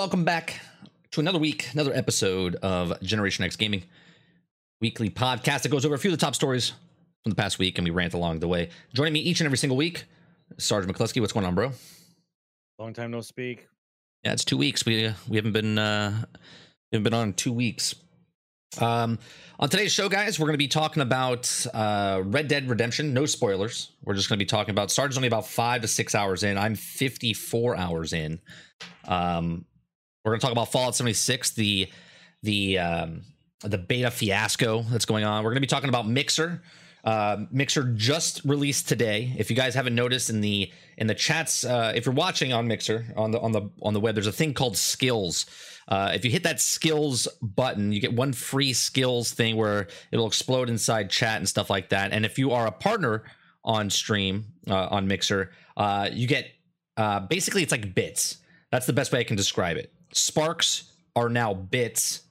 Welcome back to another week, another episode of Generation X Gaming weekly podcast that goes over a few of the top stories from the past week, and we rant along the way. Joining me each and every single week, Sergeant McCluskey. What's going on, bro? Long time no speak. Yeah, it's two weeks. We uh, we haven't been uh, we haven't been on in two weeks. Um, on today's show, guys, we're going to be talking about uh, Red Dead Redemption. No spoilers. We're just going to be talking about. Sarge's only about five to six hours in. I'm 54 hours in. Um, we're going to talk about Fallout 76, the the um, the beta fiasco that's going on. We're going to be talking about Mixer. Uh, Mixer just released today. If you guys haven't noticed in the in the chats, uh, if you're watching on Mixer on the on the on the web, there's a thing called Skills. Uh, if you hit that Skills button, you get one free Skills thing where it'll explode inside chat and stuff like that. And if you are a partner on stream uh, on Mixer, uh, you get uh, basically it's like bits. That's the best way I can describe it. Sparks are now bits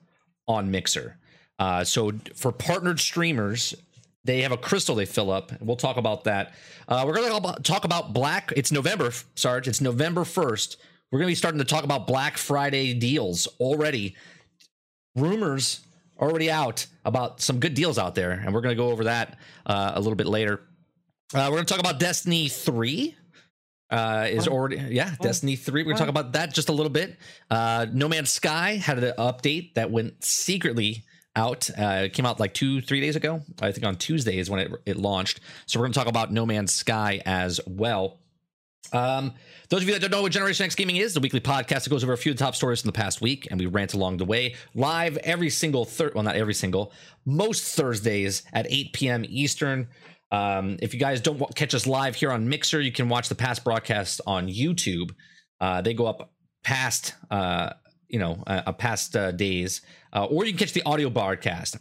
on Mixer. Uh, so for partnered streamers, they have a crystal they fill up. We'll talk about that. Uh, we're going to talk about Black. It's November, Sarge. It's November 1st. We're going to be starting to talk about Black Friday deals already. Rumors already out about some good deals out there, and we're going to go over that uh, a little bit later. Uh, we're going to talk about Destiny 3 uh, is already yeah Destiny three. We're gonna talk about that just a little bit. Uh, no Man's Sky had an update that went secretly out. Uh, it came out like two three days ago. I think on Tuesday is when it it launched. So we're gonna talk about No Man's Sky as well. Um, those of you that don't know what Generation X Gaming is, the weekly podcast that goes over a few of the top stories from the past week, and we rant along the way live every single third. Well, not every single, most Thursdays at 8 p.m. Eastern. Um, if you guys don't catch us live here on Mixer, you can watch the past broadcasts on YouTube. Uh, they go up past, uh, you know, uh, uh, past uh, days, uh, or you can catch the audio broadcast.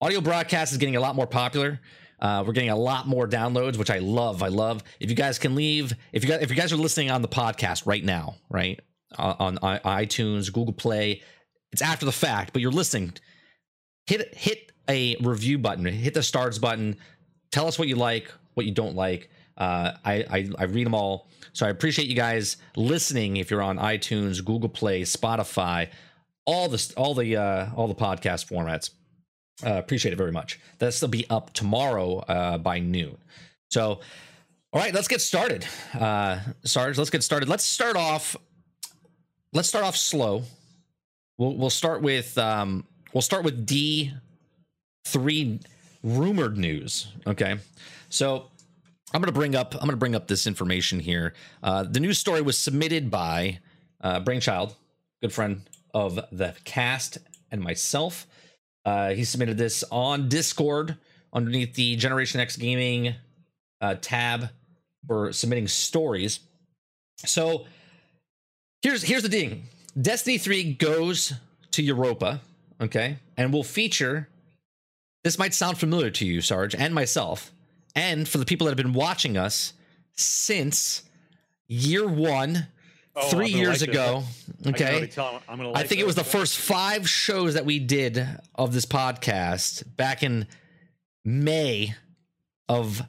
Audio broadcast is getting a lot more popular. We're getting a lot more downloads, which I love. I love. If you guys can leave, if you guys, if you guys are listening on the podcast right now, right on, on iTunes, Google Play, it's after the fact, but you're listening. Hit hit a review button, hit the stars button, tell us what you like, what you don't like. Uh, I, I I read them all, so I appreciate you guys listening. If you're on iTunes, Google Play, Spotify, all the all the uh, all the podcast formats, uh, appreciate it very much. That'll be up tomorrow uh, by noon. So, all right, let's get started, uh, Sarge. Let's get started. Let's start off. Let's start off slow. We'll we'll start with um, we'll start with D three rumored news. Okay, so I'm gonna bring up I'm gonna bring up this information here. Uh, the news story was submitted by uh, Brainchild, good friend of the cast, and myself. Uh, he submitted this on Discord underneath the Generation X Gaming uh, tab for submitting stories. So here's here's the thing: Destiny Three goes to Europa, okay, and will feature this might sound familiar to you, Sarge, and myself, and for the people that have been watching us since year one, Oh, three years like this. ago. I already Okay. I'm gonna I like think it was the this. first five shows that we did of this podcast back in May of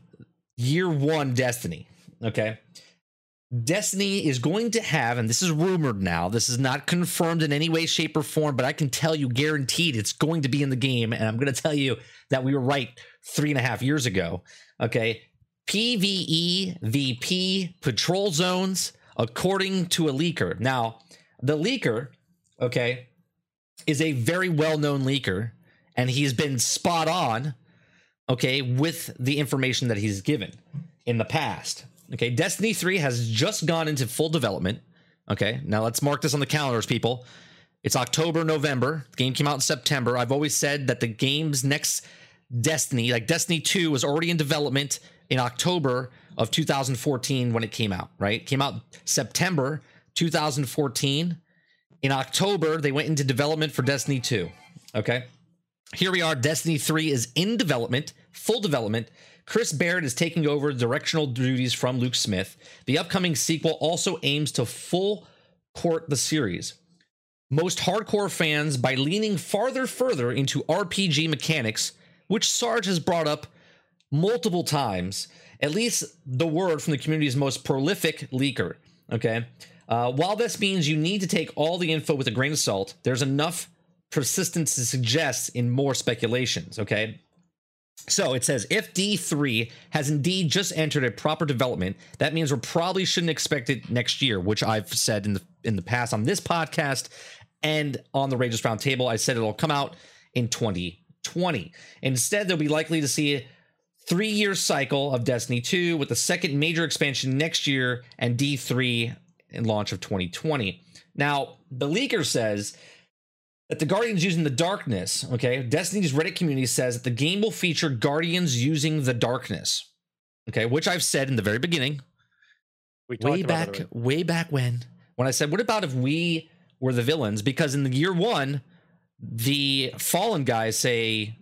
year one Destiny. Okay. Destiny is going to have, and this is rumored now, this is not confirmed in any way, shape, or form, but I can tell you guaranteed it's going to be in the game. And I'm going to tell you that we were right three and a half years ago. Okay. PvE VP patrol zones, according to a leaker. Now, the leaker, okay, is a very well known leaker, and he's been spot on, okay, with the information that he's given in the past. Okay, Destiny 3 has just gone into full development. Okay, now let's mark this on the calendars, people. It's October, November. The game came out in September. I've always said that the game's next Destiny, like Destiny 2, was already in development in October of 2014 when it came out, right? It came out September 2014. In October, they went into development for Destiny 2. Okay. Here we are. Destiny 3 is in development, full development. Chris Barrett is taking over directional duties from Luke Smith. The upcoming sequel also aims to full court the series. Most hardcore fans by leaning farther further into RPG mechanics, which Sarge has brought up multiple times, at least the word from the community's most prolific leaker. Okay. Uh, while this means you need to take all the info with a grain of salt, there's enough persistence to suggest in more speculations. Okay. So it says if D3 has indeed just entered a proper development, that means we probably shouldn't expect it next year, which I've said in the in the past on this podcast and on the Rages Roundtable. I said it'll come out in 2020. Instead, they'll be likely to see a three-year cycle of Destiny 2 with the second major expansion next year and D3 in launch of 2020. Now, the leaker says that the Guardians using the darkness, okay? Destiny's Reddit community says that the game will feature Guardians using the darkness. Okay, which I've said in the very beginning. We way back already. way back when when I said, "What about if we were the villains?" Because in the year 1, the fallen guys say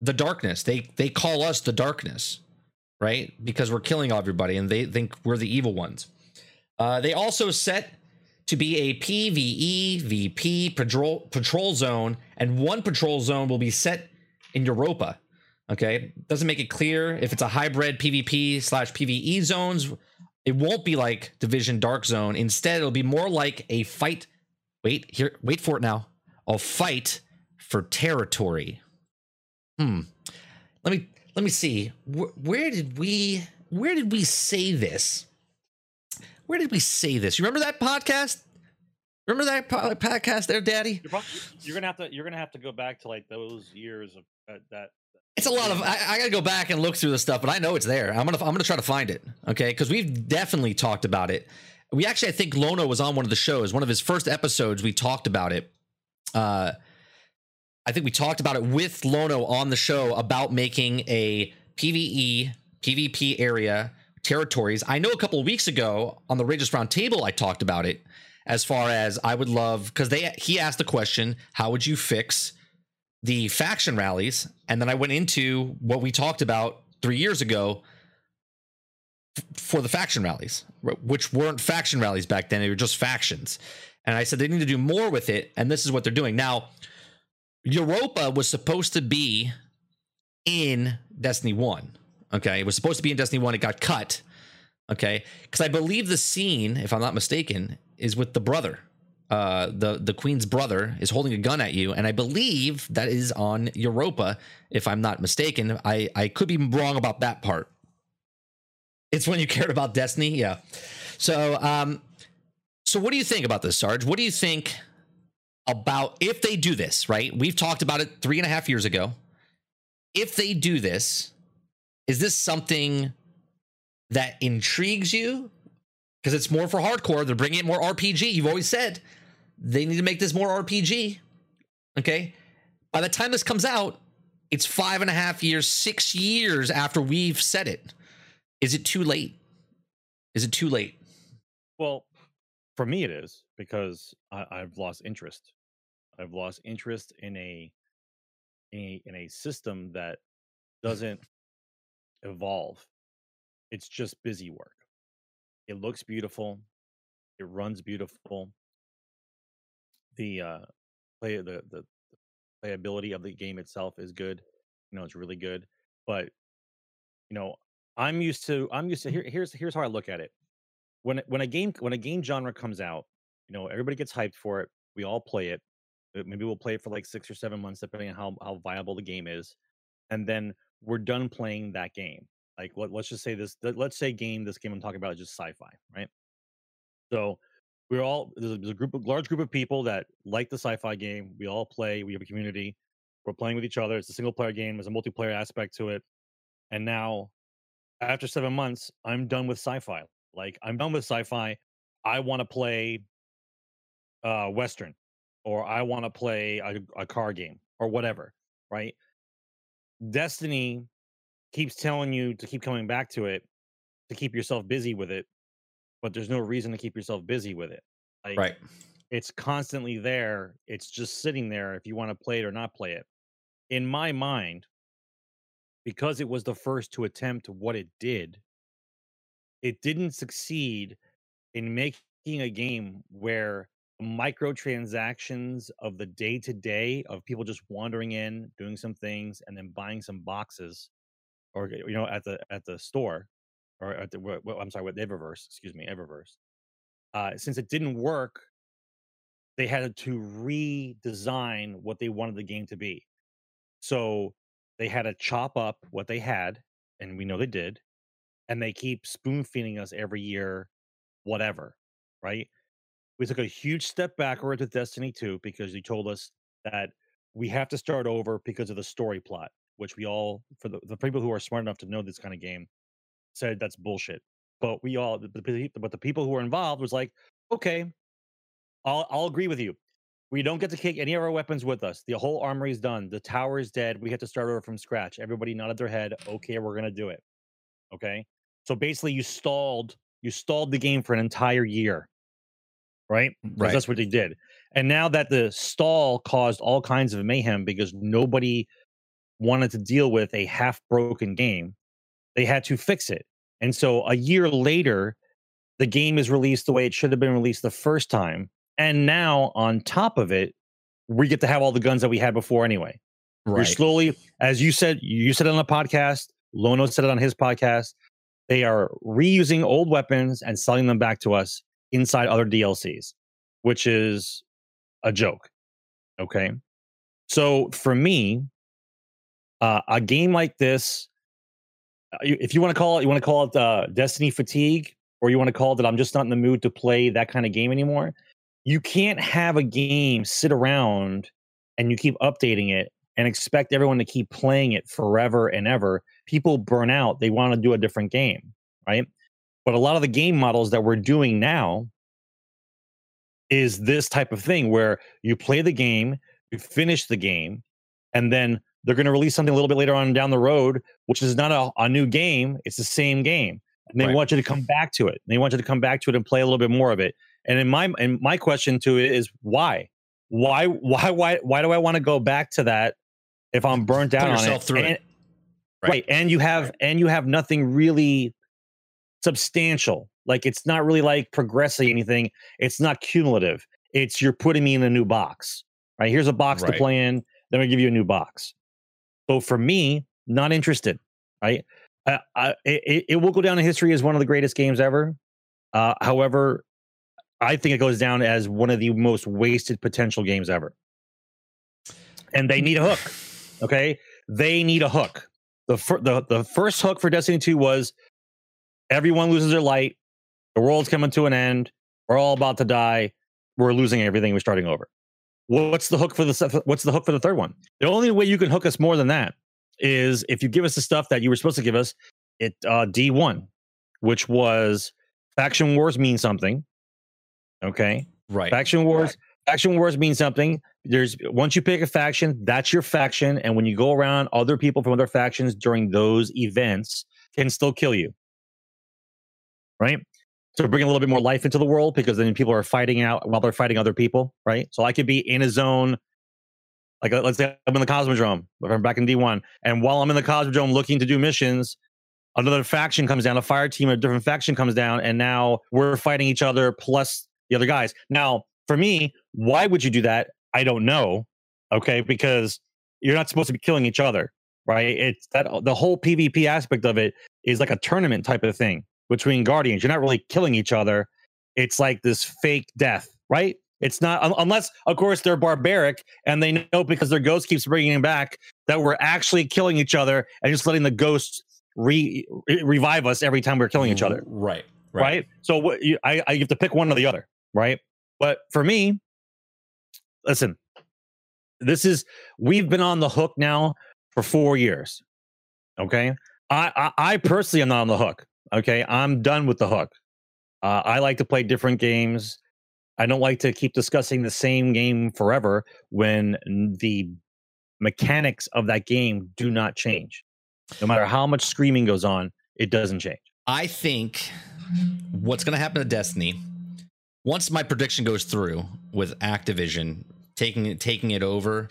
the darkness. They they call us the darkness, right? Because we're killing everybody and they think we're the evil ones. Uh, they also set to be a PVE VP patrol patrol zone, and one patrol zone will be set in Europa. Okay, doesn't make it clear if it's a hybrid PvP slash PVE zones. It won't be like Division Dark Zone. Instead, it'll be more like a fight. Wait here, wait for it now. A fight for territory. Hmm. Let me let me see. Where, where did we where did we say this? Where did we say this? You remember that podcast? Remember that po- podcast there, Daddy? You're, probably, you're gonna have to you're gonna have to go back to like those years of uh, that. It's a lot of. I, I gotta go back and look through the stuff, but I know it's there. I'm gonna. I'm gonna try to find it. Okay, because we've definitely talked about it. We actually, I think Lono was on one of the shows. One of his first episodes, we talked about it. Uh, I think we talked about it with Lono on the show about making a PVE PvP area territories. I know a couple weeks ago on the Rageous Roundtable, I talked about it as far as I would love because they he asked the question, how would you fix the faction rallies? And then I went into what we talked about three years ago f- for the faction rallies, which weren't faction rallies back then; they were just factions. And I said they need to do more with it, and this is what they're doing now. Europa was supposed to be in Destiny 1. Okay. It was supposed to be in Destiny 1. It got cut. Okay. Because I believe the scene, if I'm not mistaken, is with the brother. Uh, the the queen's brother is holding a gun at you, and I believe that is on Europa, if I'm not mistaken. I I could be wrong about that part. It's when you cared about Destiny, yeah. So um, so what do you think about this, Sarge? What do you think about if they do this? Right, we've talked about it three and a half years ago. If they do this, is this something that intrigues you? Because it's more for hardcore. They're bringing it more RPG. You've always said they need to make this more RPG. Okay. By the time this comes out, it's five and a half years, six years after we've said it. Is it too late? Is it too late? Well, for me it is because I, I've lost interest. I've lost interest in a, a in a system that doesn't evolve. It's just busy work. It looks beautiful. It runs beautiful. The uh play the the playability of the game itself is good. You know, it's really good. But you know, I'm used to I'm used to here, here's here's how I look at it. When when a game when a game genre comes out, you know, everybody gets hyped for it. We all play it. Maybe we'll play it for like six or seven months, depending on how how viable the game is, and then we're done playing that game. Like let, let's just say this. let- Let's say game this game I'm talking about is just sci-fi, right? So we're all there's a, there's a group of large group of people that like the sci-fi game. We all play. We have a community. We're playing with each other. It's a single player game. There's a multiplayer aspect to it. And now, after seven months, I'm done with sci-fi. Like I'm done with sci-fi. I want to play uh Western, or I want to play a, a car game, or whatever. Right? Destiny keeps telling you to keep coming back to it to keep yourself busy with it, but there's no reason to keep yourself busy with it. Like, Right. It's constantly there. It's just sitting there if you want to play it or not play it. In my mind, because it was the first to attempt what it did, it didn't succeed in making a game where microtransactions of the day to day of people just wandering in, doing some things, and then buying some boxes, or you know, at the at the store, or at the what- I'm sorry, what Eververse, excuse me, Eververse. Uh, since it didn't work, they had to redesign what they wanted the game to be. So they had to chop up what they had, and we know they did, and they keep spoon feeding us every year, whatever, right? We took a huge step backward with Destiny 2 because you told us that we have to start over because of the story plot, which we all, for the, the people who are smart enough to know this kind of game, said that's bullshit. But we all, but the, people who were involved was like, okay, I'll, I'll agree with you. We don't get to take any of our weapons with us. The whole armory is done. The tower is dead. We have to start over from scratch. Everybody nodded their head. Okay, we're gonna do it. Okay. So basically, you stalled. You stalled the game for an entire year, right? Right. That's what they did. And now that the stall caused all kinds of mayhem because nobody wanted to deal with a half broken game, they had to fix it. And so a year later, the game is released the way it should have been released the first time. And now on top of it, we get to have all the guns that we had before anyway. You're Right. slowly, as you said, you said it on the podcast. Lono said it on his podcast. They are reusing old weapons and selling them back to us inside other DLCs, which is a joke. Okay. So for me, uh, a game like this, uh, if you want to call it, you want to call it uh, Destiny fatigue, or you want to call it that I'm just not in the mood to play that kind of game anymore. You can't have a game sit around and you keep updating it and expect everyone to keep playing it forever and ever. People burn out. They want to do a different game, right? But a lot of the game models that we're doing now is this type of thing where you play the game, you finish the game, and then they're going to release something a little bit later on down the road, which is not a, a new game. It's the same game. And they Right. want you to come back to it. They want you to come back to it and play a little bit more of it. And in my and my question to it is why? Why why why why do I want to go back to that if I'm burnt out Put on it? And- Right. right. And you have and you have nothing really substantial. Like it's not really like progressing anything. It's not cumulative. It's you're putting me in a new box. Right. Here's a box Right. to play in. Then we give you a new box. So for me, not interested. Right. I, I, it, it will go down in history as one of the greatest games ever. Uh, however, I think it goes down as one of the most wasted potential games ever. And they need a hook. Okay, they need a hook. The fir- the the first hook for Destiny Two was everyone loses their light. The world's coming to an end. We're all about to die. We're losing everything. We're starting over. What's the hook for the What's the hook for the third one? The only way you can hook us more than that is if you give us the stuff that you were supposed to give us. It uh, D one, which was faction wars mean something. Okay, Right. faction wars. Faction wars mean something. There's once you pick a faction, that's your faction, and when you go around, other people from other factions during those events can still kill you. Right. So bring a little bit more life into the world because then people are fighting out while they're fighting other people. Right. So I could be in a zone. Like uh, let's say I'm in the Cosmodrome, if I'm back in D1, and while I'm in the Cosmodrome looking to do missions, another faction comes down, a fire team, a different faction comes down, and now we're fighting each other plus the other guys. Now, for me, why would you do that? I don't know. Okay, because you're not supposed to be killing each other, right? It's that the whole PvP aspect of it is like a tournament type of thing between guardians. You're not really killing each other. It's like this fake death, right? It's not un- unless, of course, they're barbaric and they know because their ghost keeps bringing them back that we're actually killing each other and just letting the ghost re- re- revive us every time we're killing each mm-hmm. other Right. right? So what you, I, I have to pick one or the other, right? But for me, listen, this is we've been on the hook now for four years. Okay, I I, I personally am not on the hook. Okay, I'm done with the hook. Uh, I like to play different games. I don't like to keep discussing the same game forever when the mechanics of that game do not change. No matter how much screaming goes on, it doesn't change. I think what's going to happen to Destiny once my prediction goes through with Activision taking it taking it over.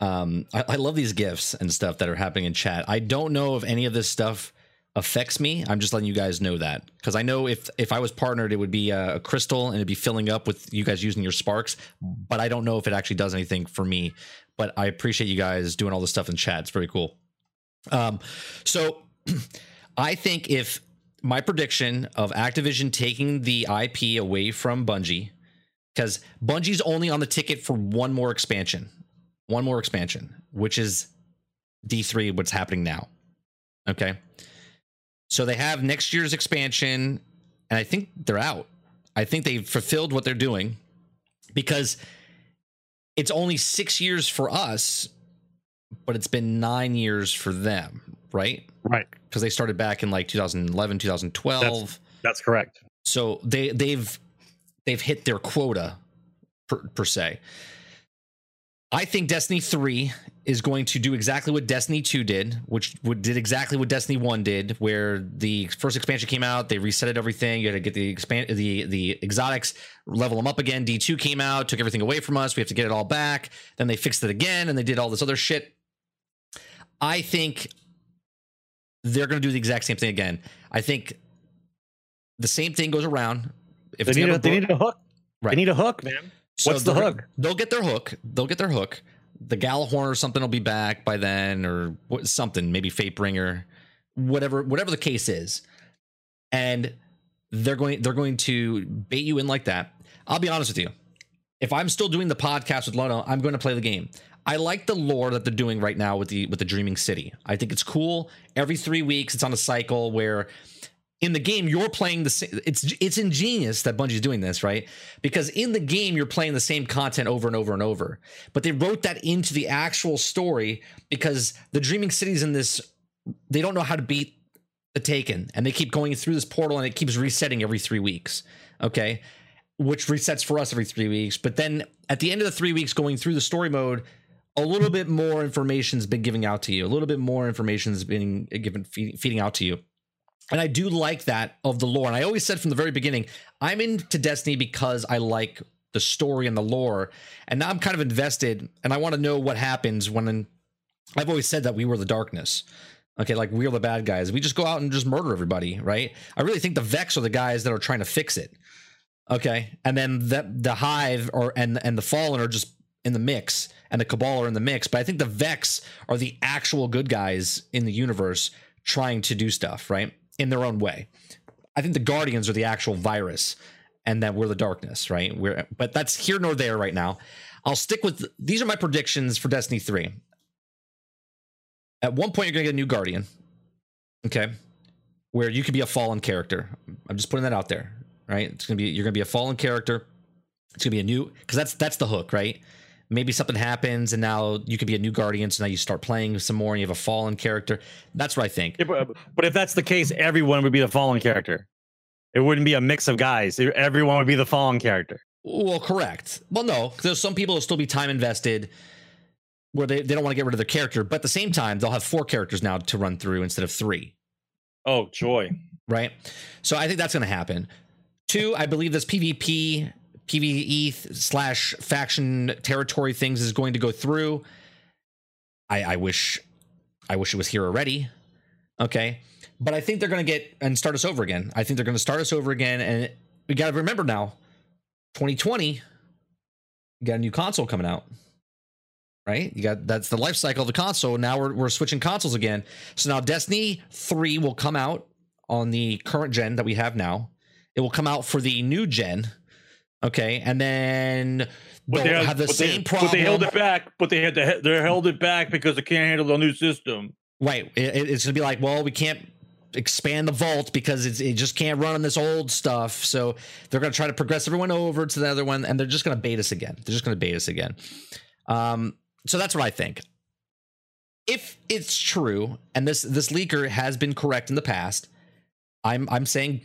Um, I, I love these gifts and stuff that are happening in chat. I don't know if any of this stuff affects me. I'm just letting you guys know that because I know if if I was partnered, it would be a, a, crystal and it'd be filling up with you guys using your sparks. But I don't know if it actually does anything for me. But I appreciate you guys doing all this stuff in chat. It's very cool. Um, so I think if my prediction of Activision taking the IP away from Bungie, because Bungie's only on the ticket for one more expansion, one more expansion, which is D3, what's happening now. Okay. So they have next year's expansion, and I think they're out. I think they've fulfilled what they're doing because it's only six years for us, but it's been nine years for them, right? Right. Because they started back in like 2011, 2012. That's, that's correct. So they they've they've hit their quota per, per se. I think Destiny 3 is going to do exactly what Destiny 2 did, which did exactly what Destiny 1 did, where the first expansion came out, they resetted everything. You had to get the expand the the exotics, level them up again. D2 came out, took everything away from us. We have to get it all back. Then they fixed it again and they did all this other shit. I think they're going to do the exact same thing again. I think the same thing goes around. If they, need a, they need a hook, right? They need a hook, man. So What's the hook? They'll get their hook. They'll get their hook. The Gjallarhorn or something will be back by then, or something. Maybe Fatebringer, whatever. Whatever the case is, and they're going. They're going to bait you in like that. I'll be honest with you. If I'm still doing the podcast with Lono, I'm going to play the game. I like the lore that they're doing right now with the with the Dreaming City. I think it's cool. Every three weeks, it's on a cycle where in the game you're playing the same it's it's ingenious that Bungie's doing this, right? Because in the game you're playing the same content over and over and over. But they wrote that into the actual story because the Dreaming City's in this they don't know how to beat the Taken and they keep going through this portal and it keeps resetting every 3 weeks. Okay? Which resets for us every 3 weeks, but then at the end of the 3 weeks going through the story mode a little bit more information's been giving out to you. A little bit more information's been given feeding out to you. And I do like that of the lore. And I always said from the very beginning, I'm into Destiny because I like the story and the lore. And now I'm kind of invested and I want to know what happens when I've always said that we were the darkness. Okay, like we're the bad guys. We just go out and just murder everybody, right? I really think the Vex are the guys that are trying to fix it. Okay. And then the the hive or and and the fallen are just in the mix and the Cabal are in the mix, but I think the Vex are the actual good guys in the universe trying to do stuff, right? In their own way. I think the Guardians are the actual virus and that we're the darkness, right? We're but that's here nor there right now. I'll stick with these are my predictions for Destiny 3. At one point you're to get a new Guardian. Okay? Where you could be a fallen character. I'm just putting that out there, right? It's to be you're to be a fallen character. It's to be a new cuz that's that's the hook, right? Maybe something happens and now you could be a new guardian so now you start playing some more and you have a fallen character. That's what i think. Yeah, but, but, if that's the case everyone would be the fallen character. It wouldn't be a mix of guys. Everyone would be the fallen character. Well correct. Well no there's some people will still be time invested where they, they don't want to get rid of their character but at the same time they'll have four characters now to run through instead of three. Oh joy. Right? So i think that's going to happen. Two i believe this pvp PVE slash faction territory things is going to go through. I, I wish, I wish it was here already. Okay, but I think they're going to get and start us over again. I think they're going to start us over again, and we got to remember now, 2020, you got a new console coming out. Right, you got that's the life cycle of the console. Now we're we're switching consoles again. So now Destiny 3 will come out on the current gen that we have now. It will come out for the new gen Okay, and then but they have the same they, problem. But they held it back. But they had to. They held it back because they can't handle the new system. Right. It, it's gonna be like, well, we can't expand the vault because it just can't run on this old stuff. So they're gonna try to progress everyone over to the other one, and they're just gonna bait us again. They're just gonna bait us again. Um. So that's what I think. If it's true, and this this leaker has been correct in the past, I'm I'm saying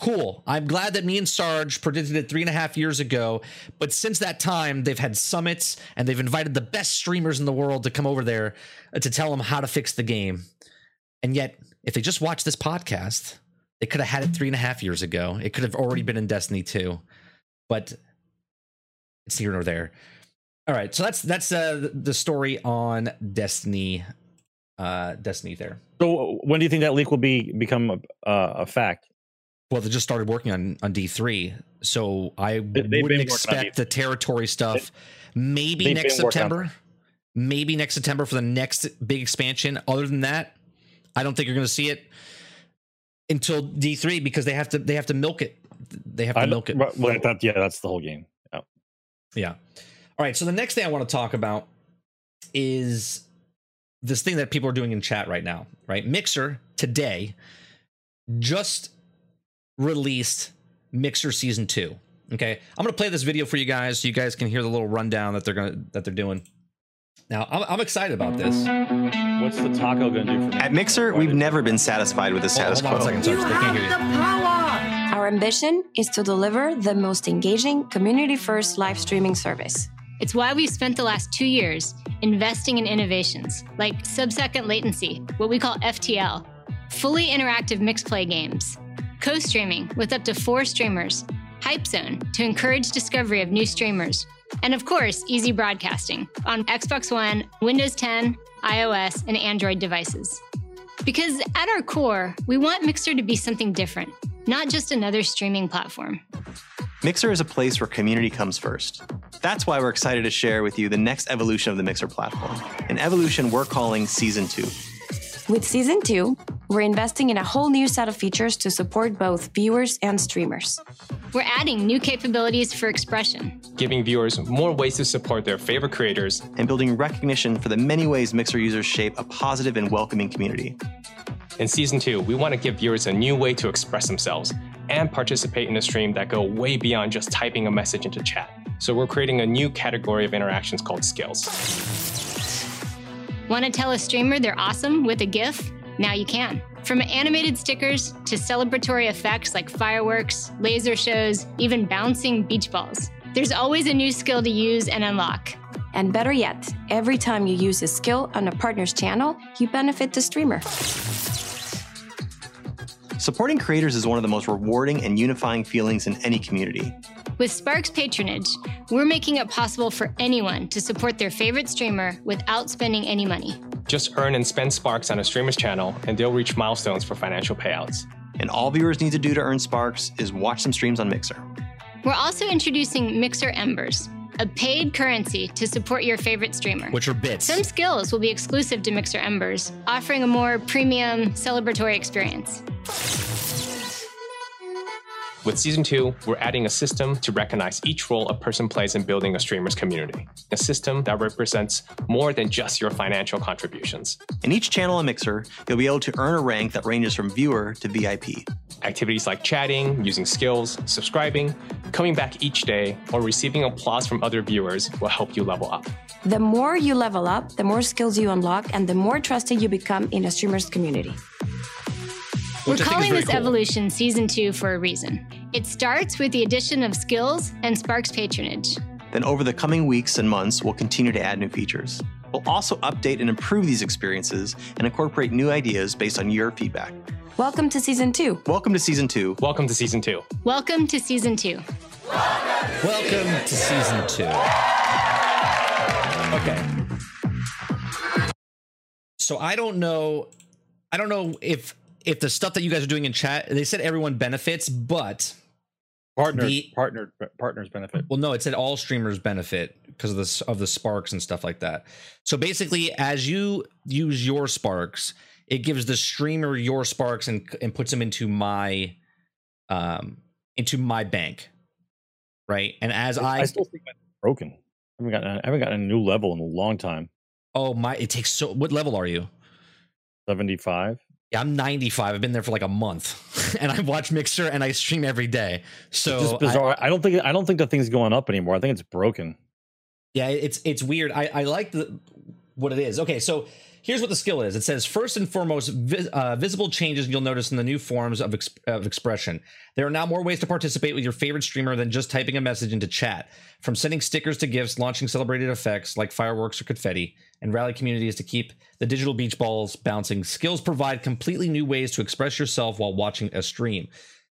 cool. I'm glad that me and Sarge predicted it three and a half years ago. But since that time, they've had summits and they've invited the best streamers in the world to come over there to tell them how to fix the game. And yet, if they just watched this podcast, they could have had it three and a half years ago. It could have already been in Destiny 2, but it's here nor there. All right, so that's that's uh, the story on Destiny, uh, Destiny. There. So when do you think that leak will be become a, uh, a fact? Well, they just started working on on D three, so I They- wouldn't expect the territory stuff. Maybe they've next been working on September. Maybe next September for the next big expansion. Other than that, I don't think you're going to see it until D three because they have to they have to milk it. They have to I milk it. Well, that, yeah, that's the whole game. Yeah. Yeah. All right. So the next thing I want to talk about is this thing that people are doing in chat right now, right? Mixer today just released Mixer season two. Okay. I'm going to play this video for you guys so you guys can hear the little rundown that they're going to, that they're doing. Now, I'm, I'm excited about this. What's the taco gonna do for me? At Mixer, we've never been satisfied with the status Hold on a quo. second, Sarge. They can't. Our ambition is to deliver the most engaging, community first live streaming service. It's why we've spent the last two years investing in innovations like sub second latency, what we call FTL, fully interactive mixed play games, co streaming with up to four streamers, Hype Zone to encourage discovery of new streamers, and of course, easy broadcasting on Xbox One, Windows 10, iOS, and Android devices. Because at our core, we want Mixer to be something different, not just another streaming platform. Mixer is a place where community comes first. That's why we're excited to share with you the next evolution of the Mixer platform, an evolution we're calling Season 2. With Season 2, we're investing in a whole new set of features to support both viewers and streamers. We're adding new capabilities for expression, giving viewers more ways to support their favorite creators. and building recognition for the many ways Mixer users shape a positive and welcoming community. In season two, we want to give viewers a new way to express themselves and participate in a stream that go way beyond just typing a message into chat. So we're creating a new category of interactions called skills. Want to tell a streamer they're awesome with a GIF? Now you can. From animated stickers to celebratory effects like fireworks, laser shows, even bouncing beach balls. There's always a new skill to use and unlock. And better yet, every time you use a skill on a partner's channel, you benefit the streamer. Supporting creators is one of the most rewarding and unifying feelings in any community. With Sparks patronage, we're making it possible for anyone to support their favorite streamer without spending any money. Just earn and spend Sparks on a streamer's channel, and they'll reach milestones for financial payouts. And all viewers need to do to earn Sparks is watch some streams on Mixer. We're also introducing Mixer Embers, a paid currency to support your favorite streamer. Which are bits. Some skills will be exclusive to Mixer Embers, offering a more premium, celebratory experience. With season two, we're adding a system to recognize each role a person plays in building a streamer's community. A system that represents more than just your financial contributions. In each channel and Mixer, you'll be able to earn a rank that ranges from viewer to VIP. Activities like chatting, using skills, subscribing, coming back each day, or receiving applause from other viewers will help you level up. The more you level up, the more skills you unlock, and the more trusted you become in a streamer's community. Which I We're calling this cool. Evolution Season 2 for a reason. It starts with the addition of skills and Sparks patronage. Then over the coming weeks and months, we'll continue to add new features. We'll also update and improve these experiences and incorporate new ideas based on your feedback. Welcome to Season 2. Welcome to Season 2. Welcome to season two. Welcome to Season 2. Welcome to season two. Okay. So I don't know. I don't know if if the stuff that you guys are doing in chat. They said everyone benefits, but Partners, The- partner, partners benefit. well, no, it said all streamers benefit because of this of the sparks and stuff like that. So basically, as you use your sparks, it gives the streamer your sparks and and puts them into my um into my bank, right? And as I, I still think that's broken. I haven't gotten, I haven't gotten a new level in a long time. oh my, it takes so. What level are you? Seventy-five. Yeah, I'm 95. I've been there for like a month, and I watch Mixer and I stream every day. So Just I- bizarre. I, don't think I don't think the thing's going up anymore. I think it's broken. yeah, it's it's weird. I I like the what it is. Okay, so here's what the skill is. It says first and foremost, uh, visible changes you'll notice in the new forms of, ex- of expression. There are now more ways to participate with your favorite streamer than just typing a message into chat. From sending stickers to gifts, launching celebrated effects like fireworks or confetti, and rally communities to keep the digital beach balls bouncing. Skills provide completely new ways to express yourself while watching a stream.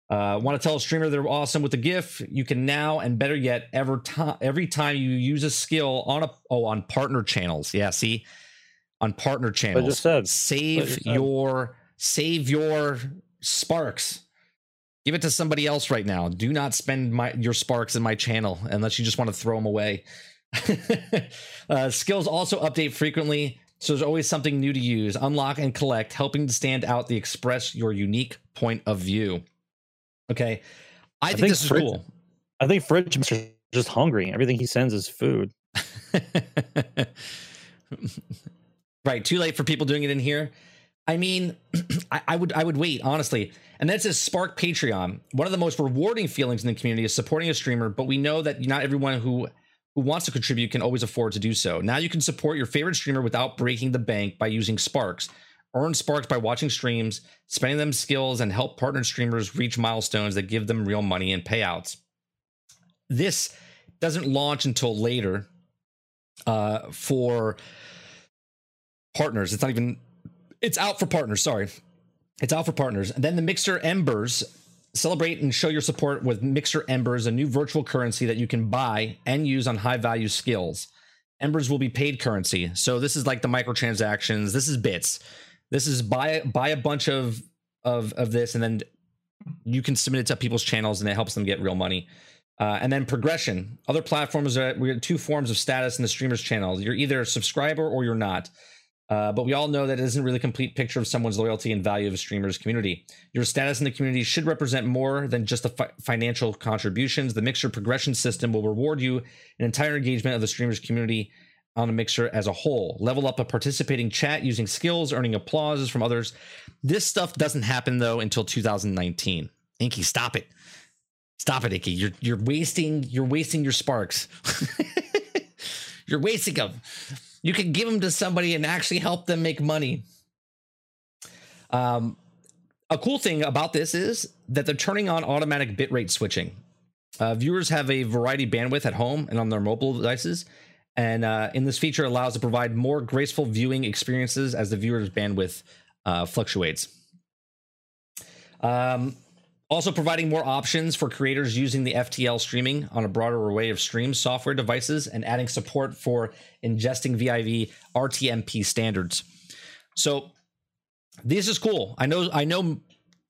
Uh, Want to tell a streamer they're awesome with a GIF? You can now, and better yet, ever time every time you use a skill on a oh on partner channels. Yeah, see, on partner channels. just said. Save just said. your save your sparks. Give it to somebody else right now. Do not spend my your sparks in my channel unless you just want to throw them away. uh, skills also update frequently, so there's always something new to use, unlock, and collect, helping to stand out the express your unique point of view. Okay, I, think, think this is cool. I think Fridge Master's just hungry. Everything he sends is food. right, too late for people doing it in here. I mean, I, I would I would wait honestly. And that says Spark Patreon. One of the most rewarding feelings in the community is supporting a streamer, but we know that not everyone who who wants to contribute can always afford to do so. Now you can support your favorite streamer without breaking the bank by using Sparks. Earn Sparks by watching streams, spending them skills, and help partner streamers reach milestones that give them real money and payouts. This doesn't launch until later uh, for partners. It's not even. It's out for partners. Sorry, it's out for partners. And then the Mixer Embers celebrate and show your support with Mixer Embers, a new virtual currency that you can buy and use on high value skills. Embers will be paid currency. So this is like the microtransactions. This is bits. This is buy buy a bunch of of of this and then you can submit it to people's channels and it helps them get real money. Uh, and then progression. Other platforms are we have two forms of status in the streamer's channel. You're either a subscriber or you're not. Uh, but we all know that it isn't really a complete picture of someone's loyalty and value of a streamer's community. Your status in the community should represent more than just the fi- financial contributions. The Mixer progression system will reward you an entire engagement of the streamer's community on a Mixer as a whole. Level up a participating chat using skills, earning applauses from others. This stuff doesn't happen though until 2019. Inky, stop it. Stop it, Inky. You're you're wasting you're wasting your sparks. you're wasting them. You can give them to somebody and actually help them make money. Um, a cool thing about this is that they're turning on automatic bitrate switching. Uh, viewers have a variety bandwidth at home and on their mobile devices, and uh, in this feature allows to provide more graceful viewing experiences as the viewer's bandwidth uh, fluctuates. Um, also, providing more options for creators using the FTL streaming on a broader array of stream software devices and adding support for ingesting VIV RTMP standards. So, this is cool. I know. I know.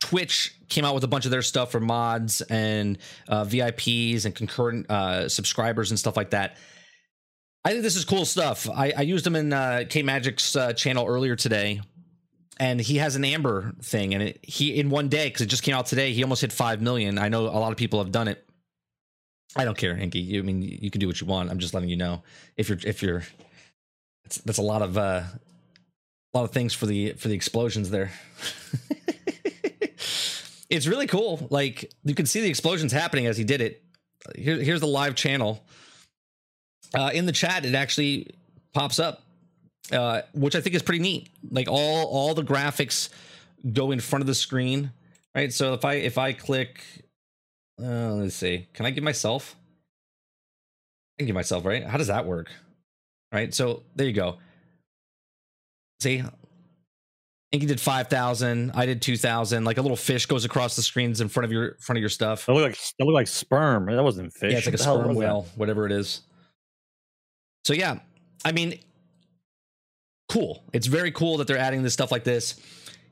Twitch came out with a bunch of their stuff for mods and uh, VIPs and concurrent uh, subscribers and stuff like that. I think this is cool stuff. I, I used them in uh, K Magic's uh, channel earlier today, and he has an Ember thing, and it, he in one day because it just came out today, he almost hit five million. I know a lot of people have done it. I don't care, Inky. You I mean you can do what you want. I'm just letting you know if you're if you're. That's a lot of uh, a lot of things for the for the explosions there. it's really cool. Like you can see the explosions happening as he did it. Here, here's the live channel. Uh, in the chat, it actually pops up, uh, which I think is pretty neat. Like all all the graphics go in front of the screen, right? So if I if I click, uh, let's see, can I give myself? I can give myself right. How does that work? Right. So there you go. See, Inky did five thousand. I did two thousand. Like a little fish goes across the screens in front of your front of your stuff. That looked like that looked like sperm. That wasn't fish. Yeah, it's like a What hell sperm that? whale, whatever it is. So yeah, I mean, cool. It's very cool that they're adding this stuff like this.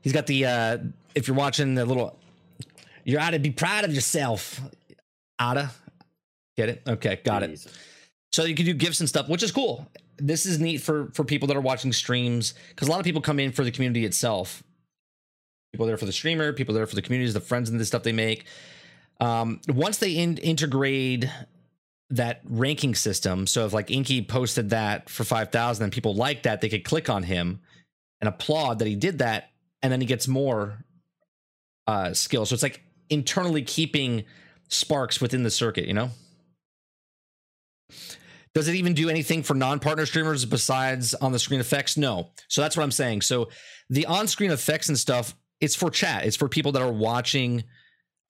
He's got the uh if you're watching the little you're out to be proud of yourself. Ada. Get it? Okay, got it. So you can do gifts and stuff, which is cool. This is neat for for people that are watching streams because a lot of people come in for the community itself. People there for the streamer, people there for the communities, the friends and the stuff they make. Um, once they in- integrate that ranking system, so if like Inky posted that for five thousand and people like that, they could click on him and applaud that he did that, and then he gets more uh, skill. So it's like internally keeping sparks within the circuit, you know. Does it even do anything for non-partner streamers besides on the screen effects? No. So that's what I'm saying. So the on-screen effects and stuff, it's for chat. It's for people that are watching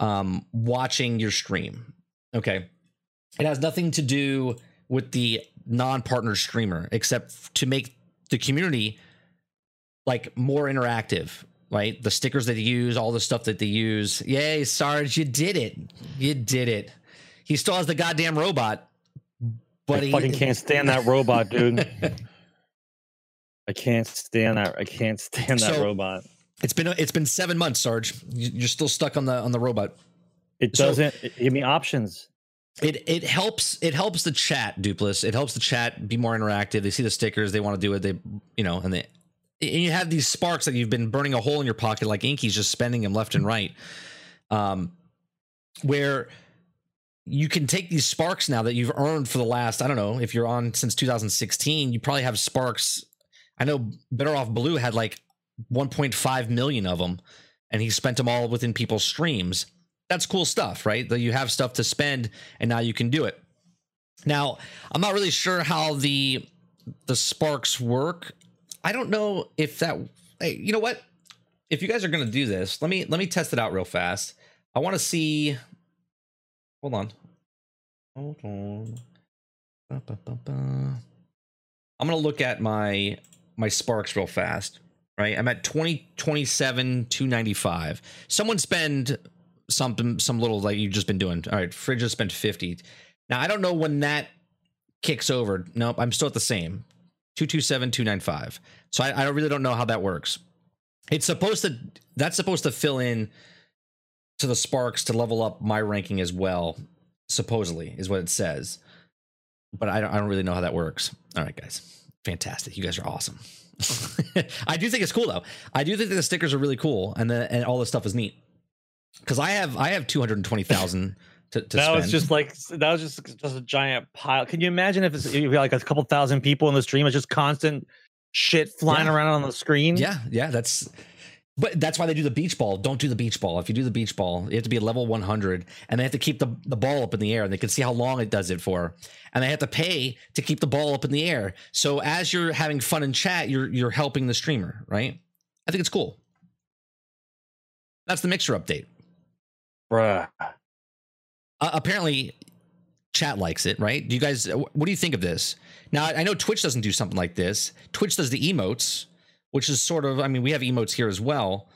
um watching your stream. Okay. It has nothing to do with the non-partner streamer except to make the community like more interactive, right? The stickers that they use, all the stuff that they use. Yay, Sarge, you did it. You did it. He still has the goddamn robot. But I he fucking can't stand that robot, dude. I can't stand that. I can't stand that So- robot. It's been it's been seven months, Sarge. You- You're still stuck on the on the robot. It doesn't give me options. It it helps it helps the chat, Dupless. It helps the chat be more interactive. They see the stickers, they want to do it. They you know, and they and you have these sparks that you've been burning a hole in your pocket, like Inky's just spending them left and right. Um, where you can take these sparks now that you've earned for the last, I don't know, if you're on since 2016, you probably have sparks. I know Better Off Blue had like 1.5 million of them, and he spent them all within people's streams. That's cool stuff, right? That you have stuff to spend, and now you can do it. Now, I'm not really sure how the the sparks work. I don't know if that. Hey, you know what? If you guys are going to do this, let me let me test it out real fast. I want to see. Hold on. Hold on. Ba, ba, ba. I'm going to look at my my sparks real fast. Right, I'm at 20 27 295. Someone spend something some little like you've just been doing. All right, Fridge just spent 50. Now I don't know when that kicks over. Nope, I'm still at the same. 227 295. So I, I really don't know how that works. It's supposed to that's supposed to fill in to the sparks to level up my ranking as well, supposedly, is what it says. But I don't I don't really know how that works. All right, guys. Fantastic. You guys are awesome. I do think it's cool though. I do think that the stickers are really cool and the and all this stuff is neat. Because I have I have two hundred and twenty thousand to, to that spend. was just like that was just just a giant pile. Can you imagine if it's if like a couple thousand people in the stream? It's just constant shit flying Yeah. around on the screen. Yeah, yeah, that's but that's why they do the beach ball. Don't do the beach ball. If you do the beach ball, you have to be a level 100 and they have to keep the, the ball up in the air and they can see how long it does it for. And they have to pay to keep the ball up in the air. So as you're having fun in chat, you're you're helping the streamer, right? I think it's cool. That's the mixer update. Bruh. Uh, apparently chat likes it, right? Do you guys what do you think of this? Now, I know Twitch doesn't do something like this. Twitch does the emotes, which is sort of I mean, we have emotes here as well.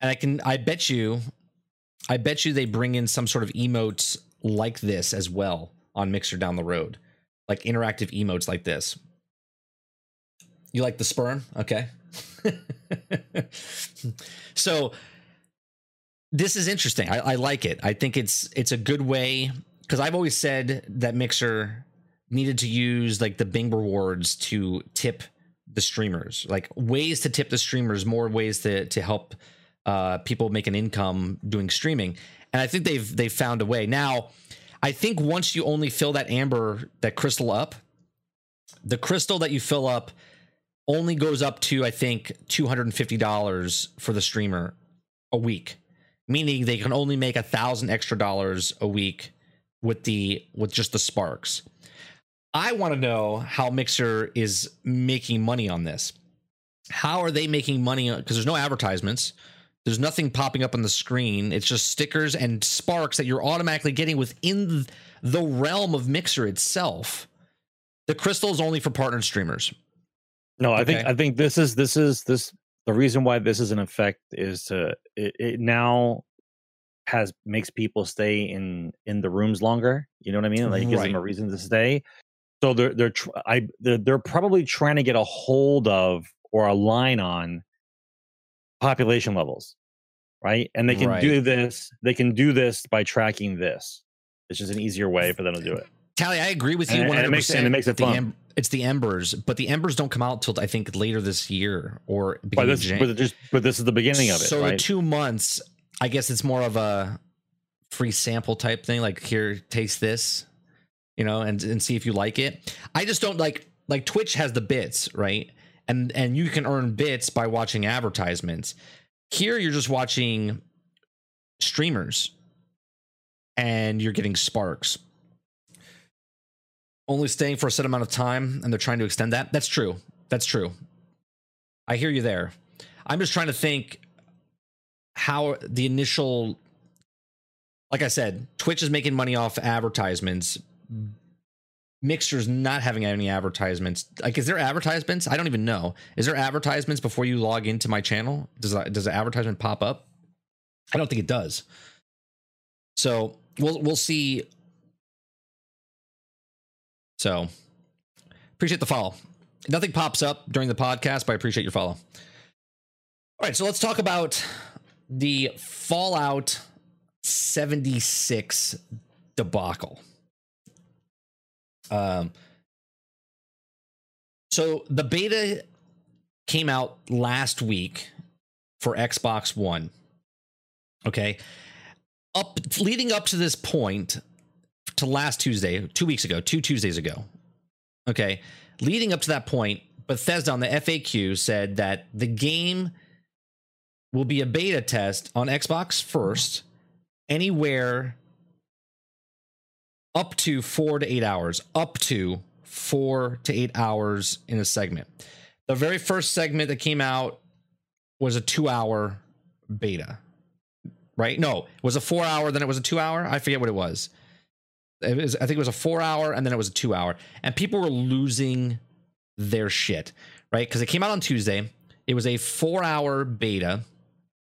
And I can I bet you I bet you they bring in some sort of emotes like this as well on Mixer down the road. Like interactive emotes like this. You like the sperm? Okay. so this is interesting. I, I like it. I think it's it's a good way because I've always said that Mixer needed to use like the Bing rewards to tip the streamers, like ways to tip the streamers, more ways to to help uh, people make an income doing streaming. And I think they've they've found a way. Now, I think once you only fill that amber that crystal up, the crystal that you fill up only goes up to I think two hundred and fifty dollars for the streamer a week meaning they can only make a thousand extra dollars a week with the with just the sparks. I want to know how mixer is making money on this. How are they making money because there's no advertisements. There's nothing popping up on the screen. It's just stickers and sparks that you're automatically getting within the realm of mixer itself. The crystal is only for partnered streamers. No, I think I think this is this is this the reason why this is an effect is to it, it now has makes people stay in in the rooms longer. You know what I mean? Like it gives them a reason to stay. So they're they're tr- I they're, they're probably trying to get a hold of or a line on population levels, right? And they can Right. do this. They can do this by tracking this. It's just an easier way for them to do it. Tally, I agree with you And- 100%. and it makes- and it makes it the fun. it's the embers, but the embers don't come out till I think later this year or But beginning of this, Jan- but, just, but this is the beginning of it, So right? two months, I guess it's more of a free sample type thing. Like here, taste this, you know, and and see if you like it. I just don't like like Twitch has the bits, right? And and you can earn bits by watching advertisements. Here, you're just watching streamers, and you're getting sparks. Only staying for a set amount of time and they're trying to extend that. That's true. That's true. I hear you there. I'm just trying to think how the initial like I said, Twitch is making money off advertisements. Mixer's not having any advertisements. Like, is there advertisements? I don't even know. Is there advertisements before you log into my channel? Does does the advertisement pop up? I don't think it does. So we'll we'll see. So appreciate the follow. Nothing pops up during the podcast, but I appreciate your follow. All right, so let's talk about the Fallout 76 debacle. Um, so the beta came out last week for Xbox One. Okay. Up leading up to this point to last Tuesday, two weeks ago, two Tuesdays ago. Okay. Leading up to that point, Bethesda on the FAQ said that the game will be a beta test on Xbox first, anywhere up to four to eight hours, up to four to eight hours in a segment. The very first segment that came out was a two hour beta, right? No, it was a four hour, then it was a two hour. I forget what it was. Was, I think it was a four hour and then it was a two hour. And people were losing their shit, right? Because it came out on Tuesday. It was a four hour beta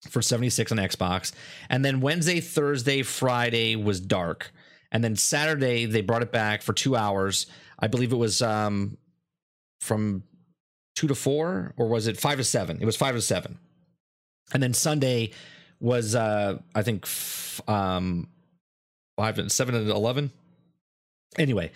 for 76 on Xbox. And then Wednesday, Thursday, Friday was dark. And then Saturday they brought it back for 2 hours. I believe it was um from 2 to 4 or was it 5 to 7? It was 5 to 7. And then Sunday was uh I think f- um 5 and 7 and 11. Anyway,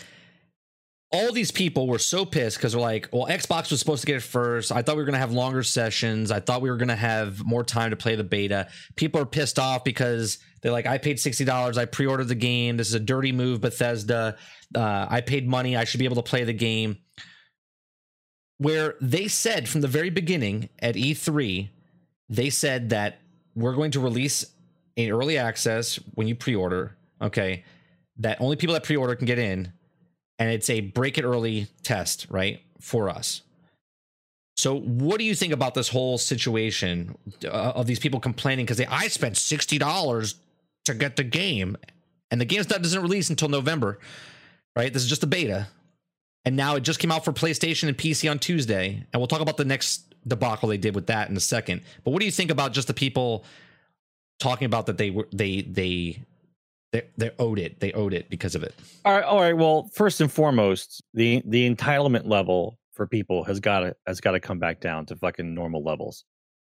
all these people were so pissed because they're like, well, Xbox was supposed to get it first. I thought we were going to have longer sessions. I thought we were going to have more time to play the beta. People are pissed off because they're like, I paid $60. I pre ordered the game. This is a dirty move, Bethesda. Uh, I paid money. I should be able to play the game. Where they said from the very beginning at E3, they said that we're going to release an early access when you pre order. Okay. That only people that pre order can get in and it's a break it early test, right, for us. So, what do you think about this whole situation uh, of these people complaining because I spent sixty dollars to get the game, and the game doesn't release until November, right? This is just a beta, and now it just came out for PlayStation and PC on Tuesday, and we'll talk about the next debacle they did with that in a second. But what do you think about just the people talking about that they were they they they they owed it. They owed it because of it. All right, all right. Well, first and foremost, the the entitlement level for people has got to has got to come back down to fucking normal levels.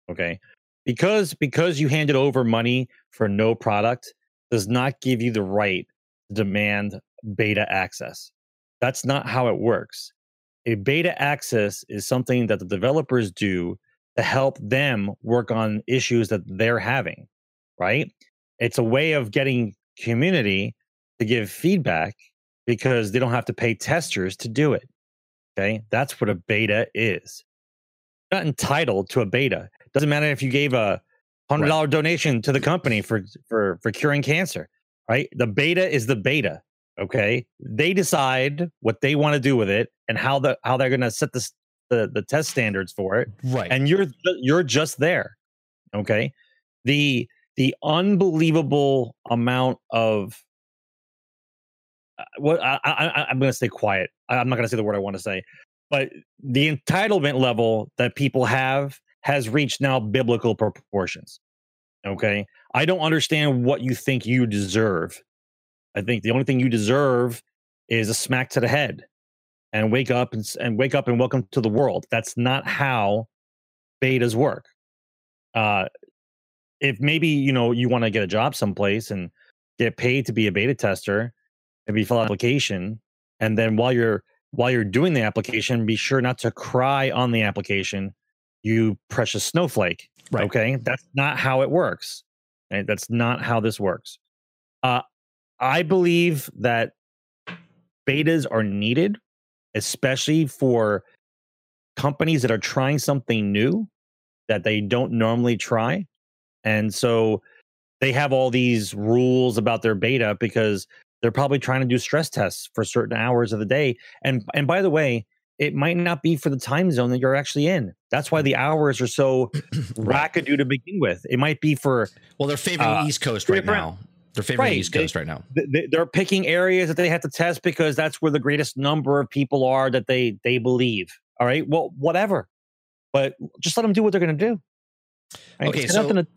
Okay? Because because you handed over money for no product does not give you the right to demand beta access. That's not how it works. A beta access is something that the developers do to help them work on issues that they're having, right? It's a way of getting community to give feedback because they don't have to pay testers to do it. Okay. That's what a beta is. You're not entitled to a beta. Doesn't matter if you gave a hundred dollar right. donation to the company for, for, for curing cancer, right? The beta is the beta. Okay. They decide what they want to do with it and how the, how they're going to set the, the, the test standards for it. Right. And you're, you're just there. Okay. The, the unbelievable amount of uh, what I, I, I'm going to stay quiet. I'm not going to say the word I want to say, but the entitlement level that people have has reached now biblical proportions. Okay, I don't understand what you think you deserve. I think the only thing you deserve is a smack to the head and wake up and, and wake up and welcome to the world. That's not how betas work. Uh, if maybe you know you want to get a job someplace and get paid to be a beta tester, maybe fill out an application, and then while you're while you're doing the application, be sure not to cry on the application. You precious snowflake. Right. Okay, that's not how it works. Right? That's not how this works. Uh, I believe that betas are needed, especially for companies that are trying something new that they don't normally try. And so they have all these rules about their beta because they're probably trying to do stress tests for certain hours of the day. And and by the way, it might not be for the time zone that you're actually in. That's why the hours are so wackadoo to begin with. It might be for well, they're favoring Uh, East Coast right now. They're favoring Right, East they- Coast right now. th- th- they're picking areas that they have to test because that's where the greatest number of people are that they they believe. All right, well, whatever, but just let them do what they're going to do. Right? Okay, so- to-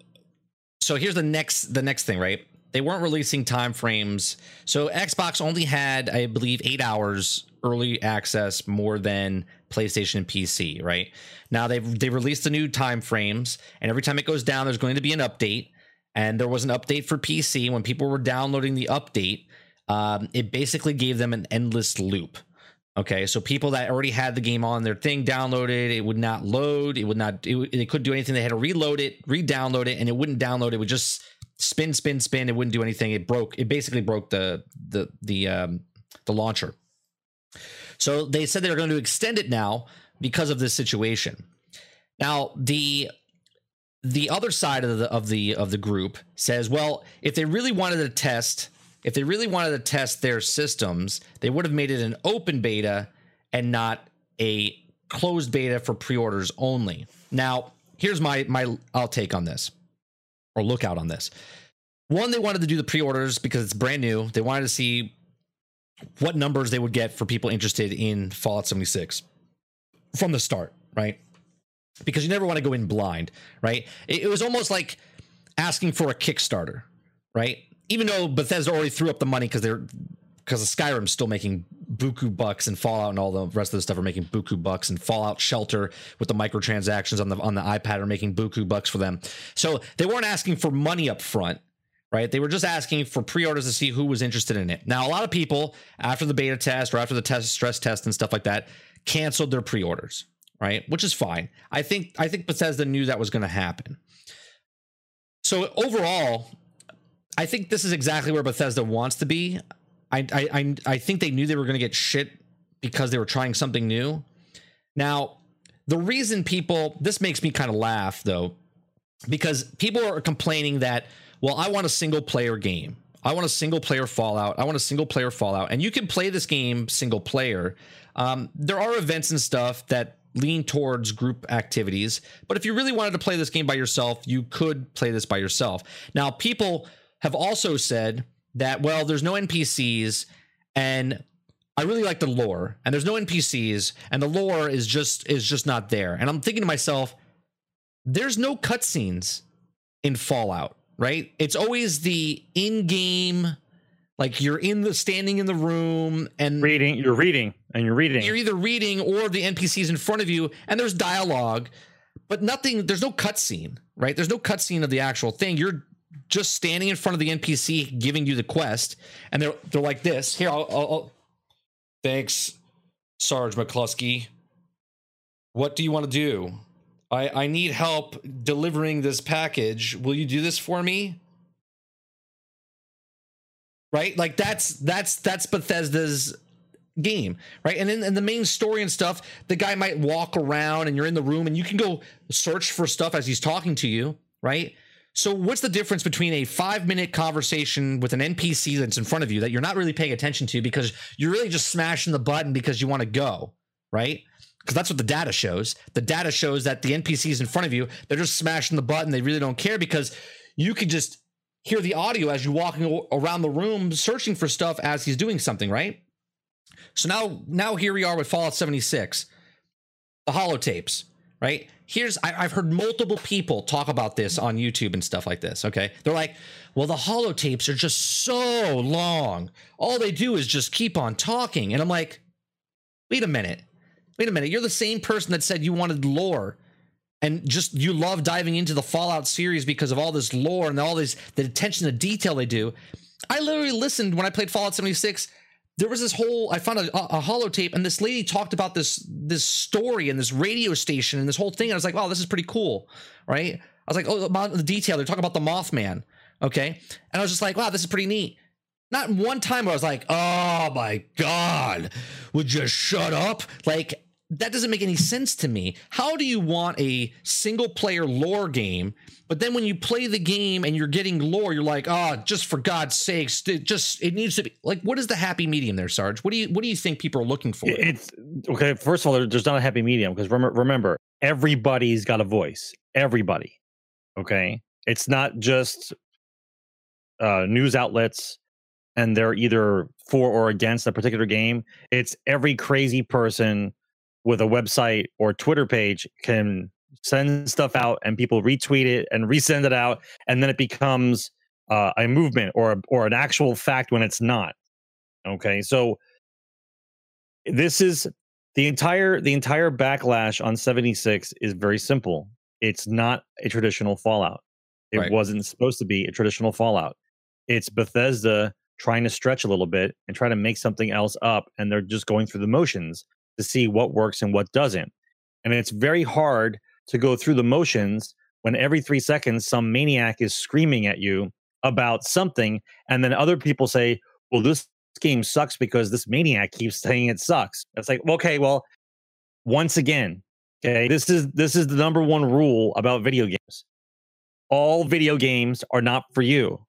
so here's the next the next thing right? They weren't releasing time frames so xbox only had i believe eight hours early access more than playstation and pc right? Now they've they released the new time frames and every time it goes down there's going to be an update. And there was an update for pc when people were downloading the update um, it basically gave them an endless loop Okay, so people that already had the game on their thing downloaded, it would not load. It would not. It, they couldn't do anything. They had to reload it, re-download it, and it wouldn't download. It would just spin, spin, spin. It wouldn't do anything. It broke. It basically broke the the the um, the launcher. So they said they're going to extend it now because of this situation. Now the the other side of the of the of the group says, well, if they really wanted to test, if they really wanted to test their systems, they would have made it an open beta and not a closed beta for pre-orders only. Now, here's my my I'll take on this or look out on this. One, they wanted to do the pre-orders because it's brand new. They wanted to see what numbers they would get for people interested in Fallout 76 from the start, right? Because you never want to go in blind, right? It, it was almost like asking for a Kickstarter, right? Even though Bethesda already threw up the money because they're because Skyrim's still making buku bucks and Fallout and all the rest of the stuff are making buku bucks and Fallout Shelter with the microtransactions on the on the iPad are making buku bucks for them. So they weren't asking for money up front, right? They were just asking for pre-orders to see who was interested in it. Now, a lot of people after the beta test or after the test stress test and stuff like that canceled their pre-orders, right? Which is fine. I think I think Bethesda knew that was going to happen. So overall, I think this is exactly where Bethesda wants to be. I I I, think they knew they were going to get shit because they were trying something new. Now, the reason people this makes me kind of laugh though, because people are complaining that well, I want a single player game. I want a single player Fallout. I want a single player Fallout, and you can play this game single player. Um, there are events and stuff that lean towards group activities, but if you really wanted to play this game by yourself, you could play this by yourself. Now, people have also said that well, there's no NPCs, and I really like the lore, and there's no NPCs, and the lore is just is just not there. And I'm thinking to myself, there's no cutscenes in Fallout, right? It's always the in-game, like you're in the standing in the room and reading, you're reading, and you're reading. you're either reading or the NPCs in front of you, and there's dialogue, but nothing. There's no cutscene, right? There's no cutscene of the actual thing. You're just standing in front of the NPC giving you the quest, and they're they're like this. Here, I'll, I'll, I'll thanks, Sarge McCluskey. What do you want to do? I I need help delivering this package. Will you do this for me? Right? Like that's that's that's Bethesda's game, right? And in, in the main story and stuff, the guy might walk around and you're in the room and you can go search for stuff as he's talking to you, right? So what's the difference between a five minute conversation with an NPC that's in front of you that you're not really paying attention to because you're really just smashing the button because you want to go, right? Because that's what the data shows. The data shows that the NPCs in front of you, they're just smashing the button. They really don't care because you can just hear the audio as you're walking around the room searching for stuff as he's doing something, right? So now, now here we are with Fallout 76, the holotapes, right? Here's I, I've heard multiple people talk about this on YouTube and stuff like this. Okay, they're like, well, the holotapes are just so long. All they do is just keep on talking, and I'm like, wait a minute, wait a minute. You're the same person that said you wanted lore and just you love diving into the Fallout series because of all this lore and all this the attention to detail they do. I literally listened when I played Fallout 76. There was this whole I found a, a, a holotape and this lady talked about this this story and this radio station and this whole thing. I was like, wow, this is pretty cool, right? I was like, oh, the detail. They're talking about the Mothman, okay? And I was just like, wow, this is pretty neat. Not one time where I was like, oh my god, would you shut up? Like that doesn't make any sense to me. How do you want a single player lore game, but then when you play the game and you're getting lore, you're like, oh, just for God's sakes, it just it needs to be like, what is the happy medium there, Sarge? What do you what do you think people are looking for? It's okay. First of all, there's not a happy medium because remember, remember, everybody's got a voice. Everybody. Okay, it's not just uh, news outlets and they're either for or against a particular game. It's every crazy person with a website or Twitter page can send stuff out and people retweet it and resend it out and then it becomes uh, a movement or or an actual fact when it's not okay? So this is the entire the entire backlash on 76 is very simple. It's not a traditional fallout. It Right. wasn't supposed to be a traditional fallout. It's bethesda trying to stretch a little bit and try to make something else up and they're just going through the motions to see what works and what doesn't and it's very hard to go through the motions when every three seconds some maniac is screaming at you about something and then other people say well this game sucks because this maniac keeps saying it sucks. It's like okay well once again okay this is this is the number one rule about video games. All video games are not for you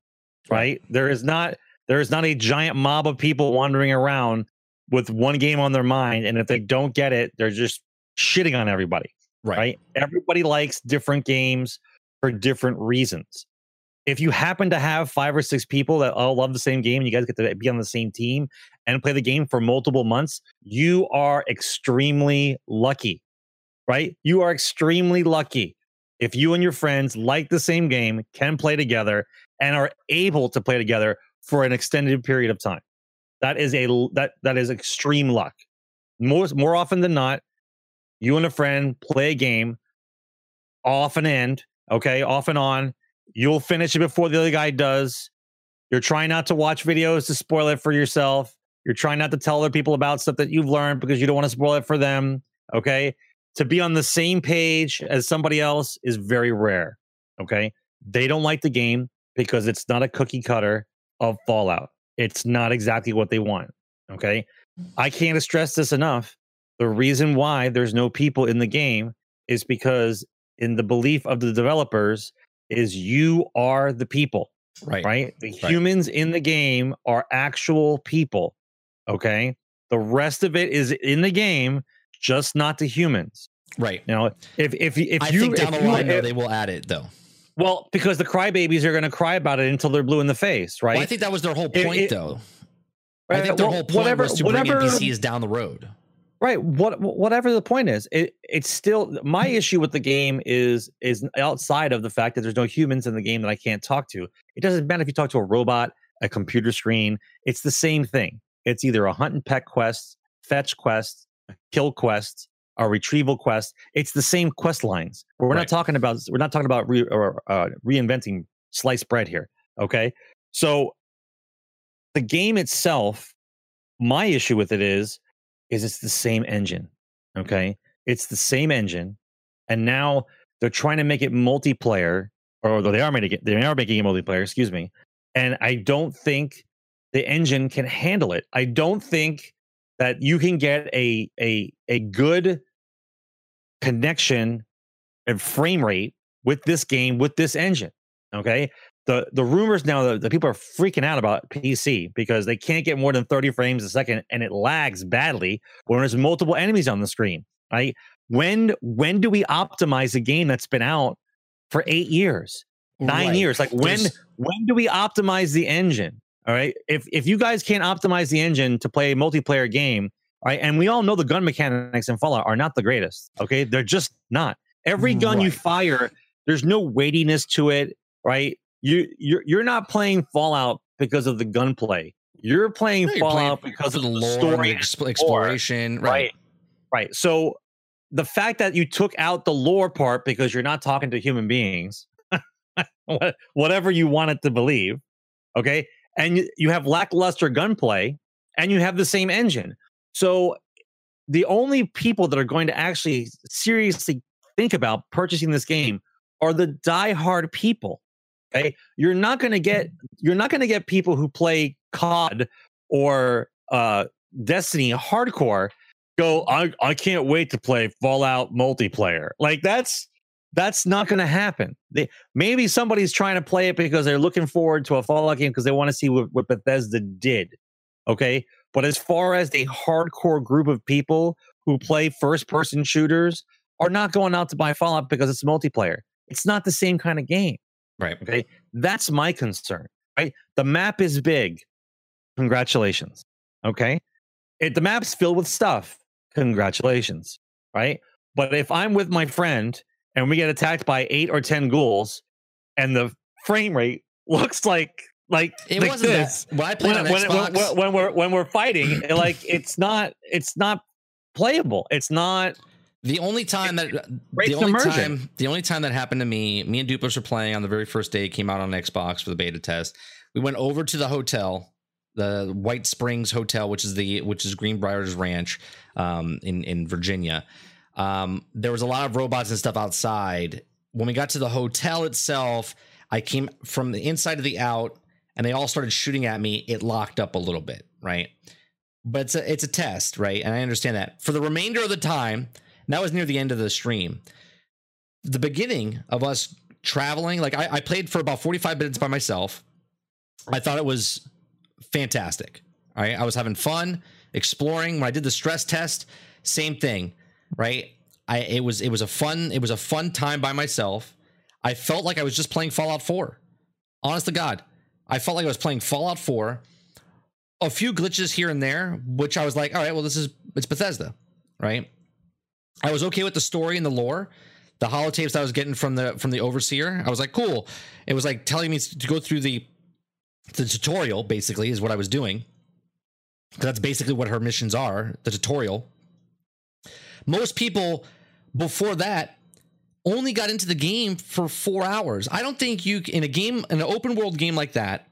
right. there is not there is not a giant mob of people wandering around with one game on their mind and if they don't get it they're just shitting on everybody right. right? Everybody likes different games for different reasons. If you happen to have five or six people that all love the same game and you guys get to be on the same team and play the game for multiple months, you are extremely lucky, right? You are extremely lucky if you and your friends like the same game, can play together, and are able to play together for an extended period of time. That is a that that is extreme luck. More more often than not, you and a friend play a game off and end, okay, off and on. You'll finish it before the other guy does. You're trying not to watch videos to spoil it for yourself. You're trying not to tell other people about stuff that you've learned because you don't want to spoil it for them. Okay. To be on the same page as somebody else is very rare. Okay. They don't like the game because it's not a cookie cutter of Fallout. It's not exactly what they want. Okay. I mm-hmm. can't stress this enough. The reason why there's no people in the game is because, in the belief of the developers, is you are the people, Right. right? The Right. humans in the game are actual people. Okay. The rest of it is in the game, just not the humans. Right. You know, if if if I you think down if the line though, they will add it though. Well, because the crybabies are going to cry about it until they're blue in the face, right? Well, I think that was their whole point it- though. I think uh, their well, whole point whatever- was to whatever- bring NPCs down the road. right what whatever the point is it it's still my hmm. issue with the game is is outside of the fact that there's no humans in the game that i can't talk to it doesn't matter if you talk to a robot a computer screen it's the same thing it's either a hunt and peck quest fetch quest a kill quest a retrieval quest it's the same quest lines we're Right. not talking about we're not talking about re, or, uh, reinventing sliced bread here okay so the game itself my issue with it is is it's the same engine. Okay. It's the same engine. And now they're trying to make it multiplayer, or they are making it, they are making it multiplayer, excuse me. And I don't think the engine can handle it. I don't think that you can get a a a good connection and frame rate with this game with this engine. Okay. The the rumors now that the people are freaking out about PC because they can't get more than 30 frames a second and it lags badly when there's multiple enemies on the screen. Right? When when do we optimize a game that's been out for eight years, nine Right. years? Like when There's- when do we optimize the engine? All right. If if you guys can't optimize the engine to play a multiplayer game, all right, and we all know the gun mechanics in Fallout are not the greatest. Okay, they're just not. Every gun you fire, there's no weightiness to it, right? You you're you're not playing Fallout because of the gunplay. You're playing you're playing Fallout because of the the lore, and story, the exp- exploration, right? right? Right. So the fact that you took out the lore part because you're not talking to human beings, whatever you wanted to believe, okay, and you, have lackluster gunplay, and you have the same engine. So the only people that are going to actually seriously think about purchasing this game are the diehard people. Okay, you're not going to get you're not going to get people who play COD or uh, Destiny hardcore go, I, I can't wait to play Fallout multiplayer. Like that's that's not going to happen. They, maybe somebody's trying to play it because they're looking forward to a Fallout game because they want to see what, what Bethesda did. Okay. But as far as the hardcore group of people who play first person shooters are not going out to buy Fallout because it's multiplayer. It's not the same kind of game. Right. Okay. That's my concern. Right. The map is big. Congratulations. Okay. It, the map's filled with stuff. Congratulations. Right. But if I'm with my friend and we get attacked by eight or 10 ghouls and the frame rate looks like like It like wasn't this, that. When I when, on when, Xbox, when, when we're when we're fighting like it's not it's not playable it's not The only time that the only immersion. time the only time that happened to me, me and Dupless were playing on the very first day it came out on Xbox for the beta test. We went over to the hotel, the White Springs Hotel, which is the which is Greenbrier's Ranch um, in in Virginia. Um, there was a lot of robots and stuff outside. When we got to the hotel itself, I came from the inside to the out, and they all started shooting at me. It locked up a little bit, right? But it's a it's a test, right? And I understand that. For the remainder of the time, that was near the end of the stream. The beginning of us traveling, like I, I played for about 45 minutes by myself. I thought it was fantastic. Right. I was having fun exploring. When I did the stress test, same thing. Right. I it was it was a fun, it was a fun time by myself. I felt like I was just playing Fallout 4. Honest to God. I felt like I was playing Fallout 4. A few glitches here and there, which I was like, all right, well, this is it's Bethesda, right? I was okay with the story and the lore. The holotapes I was getting from the from the overseer, I was like, cool. It was like telling me to go through the the tutorial, basically, is what I was doing. that's basically what her missions are, the tutorial. Most people before that only got into the game for four hours. I don't think you in a game, in an open world game like that,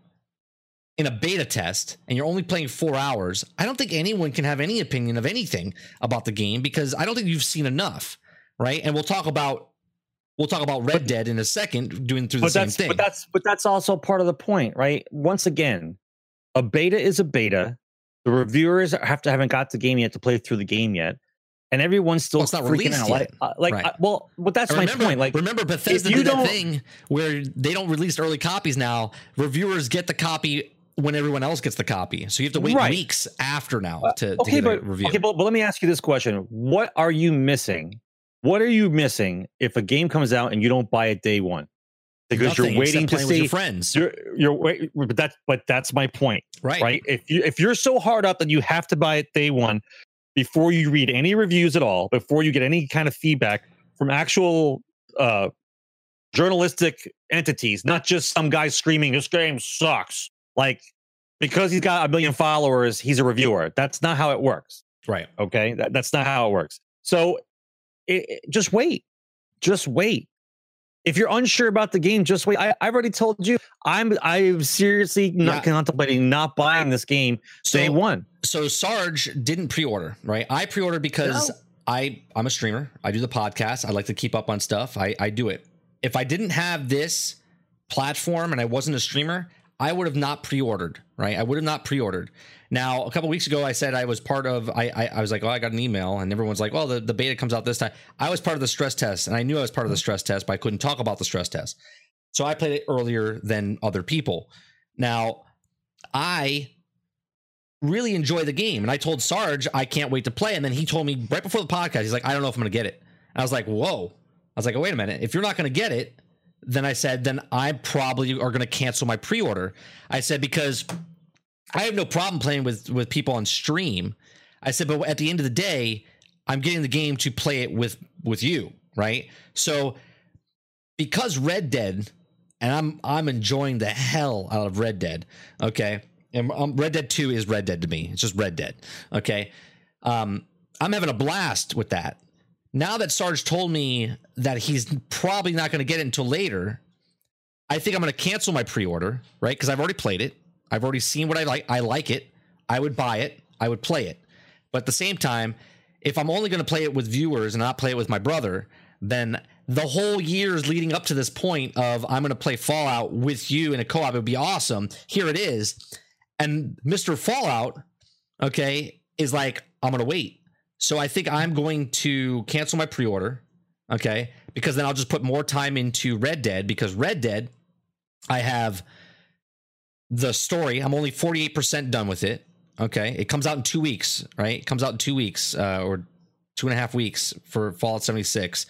in a beta test, and you're only playing four hours. I don't think anyone can have any opinion of anything about the game because I don't think you've seen enough, right? And we'll talk about we'll talk about Red Dead in a second, doing through the but same thing. but that's but that's also part of the point, right? Once again, a beta is a beta. The reviewers have to haven't got the game yet to play through the game yet, and everyone's still Well, it's not freaking released out. yet. Like, uh, like Right. uh, well, but that's my remember, point. Like, remember Bethesda did that thing where they don't release early copies now. Reviewers get the copy when everyone else gets the copy, so you have to wait Right. weeks after now to, to okay, get a but review. okay, but, but let me ask you this question: What are you missing? What are you missing if a game comes out and you don't buy it day one because Nothing you're waiting to see your friends, You're you're wait, but that's but that's my point, right? right? If you if you're so hard up that you have to buy it day one before you read any reviews at all, before you get any kind of feedback from actual uh journalistic entities, not just some guy screaming this game sucks, like because he's got a million followers, he's a reviewer. That's not how it works. Right. Okay, that, that's not how it works. So it, it- just wait, just wait. If you're unsure about the game, just wait. I, I've already told you. I'm I'm seriously not Yeah. contemplating not buying this game day one. so Sarge didn't pre-order, right? I pre-ordered because No. I I'm a streamer. I do the podcast. I like to keep up on stuff. I I do it. If I didn't have this platform and I wasn't a streamer, I would have not pre-ordered, right? I would have not pre-ordered. Now, a couple weeks ago, I said I was part of. I, I I was like, oh, I got an email, and everyone's like, well, the, the beta comes out this time. I was part of the stress test, and I knew I was part of the mm-hmm. stress test, but I couldn't talk about the stress test. So I played it earlier than other people. Now, I really enjoy the game, and I told Sarge I can't wait to play, and then he told me right before the podcast, he's like, I don't know if I'm going to get it. I was like, whoa. I was like, oh, wait a minute. If you're not going to get it, then I said, then I probably are going to cancel my pre-order. I said because I have no problem playing with with people on stream. I said, but at the end of the day, I'm getting the game to play it with with you, right? So because Red Dead, and I'm I'm enjoying the hell out of Red Dead. Okay, and um, Red Dead Two is Red Dead to me. It's just Red Dead. Okay, um, I'm having a blast with that. Now that Sarge told me that he's probably not going to get it until later, I think I'm going to cancel my pre-order, right? Because I've already played it. I've already seen what I like. I like it. I would buy it. I would play it. But at the same time, if I'm only going to play it with viewers and not play it with my brother, then the whole years leading up to this point of I'm going to play Fallout with you in a co-op it would be awesome. Here it is. And Mr. Fallout, okay, is like I'm going to wait. So I think I'm going to cancel my pre-order, okay? Because then I'll just put more time into Red Dead because Red Dead, I have the story. I'm only 48% done with it. Okay. It comes out in two weeks, right? It comes out in two weeks uh, or two and a half weeks for Fallout 76.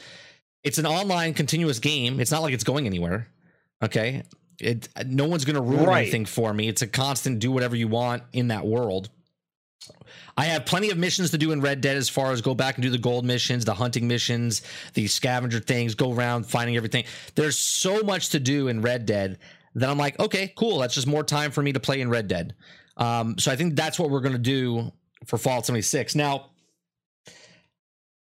It's an online continuous game. It's not like it's going anywhere. Okay. It no one's gonna ruin Right. anything for me. It's a constant do whatever you want in that world. I have plenty of missions to do in Red Dead as far as go back and do the gold missions, the hunting missions, the scavenger things, go around finding everything. There's so much to do in Red Dead that I'm like, okay, cool. That's just more time for me to play in Red Dead. Um, so I think that's what we're going to do for Fallout 76. Now,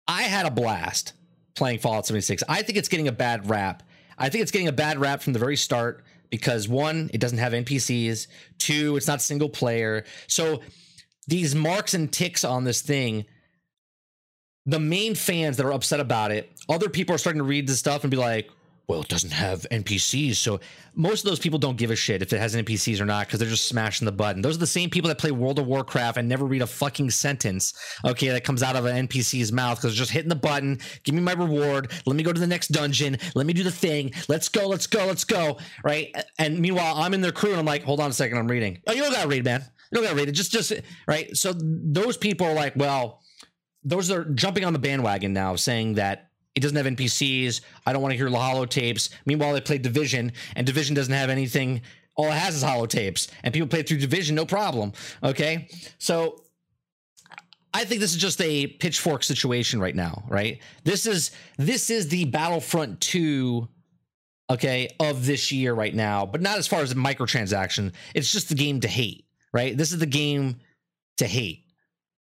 I had a blast playing Fallout 76. I think it's getting a bad rap. I think it's getting a bad rap from the very start because one, it doesn't have NPCs. Two, it's not single player. So these marks and ticks on this thing, the main fans that are upset about it, other people are starting to read this stuff and be like, well, it doesn't have NPCs. So most of those people don't give a shit if it has NPCs or not because they're just smashing the button. Those are the same people that play World of Warcraft and never read a fucking sentence, okay, that comes out of an NPC's mouth because just hitting the button, give me my reward, let me go to the next dungeon, let me do the thing, let's go, let's go, let's go, right? And meanwhile, I'm in their crew and I'm like, hold on a second, I'm reading. Oh, you don't gotta read, man. You don't gotta read it. Just, just, right? So those people are like, well, those are jumping on the bandwagon now, saying that it doesn't have NPCs. I don't want to hear the holotapes. Meanwhile, they play Division, and Division doesn't have anything. All it has is holotapes, and people play through Division, no problem. Okay, so I think this is just a pitchfork situation right now. Right? This is this is the Battlefront two. Okay, of this year right now, but not as far as a microtransaction. It's just the game to hate. Right? This is the game to hate.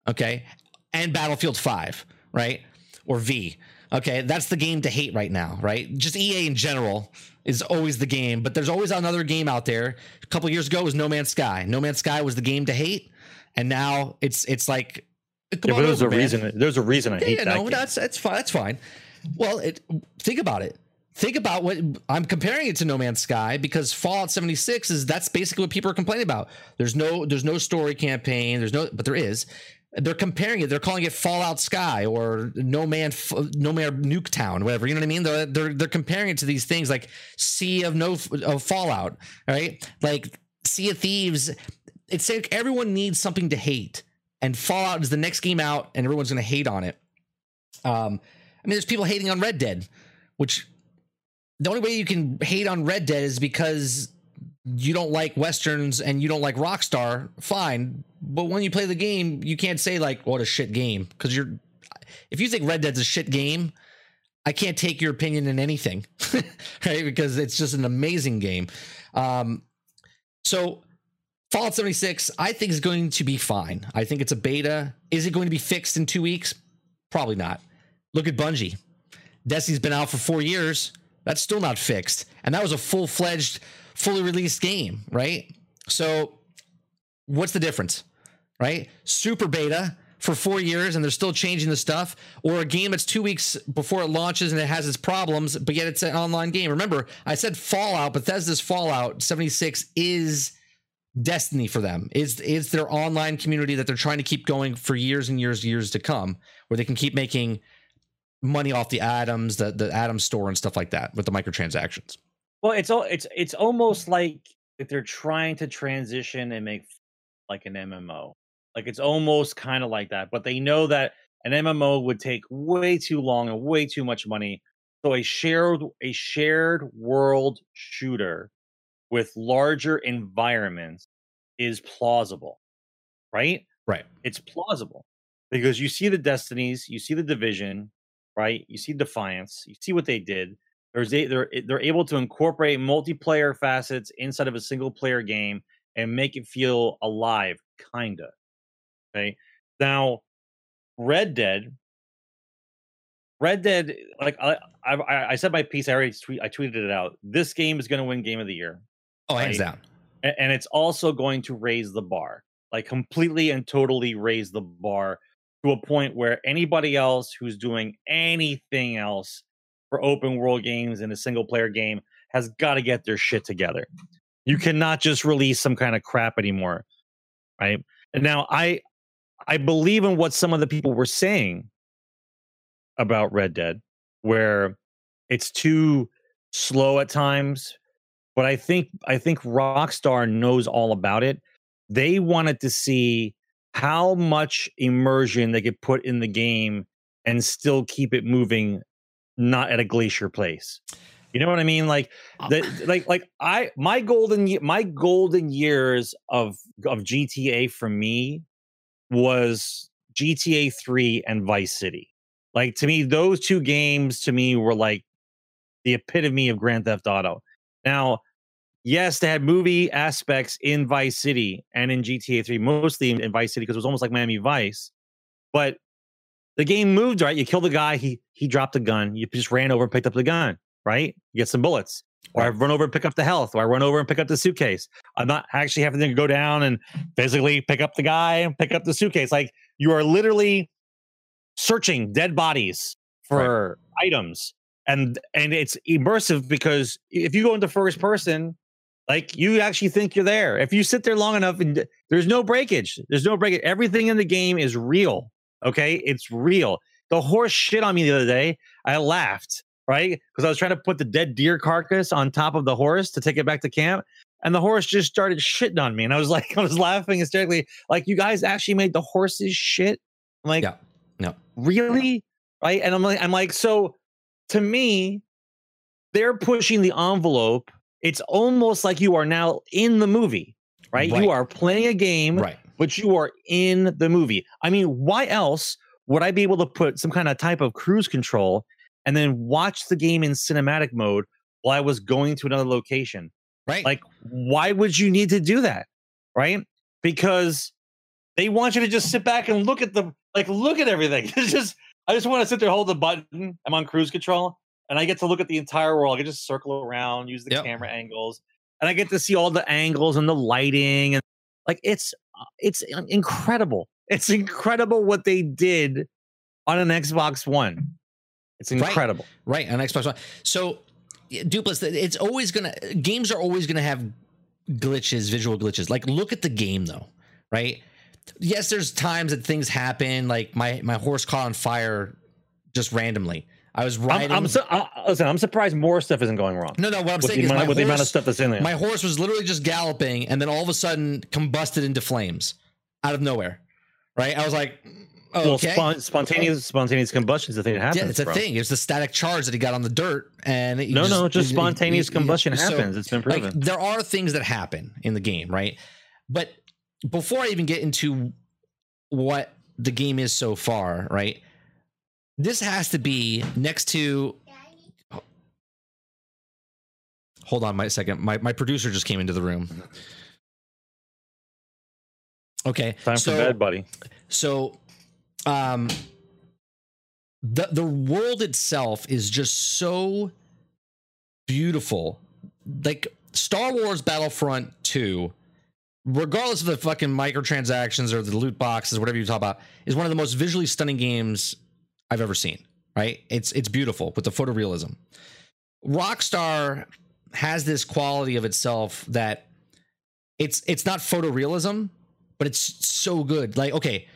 Okay, and Battlefield 5, right? Or V. Okay, that's the game to hate right now, right? Just EA in general is always the game, but there's always another game out there. A couple years ago was No Man's Sky. No Man's Sky was the game to hate, and now it's it's like come Yeah, there's over, a man. reason. There's a reason I Yeah, hate yeah, that. no, game. that's that's fine. That's fine. Well, it, think about it. Think about what I'm comparing it to No Man's Sky because Fallout 76 is that's basically what people are complaining about. There's no there's no story campaign. There's no but there is. They're comparing it. They're calling it Fallout Sky or No Man No Man Nuketown, whatever. You know what I mean? They're they're, they're comparing it to these things like Sea of No of Fallout, right? Like Sea of Thieves. It's like everyone needs something to hate, and Fallout is the next game out, and everyone's going to hate on it. Um, I mean, there's people hating on Red Dead, which the only way you can hate on Red Dead is because you don't like westerns and you don't like Rockstar. Fine, but when you play the game, you can't say like, "What a shit game," because you're. If you think Red Dead's a shit game, I can't take your opinion in anything, right? Because it's just an amazing game. Um, so Fallout 76, I think is going to be fine. I think it's a beta. Is it going to be fixed in two weeks? Probably not. Look at Bungie. Destiny's been out for four years. That's still not fixed. And that was a full fledged, fully released game, right? So, what's the difference, right? Super beta for four years and they're still changing the stuff, or a game that's two weeks before it launches and it has its problems, but yet it's an online game. Remember, I said Fallout, Bethesda's Fallout 76 is destiny for them. It's it's their online community that they're trying to keep going for years and years, and years to come, where they can keep making money off the atoms, the the atom store and stuff like that with the microtransactions. Well, it's all it's it's almost like if they're trying to transition and make like an MMO. Like it's almost kind of like that, but they know that an MMO would take way too long and way too much money. So a shared a shared world shooter with larger environments is plausible. Right? Right. It's plausible. Because you see the destinies, you see the division, right? You see Defiance, you see what they did. There's a, they're eh, they're able to incorporate multiplayer facets inside of a single player game and make it feel alive, kinda. Okay. Now, Red Dead, Red Dead, like I I, I- said my piece. I already tweet, I tweeted it out. This game is going to win Game of the Year, Oh, hands Right. down. A- and it's also going to raise the bar, like completely and totally raise the bar to a point where anybody else who's doing anything else for open world games in a single player game has got to get their shit together. You cannot just release some kind of crap anymore, right? And now I I believe in what some of the people were saying about Red Dead, where it's too slow at times. But I think I think Rockstar knows all about it. They wanted to see how much immersion they could put in the game and still keep it moving, not at a glacier place. You know what I mean? Like uh, the like like I my golden my golden years of of GTA for me was GTA 3 and Vice City. Like to me those two games to me were like the epitome of Grand Theft Auto. Now, yes, they had movie aspects in Vice City and in GTA 3, mostly in, in Vice City because it was almost like Miami Vice. But the game moved right. You kill the guy, he he dropped a gun. You just ran over and picked up the gun, right? You get some bullets. Or I run over and pick up the health, or I run over and pick up the suitcase. I'm not actually having to go down and physically pick up the guy and pick up the suitcase. Like you are literally searching dead bodies for items. And and it's immersive because if you go into first person, like you actually think you're there. If you sit there long enough and there's no breakage, there's no breakage. Everything in the game is real. Okay, it's real. The horse shit on me the other day. I laughed, right? Because I was trying to put the dead deer carcass on top of the horse to take it back to camp. And the horse just started shitting on me. And I was like, I was laughing hysterically. Like, you guys actually made the horses shit? I'm like, Yeah. No. really? Right. And I'm like, I'm like, so to me, they're pushing the envelope. It's almost like you are now in the movie, right? Right. You are playing a game Right. But you are in the movie. I mean, why else would I be able to put some kind of type of cruise control and then watch the game in cinematic mode while I was going to another location? Right. Like, why would you need to do that? Right? Because they want you to just sit back and look at the like look at everything. It's just I just want to sit there, hold the button. I'm on cruise control, and I get to look at the entire world. I can just circle around, use the Yep. camera angles, and I get to see all the angles and the lighting and like it's Uh, it's incredible. It's incredible what they did on an Xbox One. It's incredible. Right on Xbox One. So, Duplex, it's always gonna games are always gonna have glitches, visual glitches. Like, look at the game though, right? Yes, there's times that things happen. Like my my horse caught on fire just randomly. I was I'm, riding. I'm, su- uh, listen. I'm surprised more stuff isn't going wrong. no, no. What I'm with, saying the is amount, my with the amount of stuff that's in there. My horse was literally just galloping, and then all of a sudden combusted into flames out of nowhere. Right? I was like, oh, well, okay. spon- spontaneous spontaneous combustion is the thing that happens. yeah, it's a bro. thing. It's the static charge that he got on the dirt, and it- you No, no, just spontaneous combustion so, happens. It's been like proven. there are things that happen in the game, right? But before I even get into what the game is so far, right? This has to be next to. Hold on, my second. My my producer just came into the room. Okay, Time so, for bed, buddy. so, um, the the world itself is just so beautiful. Like Star Wars Battlefront 2, regardless of the fucking microtransactions or the loot boxes, whatever you talk about, is one of the most visually stunning games I've ever seen. Right? It's it's beautiful with the photorealism. Rockstar has this quality of itself that it's it's not photorealism, but it's so good. Like, okay,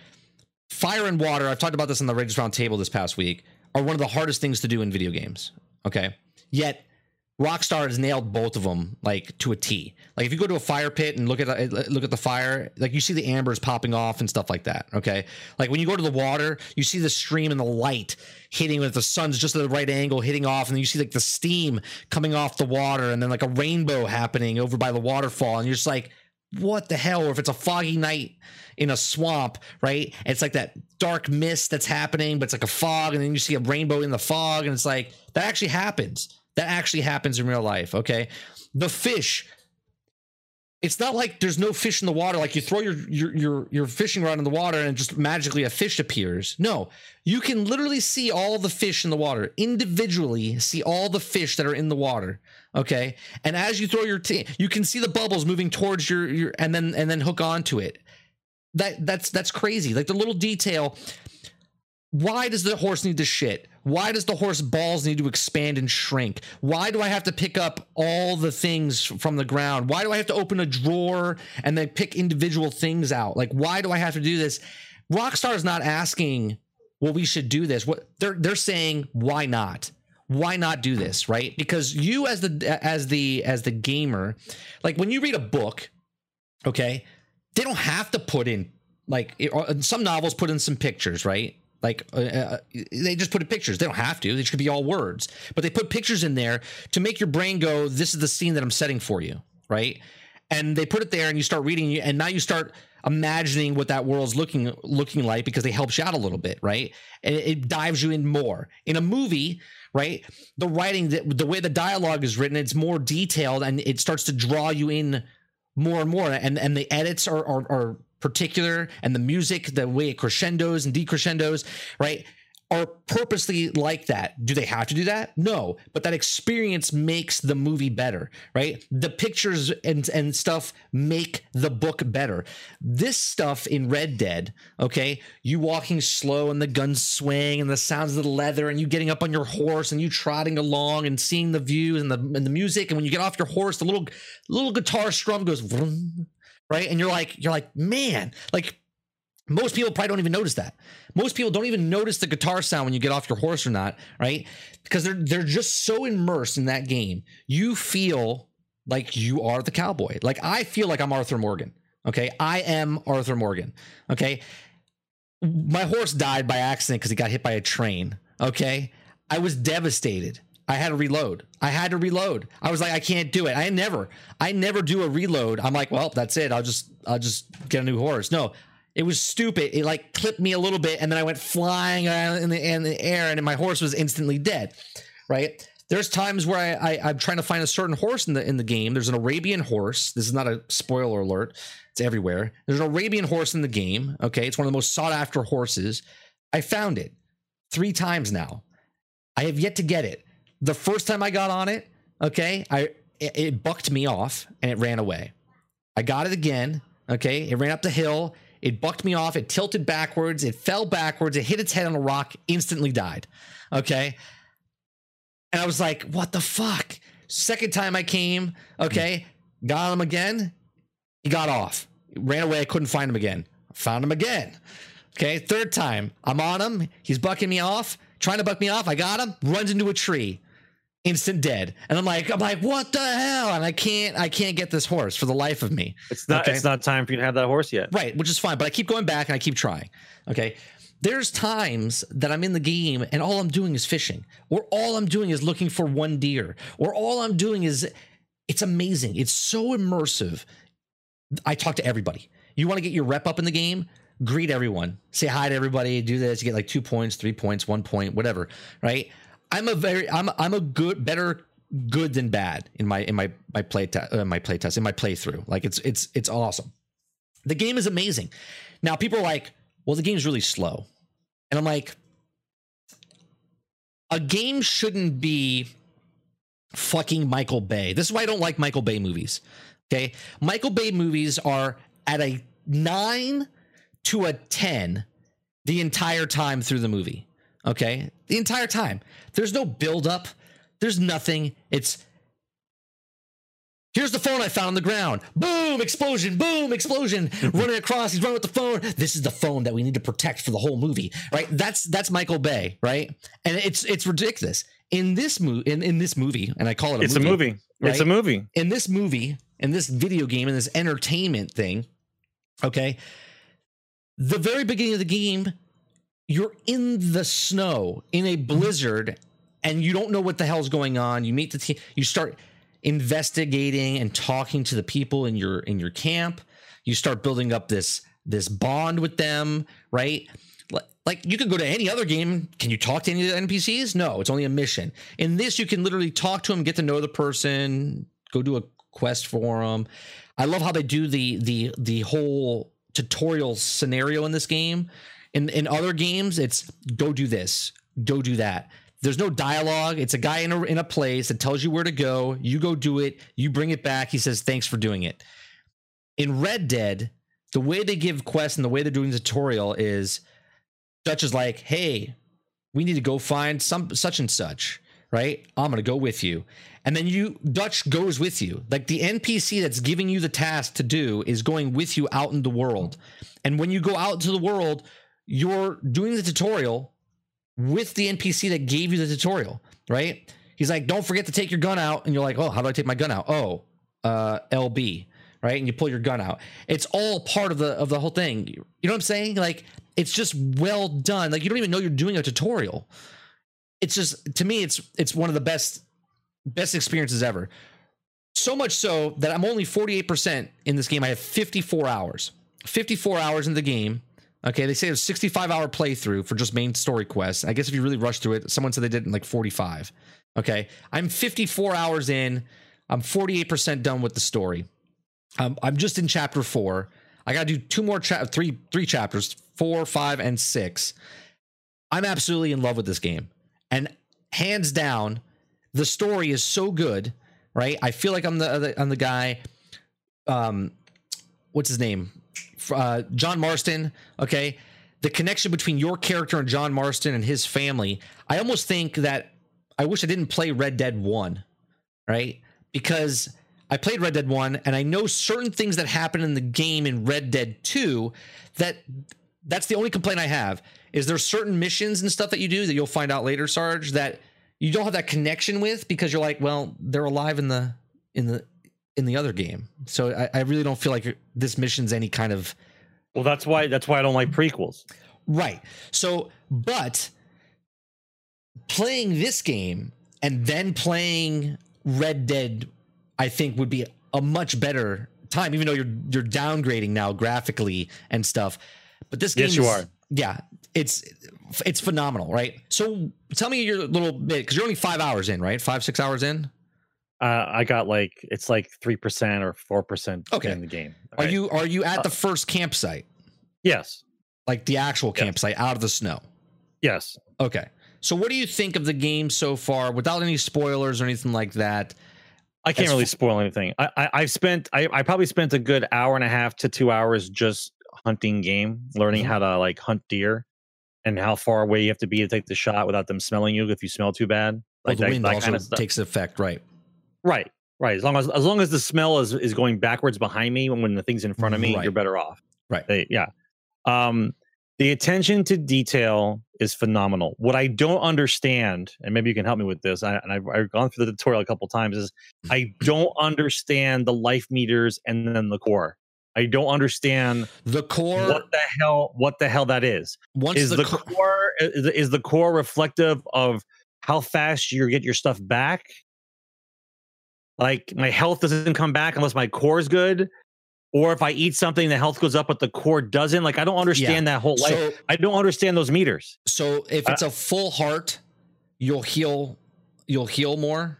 fire and water, I've talked about this on the Raiders Round Table this past week, are one of the hardest things to do in video games. Okay. Yet Rockstar has nailed both of them like to a T. Like if you go to a fire pit and look at uh, the, look at the fire, like you see the ambers popping off and stuff like that. Okay, like when you go to the water, you see the stream and the light hitting with the sun's just at the right angle, hitting off, and then you see like the steam coming off the water, and then like a rainbow happening over by the waterfall, and you're just like, what the hell? Or if it's a foggy night in a swamp, right? It's like that dark mist that's happening, but it's like a fog, and then you see a rainbow in the fog, and it's like that actually happens. That actually happens in real life. Okay. The fish. It's not like there's no fish in the water. Like you throw your your your, your fishing rod in the water and just magically a fish appears. No, you can literally see all the fish in the water individually. See all the fish that are in the water. Okay, and as you throw your, t- you can see the bubbles moving towards your your, and then and then hook onto it. That that's that's crazy. Like the little detail. Why does the horse need to shit? Why does the horse balls need to expand and shrink? Why do I have to pick up all the things from the ground? Why do I have to open a drawer and then pick individual things out? Like, why do I have to do this? Rockstar is not asking, well, we should do this. What they're they're saying, why not? Why not do this, right? Because you as the as the as the gamer, like when you read a book, okay, they don't have to put in like it, uh, some novels put in some pictures, right? Like uh, uh, they just put in pictures. They don't have to. They should be all words, but they put pictures in there to make your brain go, "This is the scene that I'm setting for you," right? And they put it there, and you start reading, and now you start imagining what that world's looking looking like because they help you out a little bit, right? And it, it dives you in more. In a movie, right? The writing, the, the way the dialogue is written, it's more detailed, and it starts to draw you in more and more. And and the edits are are, are particular, and the music, the way it crescendos and decrescendos, right? are purposely like that. Do they have to do that? No, but that experience makes the movie better, right? The pictures and and stuff make the book better. This stuff in Red Dead, okay, you walking slow and the guns swing and the sounds of the leather and you getting up on your horse and you trotting along and seeing the views and the and the music and when you get off your horse, the little little guitar strum goes vroom, right? And you're like you're like, "Man, like most people probably don't even notice that. Most people don't even notice the guitar sound when you get off your horse or not, right? Because they're they're just so immersed in that game. You feel like you are the cowboy. Like I feel like I'm Arthur Morgan. Okay? I am Arthur Morgan. Okay? My horse died by accident because he got hit by a train. Okay? I was devastated. I had to reload. I had to reload. I was like, I can't do it. I never, I never do a reload. I'm like, well, that's it. I'll just, I'll just get a new horse. No, it was stupid. It like clipped me a little bit, and then I went flying in the, in the air, and my horse was instantly dead. Right? There's times where I, I I'm trying to find a certain horse in the in the game. There's an Arabian horse. This is not a spoiler alert. It's everywhere. There's an Arabian horse in the game. Okay, it's one of the most sought after horses. I found it three times now. I have yet to get it. The first time I got on it, okay, I it, it bucked me off and it ran away. I got it again. Okay, it ran up the hill it bucked me off. It tilted backwards. It fell backwards. It hit its head on a rock, instantly died. Okay. And I was like, what the fuck? Second time I came, okay, got him again. He got off. Ran away. I couldn't find him again. Found him again. Okay. Third time, I'm on him. He's bucking me off, trying to buck me off. I got him. Runs into a tree instant dead. And i'm like i'm like what the hell? And i can't i can't get this horse for the life of me. It's not. Okay. It's not time for you to have that horse yet. right which is fine but i keep going back and i keep trying okay? There's times that i'm in the game and all i'm doing is fishing or all i'm doing is looking for one deer or all i'm doing is it's amazing. It's so immersive. I talk to everybody. You want to get your rep up in the game? Greet everyone. Say hi to everybody do this you get like two points three points one point whatever right i'm a very i'm i'm a good better good than bad in my in my my play test uh, my play test in my playthrough. Like it's it's it's awesome. The game is amazing. Now people are like well the game's really slow. And i'm like a game shouldn't be fucking michael bay. This is why i don't like michael bay movies okay? Michael bay movies are at a 9 to a 10 the entire time through the movie okay? The entire time. There's no buildup. there's nothing. It's here's the phone i found on the ground. Boom explosion boom explosion. Running across he's running with the phone. This is the phone that we need to protect for the whole movie right? That's that's michael bay right? And it's it's ridiculous. In this movie in, in this movie and i call it a It's movie, a movie. It's a movie. in this movie, in this video game, in this entertainment thing, okay, the very beginning of the game, you're in the snow in a blizzard and you don't know what the hell's going on. You meet the team, you start investigating and talking to the people in your in your camp. You start building up this this bond with them, right? Li- Like you could go to any other game. Can you talk to any of the NPCs? No, it's only a mission. In this, you can literally talk to them, get to know the person, go do a quest for them. I love how they do the the the whole tutorial scenario in this game. In in other games, it's go do this, go do that. There's no dialogue. It's a guy in a in a place that tells you where to go. You go do it. You bring it back. He says thanks for doing it. In Red Dead, the way they give quests and the way they're doing the tutorial is Dutch is like, hey, we need to go find some such and such. right? I'm going to go with you. And then you Dutch goes with you. Like the NPC that's giving you the task to do is going with you out in the world. And when you go out into the world, you're doing the tutorial with the NPC that gave you the tutorial, right? He's like, "Don't forget to take your gun out." And you're like, "Oh, how do I take my gun out?" "Oh, uh LB." Right? And you pull your gun out. It's all part of the of the whole thing. You know what I'm saying? Like it's just well done. Like you don't even know you're doing a tutorial. It's just to me it's it's one of the best best experiences ever. So much so that I'm only 48% in this game. I have 54 hours. 54 hours in the game. Okay, they say it's 65 hour playthrough for just main story quests. I guess if you really rush through it, someone said they did it in like 45. Okay, I'm 54 hours in. I'm 48% done with the story. Um, I'm just in chapter four. I got to do two more chap, three, three chapters, four, five, and six. I'm absolutely in love with this game, and hands down, the story is so good. Right, I feel like I'm the, the I'm the guy. Um, what's his name? Uh, John Marston. Okay, the connection between your character and John Marston and his family. I almost think that I wish I didn't play Red Dead One, right? Because I played Red Dead 1 and I know certain things that happen in the game in Red Dead 2 that that's the only complaint I have is there certain missions and stuff that you do that you'll find out later Sarge that you don't have that connection with because you're like well they're alive in the in the in the other game so I, I really don't feel like this mission's any kind of Well, that's why that's why I don't like prequels. Right. So, but playing this game and then playing Red Dead, I think would be a much better time, even though you're you're downgrading now graphically and stuff. But this game, Yes, you is- are. Yeah, it's it's phenomenal, right? So, tell me your little bit because you're only five hours in, right? Five six hours in. Uh, I got like it's like three percent or four percent Okay. in the game. Are right? you are you Uh, at the first campsite, Yes. like the actual Yes. campsite out of the snow? Yes. Okay. So, what do you think of the game so far, without any spoilers or anything like that? I can't really spoil anything. I, I I've spent I, I probably spent a good hour and a half to two hours just hunting game, learning Mhm. how to like hunt deer and how far away you have to be to take the shot without them smelling you if you smell too bad. Well, Like the that, wind that also kind of stuff. takes effect, right? Right. Right. As long as as long as the smell is is going backwards behind me when, when the thing's in front of me, Right. you're better off. Right. They- yeah. Um the attention to detail is phenomenal. What I don't understand, and maybe you can help me with this, I, and I've, I've gone through the tutorial a couple times, is I don't understand the life meters and then the core. I don't understand The core what the hell what the hell that is. once Is the, the, co- core is, is the core reflective of how fast you get your stuff back? Like my health doesn't come back unless my core is good, or if I eat something, the health goes up, but the core doesn't. Like I don't understand that whole life. so I don't understand those meters. so if Uh, it's a full heart, you'll heal you'll heal more.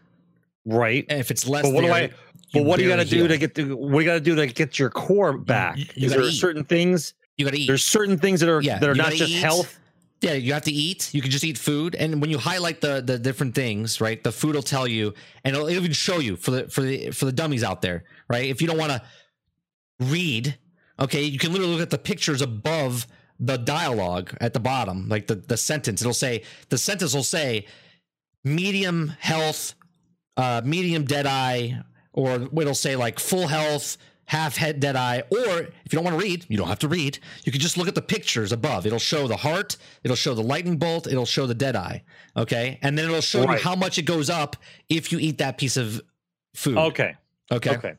Right. And if it's less, But what do I? But what do you got to do to get the? What do you got to do to get your core back? you- you Is there eat. certain things? You gotta eat. There's certain things that are Yeah, that are not just eat. health. Yeah, you have to eat. You can just eat food, and when you highlight the the different things, right, the food will tell you, and it'll even show you for the for the for the dummies out there, right? If you don't want to read, okay, you can literally look at the pictures above the dialogue at the bottom, like the the sentence. It'll say the sentence will say medium health, uh, medium dead eye, or it'll say like full health, half head dead eye. Or if you don't want to read, you don't have to read. You can just look at the pictures above. It'll show the heart, it'll show the lightning bolt, it'll show the dead eye. Okay, and then it'll show you how much it goes up if you eat that piece of food. Okay. Okay. Okay.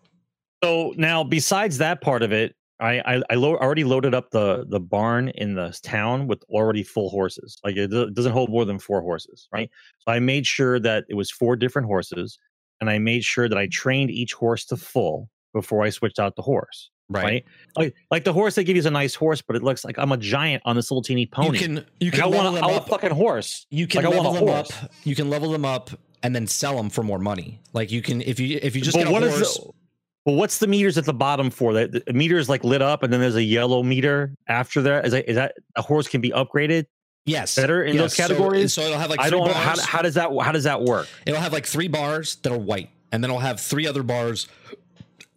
So now, besides that part of it, I I, I lo- already loaded up the the barn in the town with already full horses. Like it do- doesn't hold more than four horses, right? So I made sure that it was four different horses, and I made sure that I trained each horse to full before I switched out the horse. Right. Right. Like like the horse they give you is a nice horse, but it looks like I'm a giant on this little teeny You pony. can you Like, can I level want them a, I want up. a fucking horse. You can like, I want level a them up. You can level them up and then sell them for more money. Like you can if you if you just but get a what is horse. the, but what's the meters at the bottom for? That the meter is like lit up, and then there's a yellow meter after that. Is that, is that a horse can be upgraded? yes, better in those categories? So, it'll have like I don't know how, how does that how does that work? it'll have like three bars that are white, and then it'll have three other bars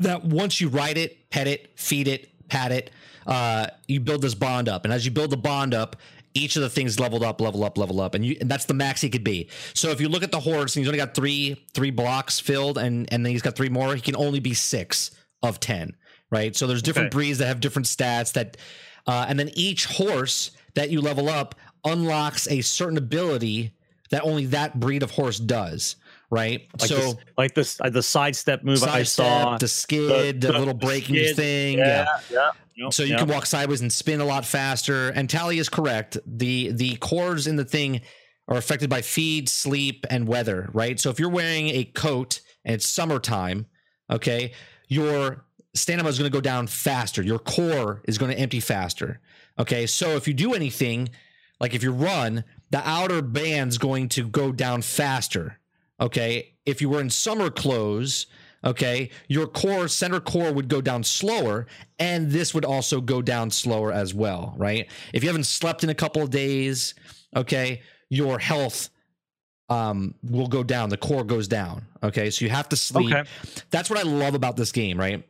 that once you ride it, pet it, feed it, pat it, uh, you build this bond up, and as you build the bond up, each of the things leveled up, level up, level up, and you and that's the max he could be. So if you look at the horse and he's only got three three blocks filled, and and then he's got three more, he can only be six of ten, right? So there's different Okay. breeds that have different stats that, uh, and then each horse that you level up unlocks a certain ability that only that breed of horse does, right? Like so this, like this, uh, the sidestep move I sidestep, saw. the skid, the, the- little the braking skid, thing, yeah, yeah. Yep, so you can walk sideways and spin a lot faster. And Tally is correct. The the cores in the thing are affected by feed, sleep, and weather, right? So if you're wearing a coat and it's summertime, okay, your stamina is going to go down faster. Your core is going to empty faster. Okay, so if you do anything, like if you run, the outer band's going to go down faster. Okay, if you were in summer clothes, okay, your core center core would go down slower, and this would also go down slower as well, right? If you haven't slept in a couple of days, okay, your health um will go down the core goes down okay so you have to sleep Okay. that's what i love about this game right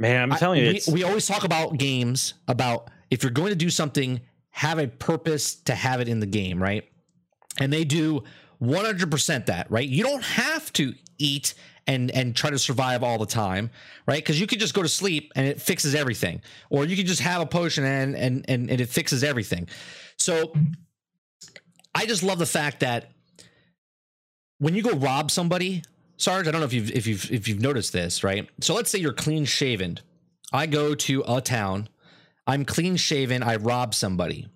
Man, I'm I- telling you, we, it's, we always talk about games about if you're going to do something, have a purpose to have it in the game, right? And they do 100% that, right? You don't have to eat and and try to survive all the time, right? Because you could just go to sleep and it fixes everything, or you could just have a potion and and and, and it fixes everything. So I just love the fact that when you go rob somebody, Sarge, I don't know if you've if you've if you've noticed this, right? So let's say you're clean shaven. I go to a town, I'm clean shaven, I rob somebody.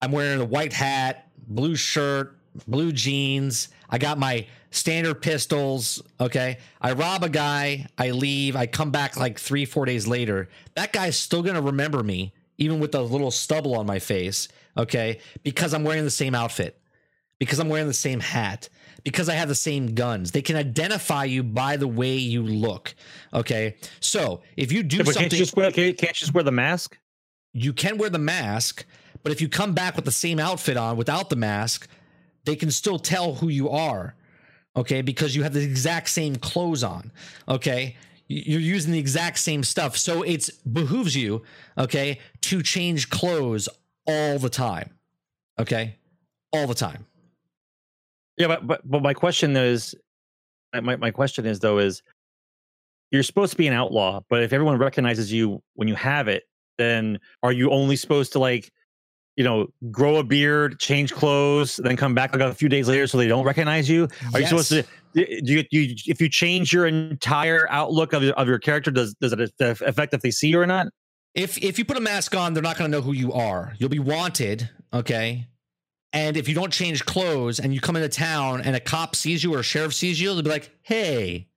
I'm wearing a white hat, blue shirt, blue jeans. I got my standard pistols. Okay. I rob a guy, I leave, I come back like three, four days later. That guy's still gonna remember me, even with a little stubble on my face. Okay. Because I'm wearing the same outfit, because I'm wearing the same hat, because I have the same guns. They can identify you by the way you look. Okay. So if you do Yeah, something can't you just wear can't you just wear the mask? you can wear the mask, but if you come back with the same outfit on without the mask, they can still tell who you are. Okay, because you have the exact same clothes on. Okay, you're using the exact same stuff, so it's behooves you, okay, to change clothes all the time. Okay, all the time. Yeah, but but, but my question is, my my question is though is, you're supposed to be an outlaw, but if everyone recognizes you when you have it, then are you only supposed to like, you know, grow a beard, change clothes, then come back like a few days later so they don't recognize you? Are you supposed to? Do you, you if you change your entire outlook of your, of your character, does does it affect if they see you or not? if if you put a mask on, they're not going to know who you are. You'll be wanted, okay? And if you don't change clothes and you come into town and a cop sees you or a sheriff sees you, they'll be like, "Hey."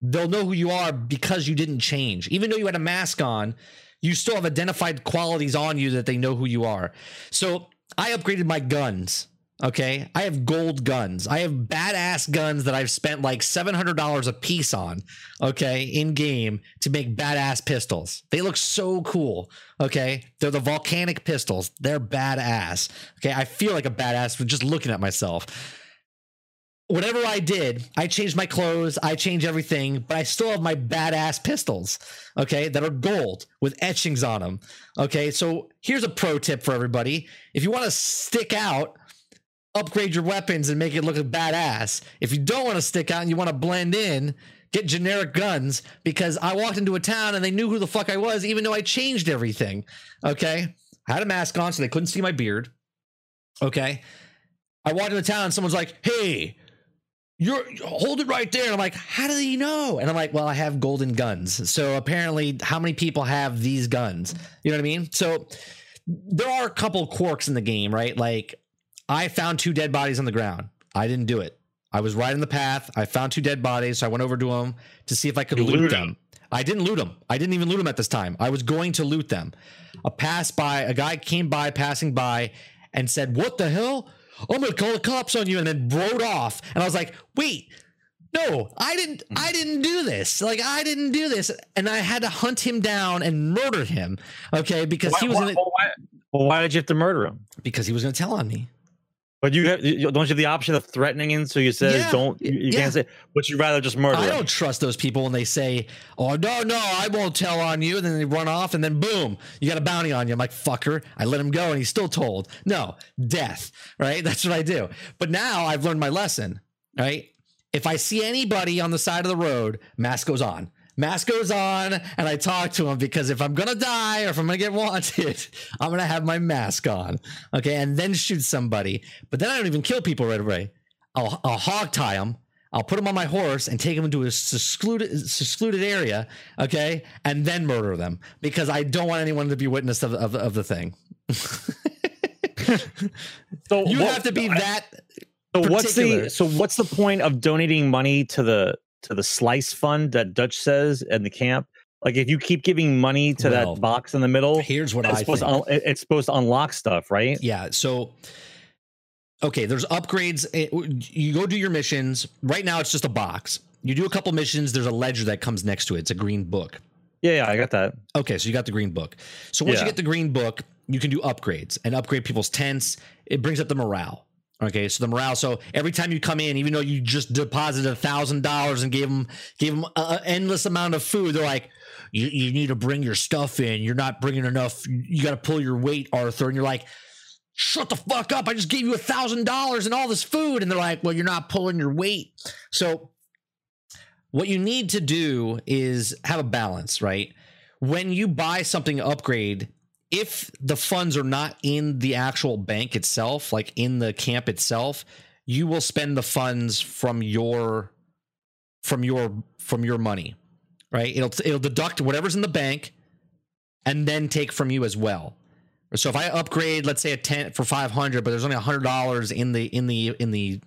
They'll know who you are because you didn't change. Even though you had a mask on, you still have identified qualities on you that they know who you are. So, I upgraded my guns. Okay? I have gold guns. I have badass guns that I've spent like $700 a piece on, okay, in game to make badass pistols. They look so cool. Okay? They're the volcanic pistols. They're badass. Okay? I feel like a badass just looking at myself. Whatever I did, I changed my clothes, I changed everything, but I still have my badass pistols, okay, that are gold with etchings on them. Okay, so here's a pro tip for everybody. If you want to stick out, upgrade your weapons and make it look badass. If you don't want to stick out and you want to blend in, get generic guns because I walked into a town and they knew who the fuck I was, even though I changed everything. Okay. I had a mask on so they couldn't see my beard. Okay. I walked into town and someone's like, hey, you're hold it right there. And I'm like, how do they know? And I'm like, well, I have golden guns. So apparently, how many people have these guns? You know what I mean? So there are a couple quirks in the game, right? Like I found two dead bodies on the ground. I didn't do it. I was right in the path. I found two dead bodies, so I went over to them to see if I could You loot looted them. I didn't loot them. I didn't even loot them at this time. I was going to loot them. A pass by, a guy came by, passing by, and said, "What the hell? Oh, I'm gonna call the cops on you," and then rode off. And I was like, "Wait, no, I didn't. Mm. I didn't do this. Like, I didn't do this." And I had to hunt him down and murder him. Okay, because he was why, gonna, why, why did you have to murder him? because he was gonna tell on me. But you, have, you don't you have the option of threatening him? So you says Yeah, don't. You, you yeah. can't say. But you'd rather just murder. I him. don't trust those people when they say, "Oh no, no, I won't tell on you," and then they run off, and then boom, you got a bounty on you. I'm like, "Fucker!" I let him go, and he's still told, "No, death." Right? That's what I do. But now I've learned my lesson. Right? If I see anybody on the side of the road, mask goes on. Mask goes on, and I talk to him because if I'm gonna die or if I'm gonna get wanted, I'm gonna have my mask on. Okay, and then shoot somebody. But then I don't even kill people right away. I'll, I'll hog tie them. I'll put them on my horse and take them into a secluded, secluded area, okay, and then murder them because I don't want anyone to be witness of, of, of the thing. So You what- have to be that. So what's the so what's the point of donating money to the to the slice fund that Dutch says in the camp? Like if you keep giving money to Well, that box in the middle, Here's what I supposed, un- it's supposed to unlock stuff, right? Yeah. So, okay, there's upgrades. Eh, you go do your missions. Right now, it's just a box. You do a couple missions. There's a ledger that comes next to it. It's a green book. Yeah, yeah, I got that. Okay, so you got the green book. So once Yeah. you get the green book, you can do upgrades and upgrade people's tents. It brings up the morale. Okay, so the morale. So every time you come in, even though you just deposited a thousand dollars and gave them gave them an endless amount of food, they're like, "You you need to bring your stuff in. You're not bringing enough. You got to pull your weight, Arthur." And you're like, "Shut the fuck up! I just gave you a thousand dollars and all this food." And they're like, "Well, you're not pulling your weight." So what you need to do is have a balance, right? When you buy something upgrade, if the funds are not in the actual bank itself, like in the camp itself, you will spend the funds from your from your from your money, right? It'll it'll deduct whatever's in the bank and then take from you as well. So if I upgrade, let's say a tent for 500, but there's only $100 in the in the in the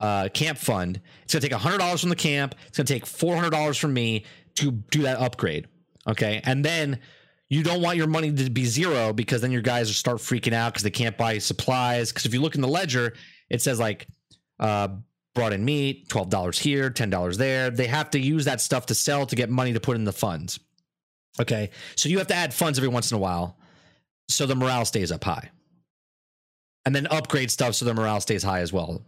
uh, camp fund. It's gonna take hundred dollars from the camp. It's gonna take four hundred dollars from me to do that upgrade. Okay, and then you don't want your money to be zero because then your guys start freaking out because they can't buy supplies. Because if you look in the ledger, it says like uh, brought in meat, twelve dollars here, ten dollars there. They have to use that stuff to sell to get money to put in the funds. Okay, so you have to add funds every once in a while, so the morale stays up high, and then upgrade stuff so the morale stays high as well.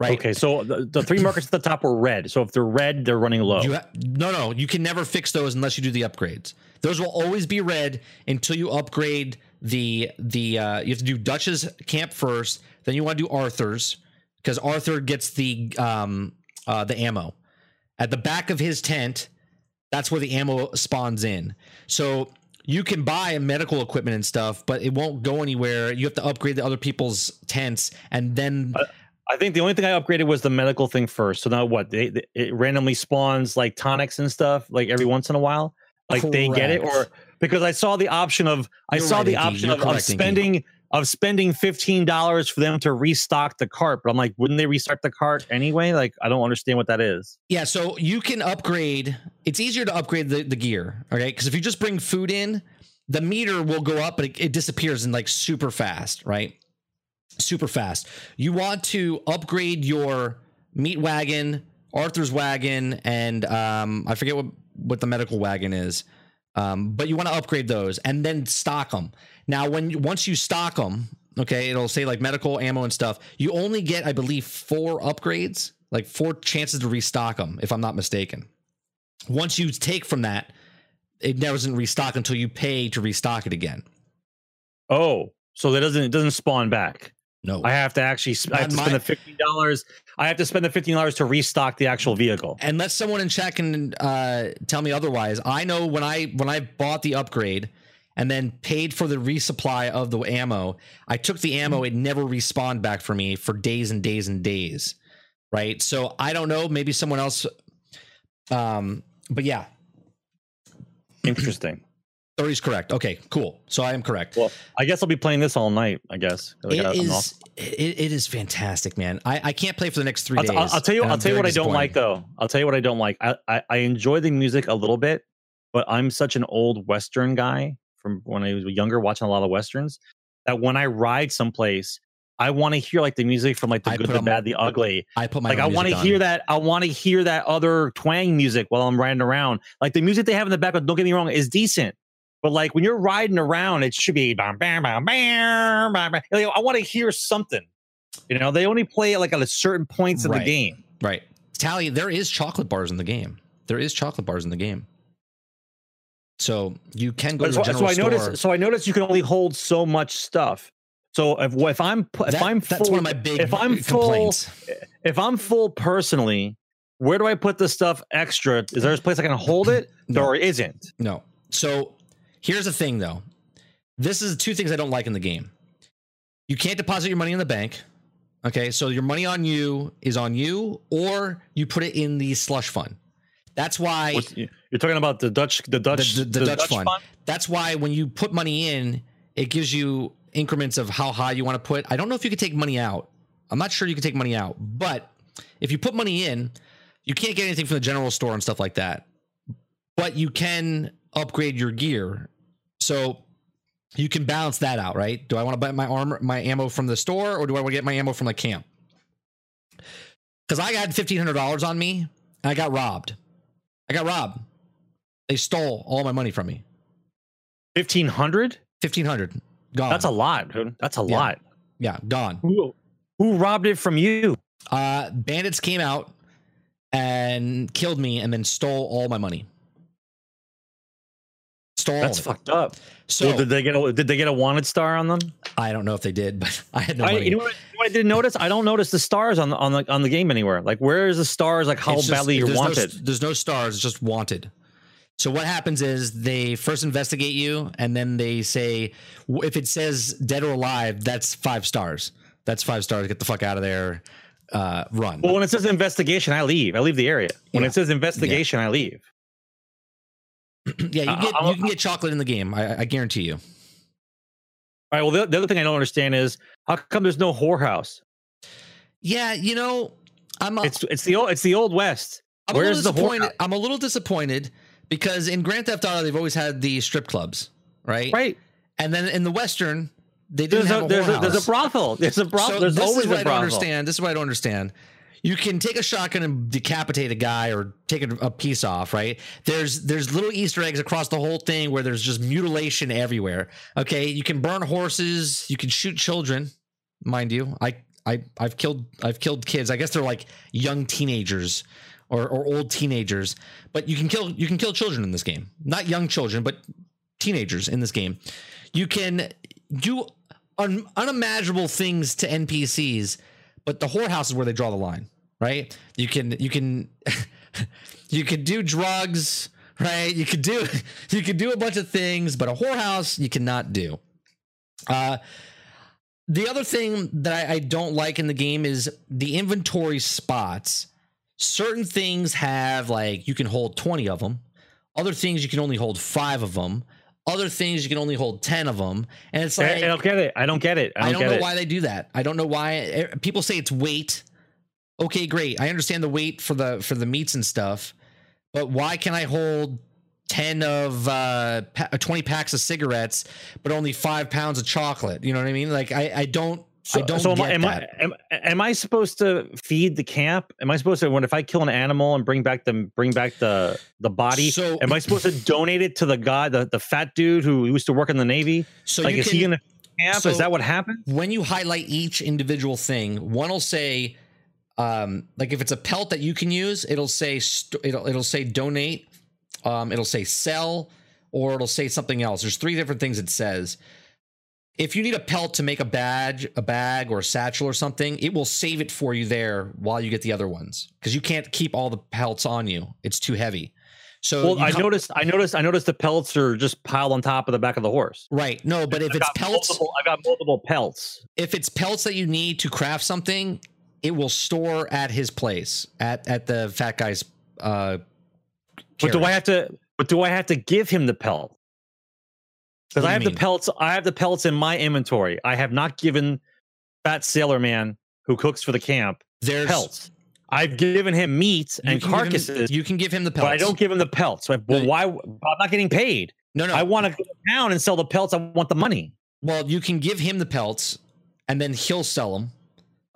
Right. Okay, so the, the three markets at the top were red. So if they're red, they're running low. You ha- no, no, you can never fix those unless you do the upgrades. Those will always be red until you upgrade the the. Uh, you have to do Dutch's camp first, then you want to do Arthur's because Arthur gets the um uh, the ammo at the back of his tent. That's where the ammo spawns in. So you can buy medical equipment and stuff, but it won't go anywhere. You have to upgrade the other people's tents, and then I think the only thing I upgraded was the medical thing first. So now what? They, they- it randomly spawns like tonics and stuff like every once in a while. Like they get it, or because I saw the option of I You're saw right, the option of, of correct, spending of spending fifteen dollars for them to restock the cart. But I'm like, wouldn't they restart the cart anyway? Like I don't understand what that is. Yeah, so you can upgrade. It's easier to upgrade the, the gear, okay? Because if you just bring food in, the meter will go up, but it, it disappears in like super fast, right? Super fast. You want to upgrade your meat wagon, Arthur's wagon, and um, I forget what what the medical wagon is. Um, but you want to upgrade those and then stock them. Now, when once you stock them, okay, it'll say like medical ammo and stuff. You only get, I believe, four upgrades, like four chances to restock them, if I'm not mistaken. Once you take from that, it never doesn't restock until you pay to restock it again. Oh, so that doesn't it doesn't spawn back. No, I have to actually sp- I have Not to spend my- the fifteen dollars. I have to spend the fifteen dollars to restock the actual vehicle. unless someone in chat can uh, tell me otherwise. I know when I when I bought the upgrade and then paid for the resupply of the ammo, I took the ammo. It never respawned back for me for days and days and days. Right. So I don't know. Maybe someone else. Um. But yeah, Interesting. 30 is correct. Okay. Cool. So I am correct. Well, I guess I'll be playing this all night. I guess. I It got- I'm is. off. It, it is fantastic, man. I, I can't play for the next 3 I'll, days. I'll- I'll tell you. I'll tell you what I don't like though. I'll tell you what I don't like. I, I I enjoy the music a little bit, but I'm such an old Western guy from when I was younger, watching a lot of westerns. That when I ride someplace, I want to hear like the music from like the I good, the on- bad, the ugly. I put my Like I want to hear on. that. I want to hear that other twang music while I'm riding around. Like the music they have in the background. Don't get me wrong, is decent. But like when you're riding around, it should be bam, bam, bam, bam, bam, bam. Like, I want to hear something. You know, they only play it like at a certain points of Right. the game. Right. Tally, there is chocolate bars in the game. There is chocolate bars in the game. So you can go But to a general so I store. noticed. So I noticed you can only hold so much stuff. So if if I'm if That- I'm full, that's one of my big if I'm uh, full, complaints. if I'm full personally, where do I put the stuff extra? Is there a place I can hold it, No. or isn't? No. So here's the thing though. This is two things I don't like in the game. You can't deposit your money in the bank. Okay, so your money on you is on you, or you put it in the slush fund. That's why What's- You're talking about the Dutch, the Dutch, the, the, Dutch, fund. That's why when you put money in, it gives you increments of how high you want to put. I don't know if you can take money out. I'm not sure you can take money out, but if you put money in, you can't get anything from the general store and stuff like that. But you can upgrade your gear. So you can balance that out, right? Do I want to buy my armor, my ammo from the store, or do I want to get my ammo from the camp? Because I had fifteen hundred dollars on me, and I got robbed. I got robbed. They stole all my money from me. Fifteen hundred. Fifteen hundred gone. That's a lot, dude. That's a Yeah. lot. yeah, gone. Who, who robbed it from you? Uh, bandits came out and killed me, and then stole all my money. Stole. That's fucked up. So Well, did they get a did they get a wanted star on them? I don't know if they did, but I had no I, you know what, you know what I didn't notice? I don't notice the stars on the on the on the game anywhere. Like where is the stars? Like how just- badly you're there's wanted? No, there's no stars, it's just wanted. So what happens is they first investigate you, and then they say if it says dead or alive, that's five stars. That's five stars. Get the fuck out of there. Uh, run. well, when it says investigation, I leave. I leave the area. When Yeah. it says investigation, I leave. yeah, you get I'll- you can get chocolate in the game. I, I guarantee you. All right. Well, the, the other thing I don't understand is how come there's no whorehouse? Yeah, you know, I'm a, It's it's the old it's the old west. I'm a Where's little the disappointed. whorehouse? I'm a little disappointed because in Grand Theft Auto they've always had the strip clubs, right? Right. And then in the Western they didn't There's have a, a, there's, a, there's a brothel. There's a brothel. So there's this always is what a I don't brothel. understand. This is what I don't understand. You can take a shotgun and decapitate a guy or take a, piece off, right? There's there's little Easter eggs across the whole thing where there's just mutilation everywhere. Okay, you can burn horses, you can shoot children, mind you. I I I've killed I've killed kids. I guess they're like young teenagers or, or old teenagers, but you can kill you can kill children in this game. Not young children, but teenagers in this game. You can do un- unimaginable things to NPCs, but the whorehouse is where they draw the line, right? You can you can you can do drugs, right? You could do you could do a bunch of things, but a whorehouse you cannot do. Uh the other thing that I, I don't like in the game is the inventory spots. Certain things have like you can hold 20 of them. Other things you can only hold five of them. Other things you can only hold 10 of them. And it's I, like I don't get it. I don't get it. I I don't, don't, get know it. why they do that. I don't know why eh, people say it's weight. Okay, great. I understand the weight for the for the meats and stuff, but why can I hold ten of uh twenty packs of cigarettes, but only five pounds of chocolate? You know what I mean? Like I I don't I don't so am, I, am, am, am I supposed to feed the camp? Am I supposed to when if I kill an animal and bring back the bring back the the body? So- am I supposed to donate it to the guy, the, the fat dude who used to work in the navy? so like, you is can, he the camp? so- is that what happened? when you highlight each individual thing, one will say, um, like if it's a pelt that you can use, it'll say st- it'll it'll say donate, um, it'll say sell, or it'll say something else. There's three different things it says. If you need a pelt to make a badge, a bag, or a satchel or something, it will save it for you there while you get the other ones because you can't keep all the pelts on you; it's too heavy. So Well, I noticed. I noticed. I noticed the pelts are just piled on top of the back of the horse. right? No, but if I it's pelts, multiple, I got multiple pelts. if it's pelts that you need to craft something, it will store at his place at at the fat guy's. Uh, But do. I have to? But do I have to give him the pelt? Because I have the pelts. I have the pelts in my inventory. I have not given Fat Sailor Man, who cooks for the camp, There's pelts. I've given him meat and give him- carcasses, you can give him the pelts, but I don't give him the pelts. So I, well, why? I'm not getting paid. No, no. I want to go down and sell the pelts. I want the money. well, you can give him the pelts, and then he'll sell them.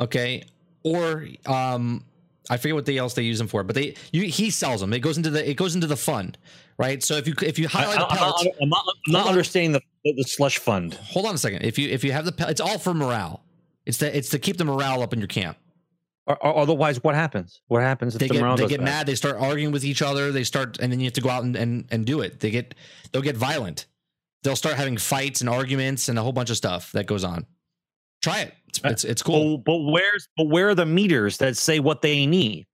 Okay, or um, I forget what they else they use them for, but they you he sells them. It goes into the it goes into the fund, right? So if you if you I, highlight the am pellets, not, I'm not, I'm not understanding the, the slush fund. hold on a second. If you if you have the pel- it's all for morale. It's the it's to keep the morale up in your camp. Or, or otherwise, what happens? What happens if They the get they get bad? mad. They start arguing with each other. They start and then you have to go out and, and and do it. They get they'll get violent. They'll start having fights and arguments and a whole bunch of stuff that goes on. Try it. It's uh, it's, it's cool. But, but where's but where are the meters that say what they need?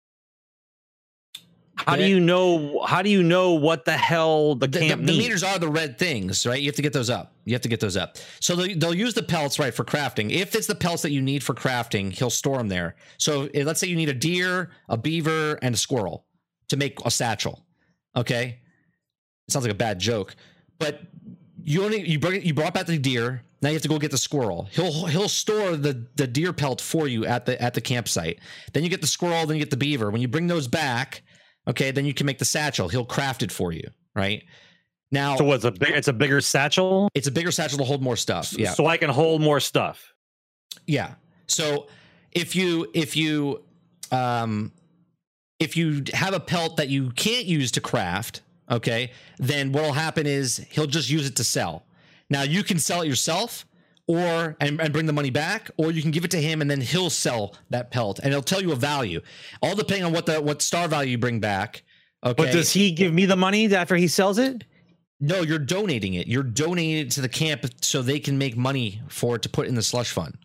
How do you know? How do you know what the hell the, the, the, camp the meters are the red things, right? You have to get those up. You have to get those up. So they, they'll use the pelts, right, for crafting. If it's the pelts that you need for crafting, he'll store them there. So eh, let's say you need a deer, a beaver, and a squirrel to make a satchel. Okay, it sounds like a bad joke, but you only you bring you brought back the deer. Now you have to go get the squirrel. He'll he'll store the the deer pelt for you at the at the campsite. Then you get the squirrel. Then you get the beaver. When you bring those back, okay, then you can make the satchel. He'll craft it for you, right? Now so what's a big? It's a bigger satchel. it's a bigger satchel to hold more stuff. Yeah. So I can hold more stuff. Yeah. So if you if you um if you have a pelt that you can't use to craft, okay, then what'll happen is he'll just use it to sell. Now you can sell it yourself or and, and bring the money back, or you can give it to him and then he'll sell that pelt and he'll tell you a value. All depending on what the what star value you bring back. Okay. But does he give me the money after he sells it? no, you're donating it. You're donating it to the camp so they can make money for it to put in the slush fund.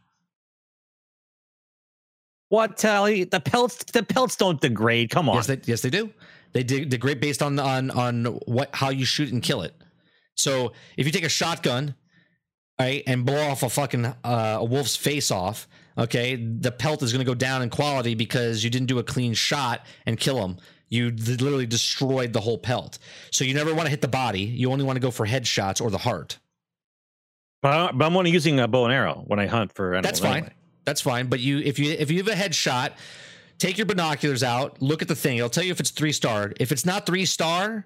What Tally? The pelts. The pelts don't degrade. Come on. Yes, they yes they do. They de- degrade based on on on what how you shoot and kill it. So if you take a shotgun, right, and blow off a fucking uh, a wolf's face off, okay, the pelt is going to go down in quality because you didn't do a clean shot and kill him. You literally destroyed the whole pelt. So you never want to hit the body. You only want to go for headshots or the heart. but, I'm only using a bow and arrow when I hunt for animals. That's fine. anyway. That's fine. But you, if you if you have a headshot, take your binoculars out, look at the thing. It'll tell you if it's three star. If it's not three star,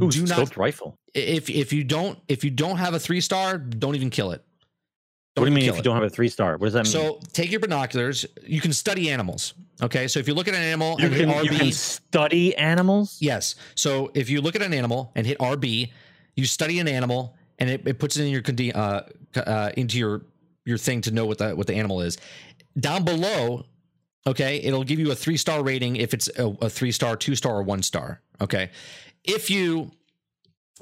Ooh, do not. rifle. If if you don't if you don't have a three star, don't even kill it. What do you mean if you it. don't have a three star? What does that mean? So take your binoculars. You can study animals. Okay, so if you look at an animal you and hit can, you can study animals. yes. So if you look at an animal and hit RB, you study an animal and it, it puts it in your uh, uh, into your your thing to know what the what the animal is. Down below, okay, it'll give you a three star rating if it's a, a three star, two star, or one star. Okay, if you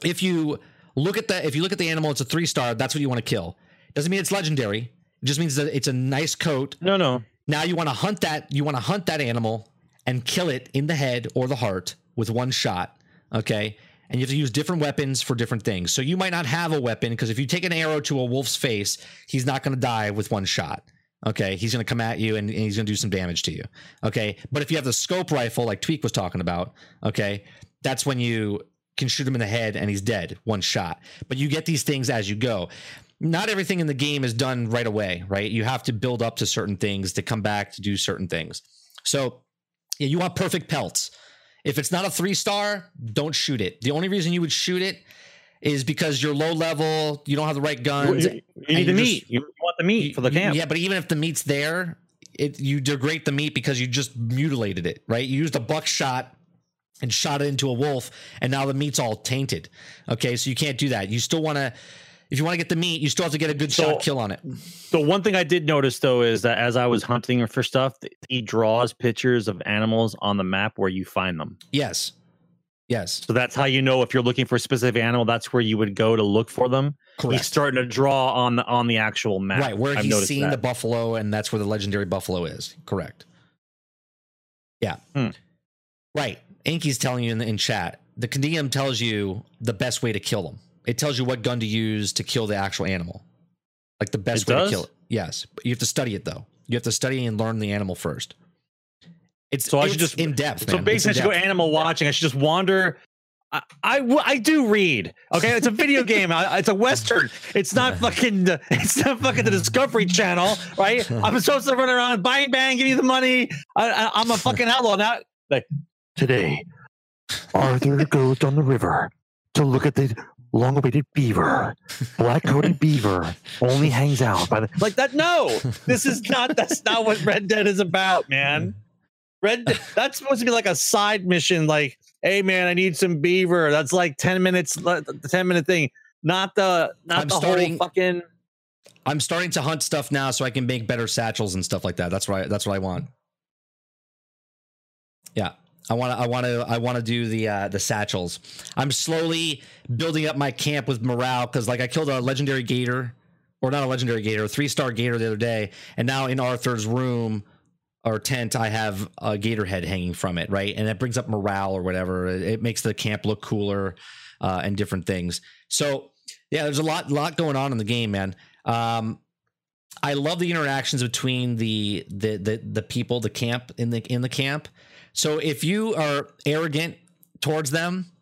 if you look at the if you look at the animal, it's a three star. That's what you want to kill. Doesn't mean it's legendary. It just means that it's a nice coat. No, no. Now you want to hunt that. You want to hunt that animal and kill it in the head or the heart with one shot. Okay. And you have to use different weapons for different things. So you might not have a weapon because if you take an arrow to a wolf's face, he's not going to die with one shot. Okay. He's going to come at you and, and he's going to do some damage to you. Okay. But if you have the scope rifle, like Tweak was talking about, okay, that's when you can shoot him in the head and he's dead, one shot. But you get these things as you go. Not everything in the game is done right away, right? You have to build up to certain things to come back to do certain things. So, yeah, you want perfect pelts. If it's not a three star, don't shoot it. The only reason you would shoot it is because you're low level, you don't have the right guns. you- you need the meat. just- you want the meat for the camp. Yeah, but even if the meat's there, it you degrade the meat because you just mutilated it, right? You used a buckshot and shot it into a wolf, and now the meat's all tainted. Okay, so you can't do that. You still want to, if you want to get the meat, you still have to get a good So- shot kill on it. The one thing I did notice though is that as I was hunting for stuff, he draws pictures of animals on the map where you find them. Yes, yes, So that's how you know if you're looking for a specific animal. That's where you would go to look for them. He's starting to draw on the on the actual map. Right, where I've he's seen that. the buffalo, and that's where the legendary buffalo is. Correct. Yeah. Hmm. Right. Inky's telling you in, the, in chat. The Compendium tells you the best way to kill them. It tells you what gun to use to kill the actual animal. Like the best It way does? to kill it. Yes. But you have to study it though. You have to study and learn the animal first. It's So I it's should just- in depth. So man. It's basically, I should go animal watching. I should just wander. I I do read. Okay, it's a video game. I, it's a western. It's not fucking. the- It's not fucking the Discovery Channel, right? I'm supposed to run around, bang bang, give you the money. I, I, I'm a fucking outlaw now. Like Today, Arthur goes down the river to look at the long awaited beaver. Black coated beaver only hangs out by the. like that. No, this is not. That's not what Red Dead is about, man. Red. Dead- That's supposed to be like a side mission. Like hey man, I need some beaver. That's like ten minutes, the ten minute thing, not the not I'm the starting- whole fucking. I'm starting to hunt stuff now so I can make better satchels and stuff like that. That's what I, that's what I want. Yeah. I want to I want to I want to do the uh the satchels. I'm slowly building up my camp with morale cuz like I killed a legendary gator or not a legendary gator, a 3-star gator the other day and now in Arthur's room or tent I have a gator head hanging from it, right? And it brings up morale or whatever. It, it makes the camp look cooler uh and different things. So, yeah, there's a lot lot going on in the game, man. Um I love the interactions between the the the the people, the camp in the in the camp. So if you are arrogant towards them,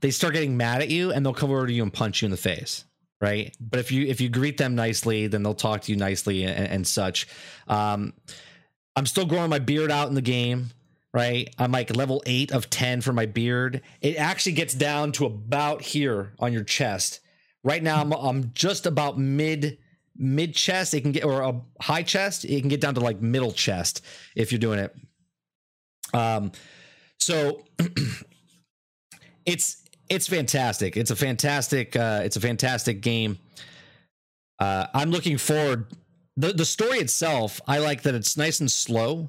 they start getting mad at you and they'll come over to you and punch you in the face, right? But if you if you greet them nicely, then they'll talk to you nicely and, and such. Um, I'm still growing my beard out in the game, right? I'm like level eight of ten for my beard. It actually gets down to about here on your chest. Right now, I'm I'm just about mid mid chest. It can get or a high chest. It can get down to like middle chest if you're doing it. Um, so it's it's fantastic. It's a fantastic uh, it's a fantastic game. Uh, I'm looking forward. the The story itself, I like that it's nice and slow.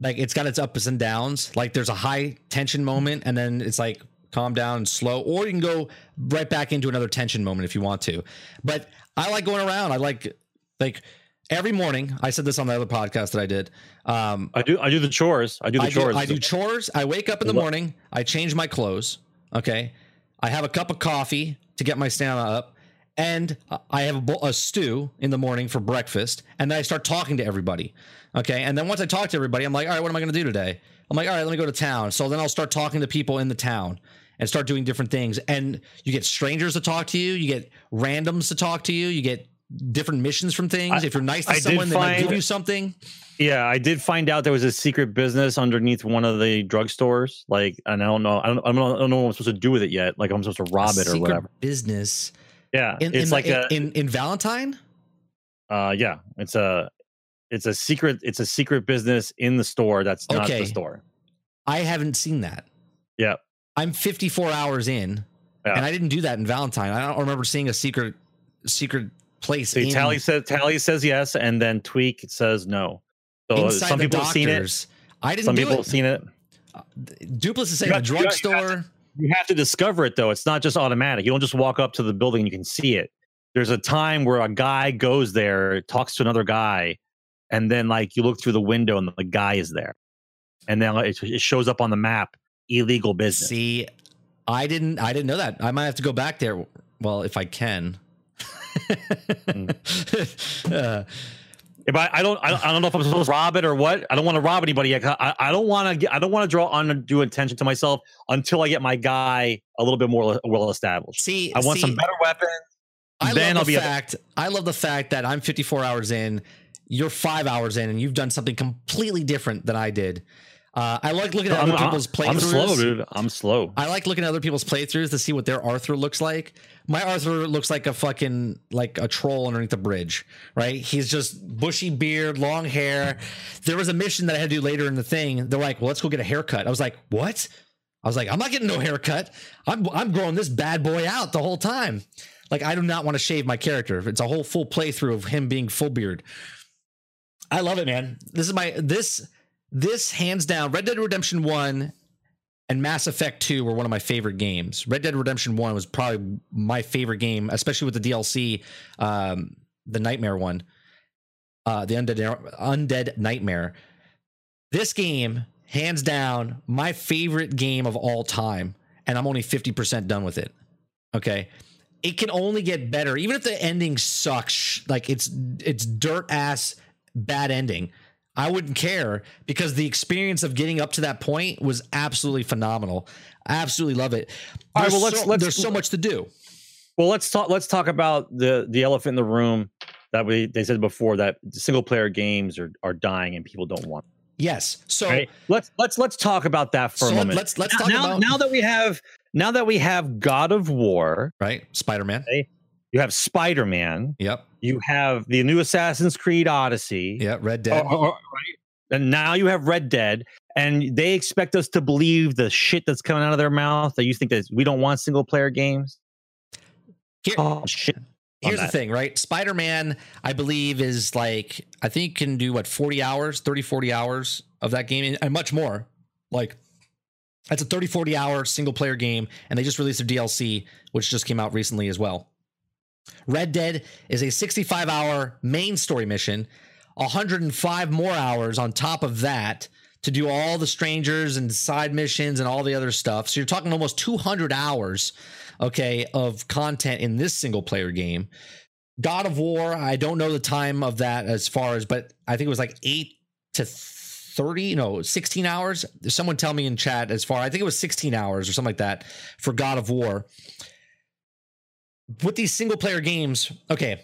Like it's got its ups and downs. Like there's a high tension moment, and then it's like calm down and slow. Or you can go right back into another tension moment if you want to. But I like going around. I like like every morning. I said this on the other podcast that I did. Um, I do I do the chores. I do the I chores. do, I do chores. I wake up in the morning. I change my clothes. Okay. I have a cup of coffee to get my stamina up. And I have a, bowl, a stew in the morning for breakfast. And then I start talking to everybody. Okay. And then once I talk to everybody, I'm like, all right, what am I going to do today? I'm like, all right, let me go to town. So then I'll start talking to people in the town and start doing different things. And you get strangers to talk to you. You get randoms to talk to you. You get different missions from things. I- if you're nice to I someone, they might give you something. Yeah, I did find out there was a secret business underneath one of the drugstores. Like, and I don't know, I don't, I don't, know, I don't know what I'm supposed to do with it yet. Like, I'm supposed to rob A it or secret whatever. Business. Yeah, in, it's in, like in, a, in in Valentine. uh, yeah, it's a, it's a secret, it's a secret business in the store that's not Okay. the store. I haven't seen that. Yeah, I'm 54 hours in, Yeah. and I didn't do that in Valentine. I don't remember seeing a secret secret place See, in, Tally says Tally says yes, and then Tweak says no. So some people have seen it. I didn't Some do people it. have seen it. Uh, Dupless is saying the got- you drugstore. You have to discover it though. It's not just automatic. You don't just walk up to the building and you can see it. There's a time where a guy goes there, talks to another guy, and then like you look through the window and the guy is there, and then it, it shows up on the map. Illegal business. See, I didn't. I didn't know that. I might have to go back there. Well, if I can. Uh, If I, I don't, I don't, I don't know if I'm supposed to rob it or what. I don't want to rob anybody. yet. I, I don't want to I don't want to draw undue attention to myself until I get my guy a little bit more well established. see, I want see, some better weapons. I then love I'll the be a- fact. I love the fact that I'm 54 hours in. You're five hours in, and you've done something completely different than I did. Uh, I like looking at I'm, other people's I'm, I'm slow, dude. I'm slow. I like looking at other people's playthroughs to see what their Arthur looks like. My Arthur looks like a fucking like a troll underneath the bridge, right? He's just bushy beard, long hair. There was a mission that I had to do later in the thing. They're like, "Well, let's go get a haircut." I was like, "What?" I was like, "I'm not getting no haircut. I'm I'm growing this bad boy out the whole time." Like, I do not want to shave my character. It's a whole full playthrough of him being full beard. I love it, man. This is my this this hands down. Red Dead Redemption One and Mass Effect 2 were one of my favorite games. Red Dead Redemption 1 was probably my favorite game, especially with the DLC, um, the Nightmare one, uh, the Undead, Undead Nightmare. This game, hands down, my favorite game of all time, and I'm only 50% done with it. Okay. It can only get better, even if the ending sucks. Like it's it's dirt ass bad ending. I wouldn't care because the experience of getting up to that point was absolutely phenomenal. I absolutely love it. All right, There's well, let's- so, let's- there's so much to do. Well, let's talk. Let's talk about the the elephant in the room that we they said before that single player games are are dying and people don't want. Yes. So Right? Let's let's let's talk about that for So a moment. let's- let's now, talk now, about- now that we have now that we have God of War, right, Spider Man. you have Spider Man, Yep. You have the new Assassin's Creed Odyssey, Yeah. Red Dead. or- or- right? And now you have Red Dead, and they expect us to believe the shit that's coming out of their mouth. That you think that we don't want single player games. Here, Oh shit! here's the thing, right? Spider Man, I believe, is like, I think you can do what, 40 hours, 30, 40 hours of that game, and much more. Like, that's a 30, 40 hour single player game, and they just released a DLC, which just came out recently as well. Red Dead is a 65 hour main story mission, 105 more hours on top of that to do all the strangers and side missions and all the other stuff. So you're talking almost 200 hours, okay, of content in this single player game. God of War, I don't know the time of that as far as, but I think it was like eight to 30, no, 16 hours. Someone tell me in chat as far, I think it was 16 hours or something like that for God of War. With these single player games, okay,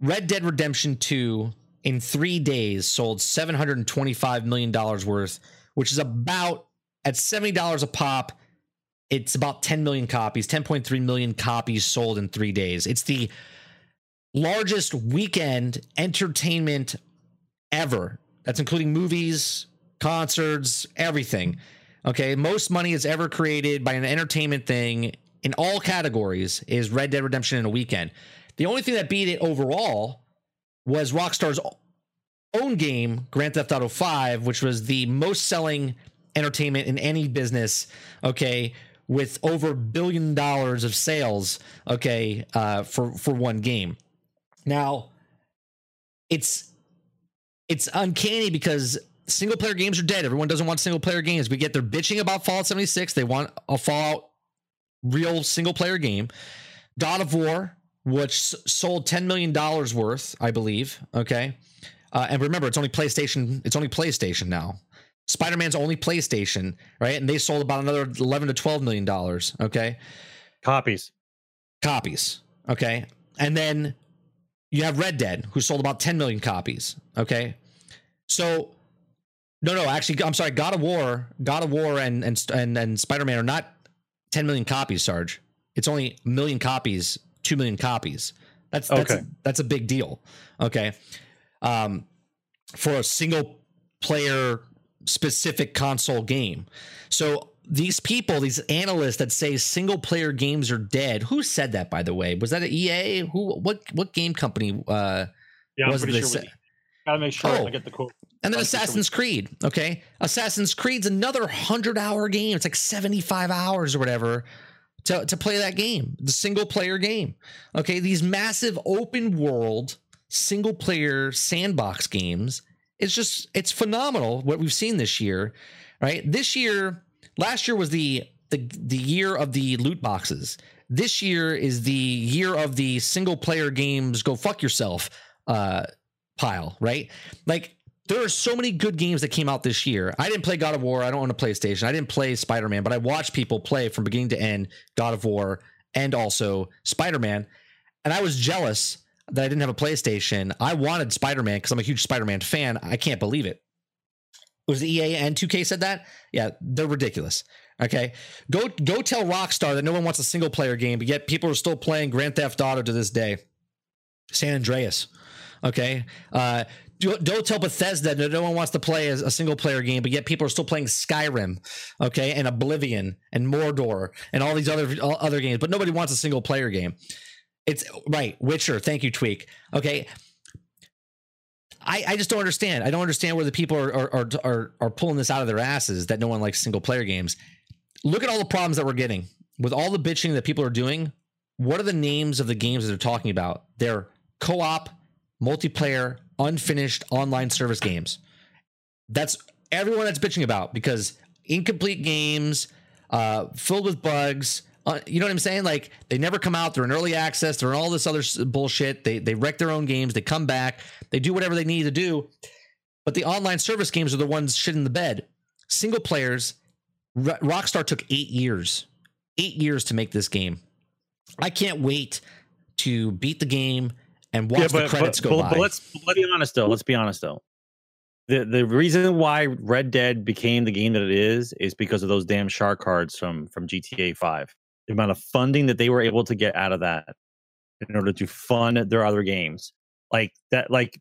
Red Dead Redemption 2 in three days sold $725 million worth, which is about at $70 a pop. It's about 10 million copies, 10.3 million copies sold in three days. It's the largest weekend entertainment ever. That's including movies, concerts, everything. Okay. Most money is ever created by an entertainment thing in all categories is Red Dead Redemption in a weekend. The only thing that beat it overall was Rockstar's own game, Grand Theft Auto 5, which was the most selling entertainment in any business, okay, with over a billion dollars of sales, okay, uh, for for one game. Now, it's it's uncanny because single player games are dead. Everyone doesn't want single player games. We get they're bitching about Fallout 76. They want a Fallout real single player game. God of War, which sold $10 million worth, I believe. Okay. Uh, and remember, it's only PlayStation. It's only PlayStation now. Spider Man's only PlayStation, right? And they sold about another 11 to 12 million dollars. Okay. Copies. Copies. Okay. And then you have Red Dead, who sold about 10 million copies. Okay. So, no, no, actually, I'm sorry. God of War, God of War, and and and, and Spider Man are not 10 million copies, Sarge. It's only a million copies, two million copies. That's that's Okay. that's a big deal. Okay. Um, for a single player specific console game. So these people, these analysts that say single player games are dead. Who said that, by the way? Was that an EA? Who? What? What game company? Uh, Yeah, I'm was pretty this? sure. Gotta make sure Oh. I get the quote. And then I'm pretty sure we- Assassin's Creed. Okay. Assassin's Creed's another 100 hour game. It's like 75 hours or whatever to, to play that game, the single player game. Okay. These massive open world single player sandbox games. It's just, it's phenomenal what we've seen this year, right? This year, last year was the, the, the year of the loot boxes. This year is the year of the single player games go fuck yourself uh, pile, right? Like there are so many good games that came out this year. I didn't play God of War. I don't own a PlayStation. I didn't play Spider Man, but I watched people play from beginning to end God of War and also Spider Man. And I was jealous that I didn't have a PlayStation. I wanted Spider Man because I'm a huge Spider Man fan. I can't believe it. Was the EA and 2K said that? Yeah, they're ridiculous. Okay, go go tell Rockstar that no one wants a single player game, but yet people are still playing Grand Theft Auto to this day. San Andreas. Okay. Uh, do- don't tell Bethesda that no one wants to play a single player game, but yet people are still playing Skyrim, okay, and Oblivion and Mordor and all these other other games, but nobody wants a single player game. It's right, Witcher. Thank you, Tweak. Okay. I, I just don't understand. I don't understand where the people are are, are are are pulling this out of their asses that no one likes single player games. Look at all the problems that we're getting with all the bitching that people are doing. What are the names of the games that they're talking about? They're co-op, multiplayer, unfinished online service games. That's everyone that's bitching about because incomplete games, uh, filled with bugs. Uh, you know what I'm saying? Like they never come out. They're in early access. They're in all this other bullshit. They they wreck their own games. They come back. They do whatever they need to do. But the online service games are the ones shit in the bed. Single players. Ro- Rockstar took eight years, eight years to make this game. I can't wait to beat the game and watch the credits but, go but, by. but let's let's be honest though. Let's be honest though. The the reason why Red Dead became the game that it is is because of those damn shark cards from from GTA Five. The amount of funding that they were able to get out of that in order to fund their other games, like that, like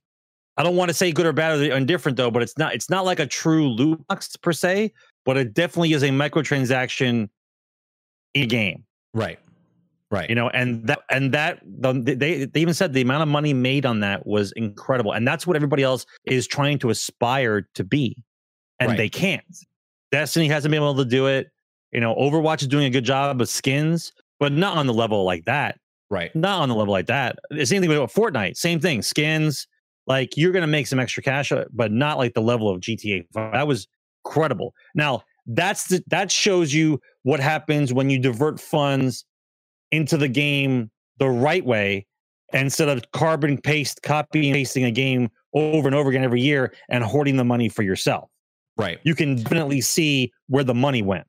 I don't want to say good or bad or indifferent though, but it's not it's not like a true loot box per se, but it definitely is a microtransaction in game. Right. Right. You know, and that and that the, they they even said the amount of money made on that was incredible, and that's what everybody else is trying to aspire to be, and Right. they can't. Destiny hasn't been able to do it. You know, Overwatch is doing a good job of skins, but not on the level like that. Right. Not on the level like that. The same thing with Fortnite. Same thing. Skins. Like you're gonna make some extra cash, uh, but not like the level of GTA. 5. That was incredible. Now that's the, that shows you what happens when you divert funds into the game the right way instead of carbon paste, copy and pasting a game over and over again every year and hoarding the money for yourself. Right. You can definitely see where the money went.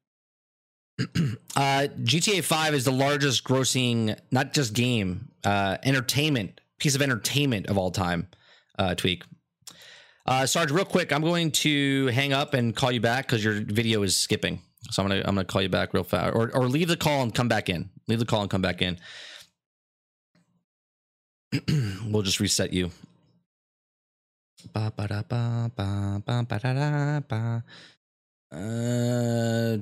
Uh, GTA 5 is the largest grossing, not just game, uh, entertainment, piece of entertainment of all time. Uh, tweak. Uh, Sarge, real quick, I'm going to hang up and call you back because your video is skipping. So I'm gonna I'm gonna call you back real fast, or or leave the call and come back in. Leave the call and come back in. we'll just reset you. Ba ba da ba ba ba ba da da ba. Uh,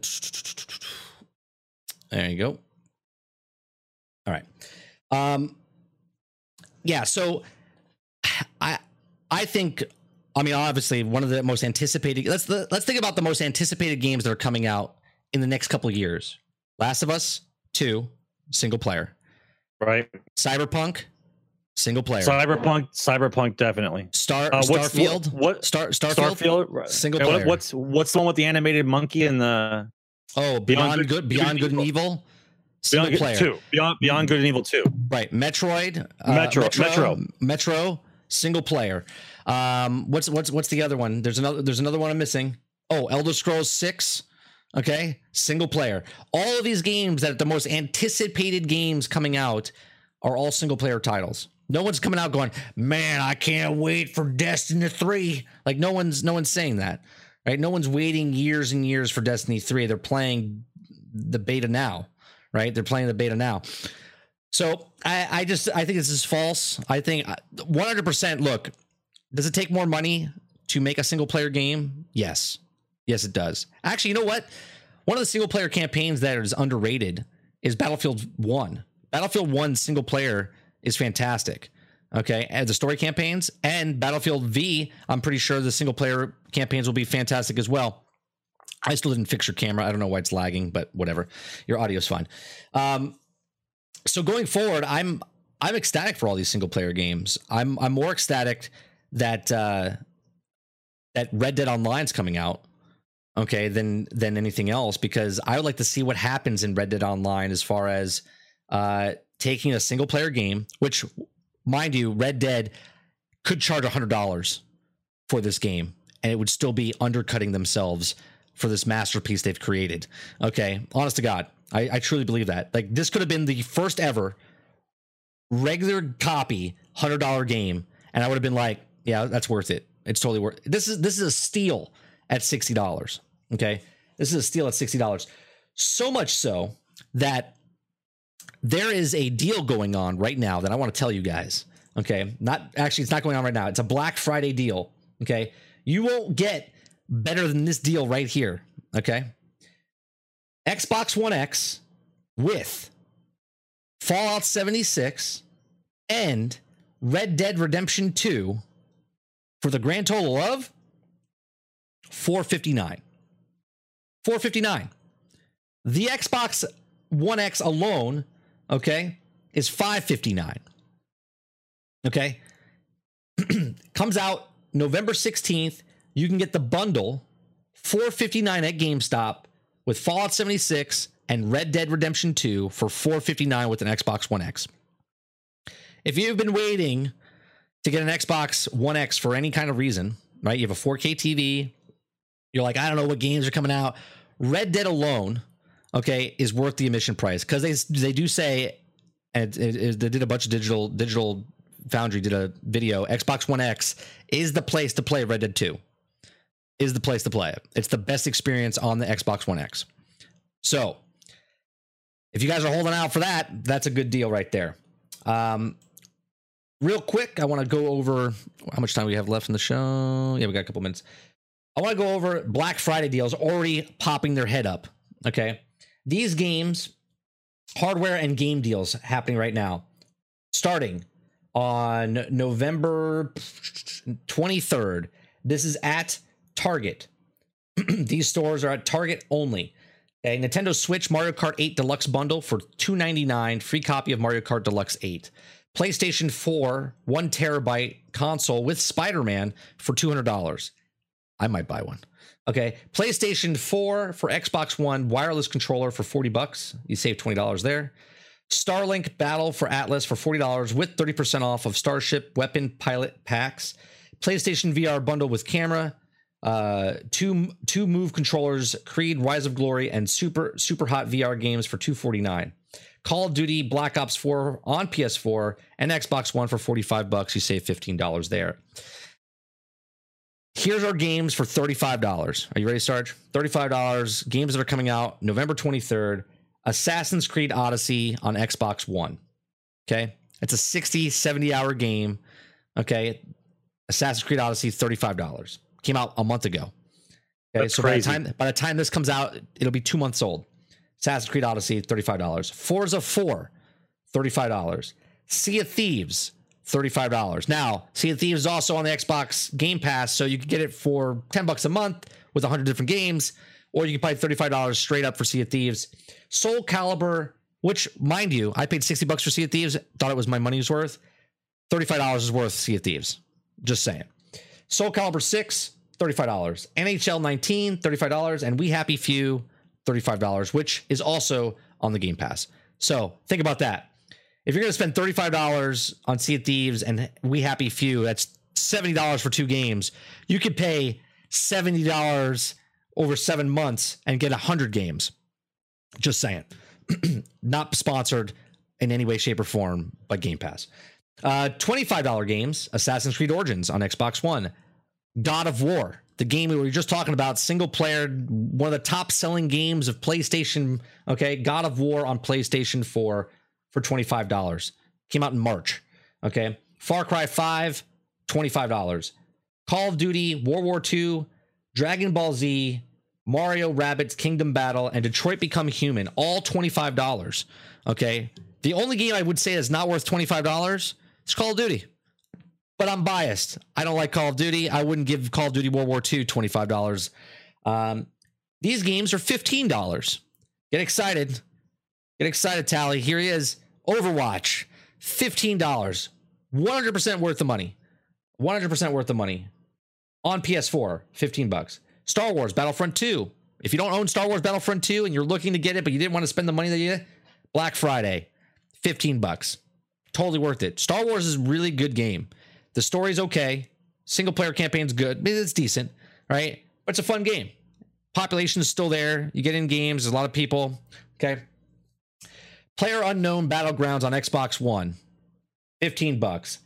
there you go. All right. Um, yeah. So I I think I mean obviously one of the most anticipated. Let's let's think about the most anticipated games that are coming out in the next couple of years. Last of Us two single player. Right. Cyberpunk single player. Cyberpunk, Cyberpunk, definitely. Star Uh, Starfield. What, what Star Starfield. Starfield? right. Single And what- player. What's what's the one with the animated monkey and the Oh, Beyond, Good, Beyond Good and Evil. Single Beyond player. Two. Beyond Beyond Good and Evil Two. Right. Metroid. uh, Metro- Metro. Metro. Metro. Single player. Um, what's what's what's the other one? There's another. There's another one I'm missing. Oh, Elder Scrolls Six. Okay, single player. All of these games that the most anticipated games coming out are all single player titles. No one's coming out going, man, I can't wait for Destiny three. Like no one's no one's saying that, right? No one's waiting years and years for Destiny three. They're playing the beta now, right? They're playing the beta now. So I, I just I think this is false. I think 100. percent Look, does it take more money to make a single player game? Yes, yes, it does. Actually, you know what? One of the single player campaigns that is underrated is Battlefield One. Battlefield One single player is fantastic. Okay, and the story campaigns and Battlefield V, I'm pretty sure the single player campaigns will be fantastic as well. I still didn't fix your camera. I don't know why it's lagging, but whatever. Your audio's fine. Um, so going forward, I'm I'm ecstatic for all these single player games. I'm I'm more ecstatic that uh, that Red Dead Online's coming out. Okay, than than anything else because I would like to see what happens in Red Dead Online as far as uh, taking a single player game, which, mind you, Red Dead could charge a hundred dollars for this game, and it would still be undercutting themselves for this masterpiece they've created. Okay, honest to God, I, I truly believe that. Like this could have been the first ever regular copy hundred dollar game, and I would have been like, yeah, that's worth it. It's totally worth. This is this is a steal at sixty dollars. Okay, this is a steal at sixty dollars. So much so that there is a deal going on right now that I want to tell you guys. Okay, not actually, it's not going on right now. It's a Black Friday deal. Okay, you won't get better than this deal right here. Okay, Xbox One X with Fallout 76 and Red Dead Redemption 2 for the grand total of 459. 459. The Xbox One X alone, okay, is 559. Okay? Comes out November 16th. You can get the bundle 459 at GameStop with Fallout 76 and Red Dead Redemption 2 for 459 with an Xbox One X. If you've been waiting to get an Xbox One X for any kind of reason, right? You have a 4K TV, you're like, I don't know what games are coming out. Red Dead alone, okay, is worth the admission price because they they do say, and it, it- they did a bunch of digital digital Foundry did a video. Xbox One X is the place to play Red Dead 2. Is the place to play it. It's the best experience on the Xbox One X. So, if you guys are holding out for that, that's a good deal right there. Um, real quick, I want to go over how much time we have left in the show. Yeah, we got a couple minutes. I want to go over Black Friday deals already popping their head up. Okay. These games, hardware and game deals happening right now, starting on November 23rd. This is at Target. These stores are at Target only. A Nintendo Switch Mario Kart 8 Deluxe bundle for 299, free copy of Mario Kart Deluxe 8. PlayStation 4, one terabyte console with Spider Man for $200. I might buy one. Okay. PlayStation 4 for Xbox One wireless controller for 40 bucks. You save $20 there. Starlink Battle for Atlas for $40 with 30% off of Starship Weapon Pilot packs. PlayStation VR bundle with camera, uh, two two move controllers, Creed Rise of Glory, and Super Super Hot VR games for 249. Call of Duty Black Ops 4 on PS4 and Xbox One for 45 bucks. You save $15 there. Here's our games for $35. Are you ready, Sarge? $35. Games that are coming out November 23rd. Assassin's Creed Odyssey on Xbox One. Okay. It's a 60, 70 hour game. Okay. Assassin's Creed Odyssey, $35. Came out a month ago. Okay. That's so crazy. by the time by the time this comes out, it'll be two months old. Assassin's Creed Odyssey, $35. Forza 4, $35. Sea of Thieves, $35. Now, Sea of Thieves is also on the Xbox Game Pass, so you can get it for 10 bucks a month with 100 different games, or you can pay $35 straight up for Sea of Thieves. Soul Calibur, which, mind you, I paid 60 bucks for Sea of Thieves, thought it was my money's worth. $35 is worth Sea of Thieves. Just saying. Soul Calibur 6, $35. NHL 19, $35. And We Happy Few, $35, which is also on the Game Pass. So think about that. If you're going to spend $35 on Sea of Thieves and We Happy Few, that's $70 for two games. You could pay $70 over seven months and get 100 games. Just saying. Not sponsored in any way, shape, or form by Game Pass. Uh, $25 games Assassin's Creed Origins on Xbox One. God of War, the game we were just talking about, single player, one of the top selling games of PlayStation. Okay, God of War on PlayStation 4 for $25. Came out in March. Okay, Far Cry 5, $25. Call of Duty, World War II, Dragon Ball Z, Mario Rabbids Kingdom Battle, and Detroit Become Human, all $25. Okay, the only game I would say is not worth $25 is Call of Duty but I'm biased. I don't like Call of Duty. I wouldn't give Call of Duty World War II $25. Um, these games are $15. Get excited. Get excited, Tally. Here he is. Overwatch, $15. 100% worth the money. 100% worth the money. On PS4, 15 bucks. Star Wars Battlefront 2. If you don't own Star Wars Battlefront 2 and you're looking to get it, but you didn't want to spend the money that you Black Friday, 15 bucks. Totally worth it. Star Wars is a really good game. The story's okay. Single player campaign's good. It's decent, right? But it's a fun game. Population is still there. You get in games. There's a lot of people. Okay. Player Unknown Battlegrounds on Xbox One, 15 bucks.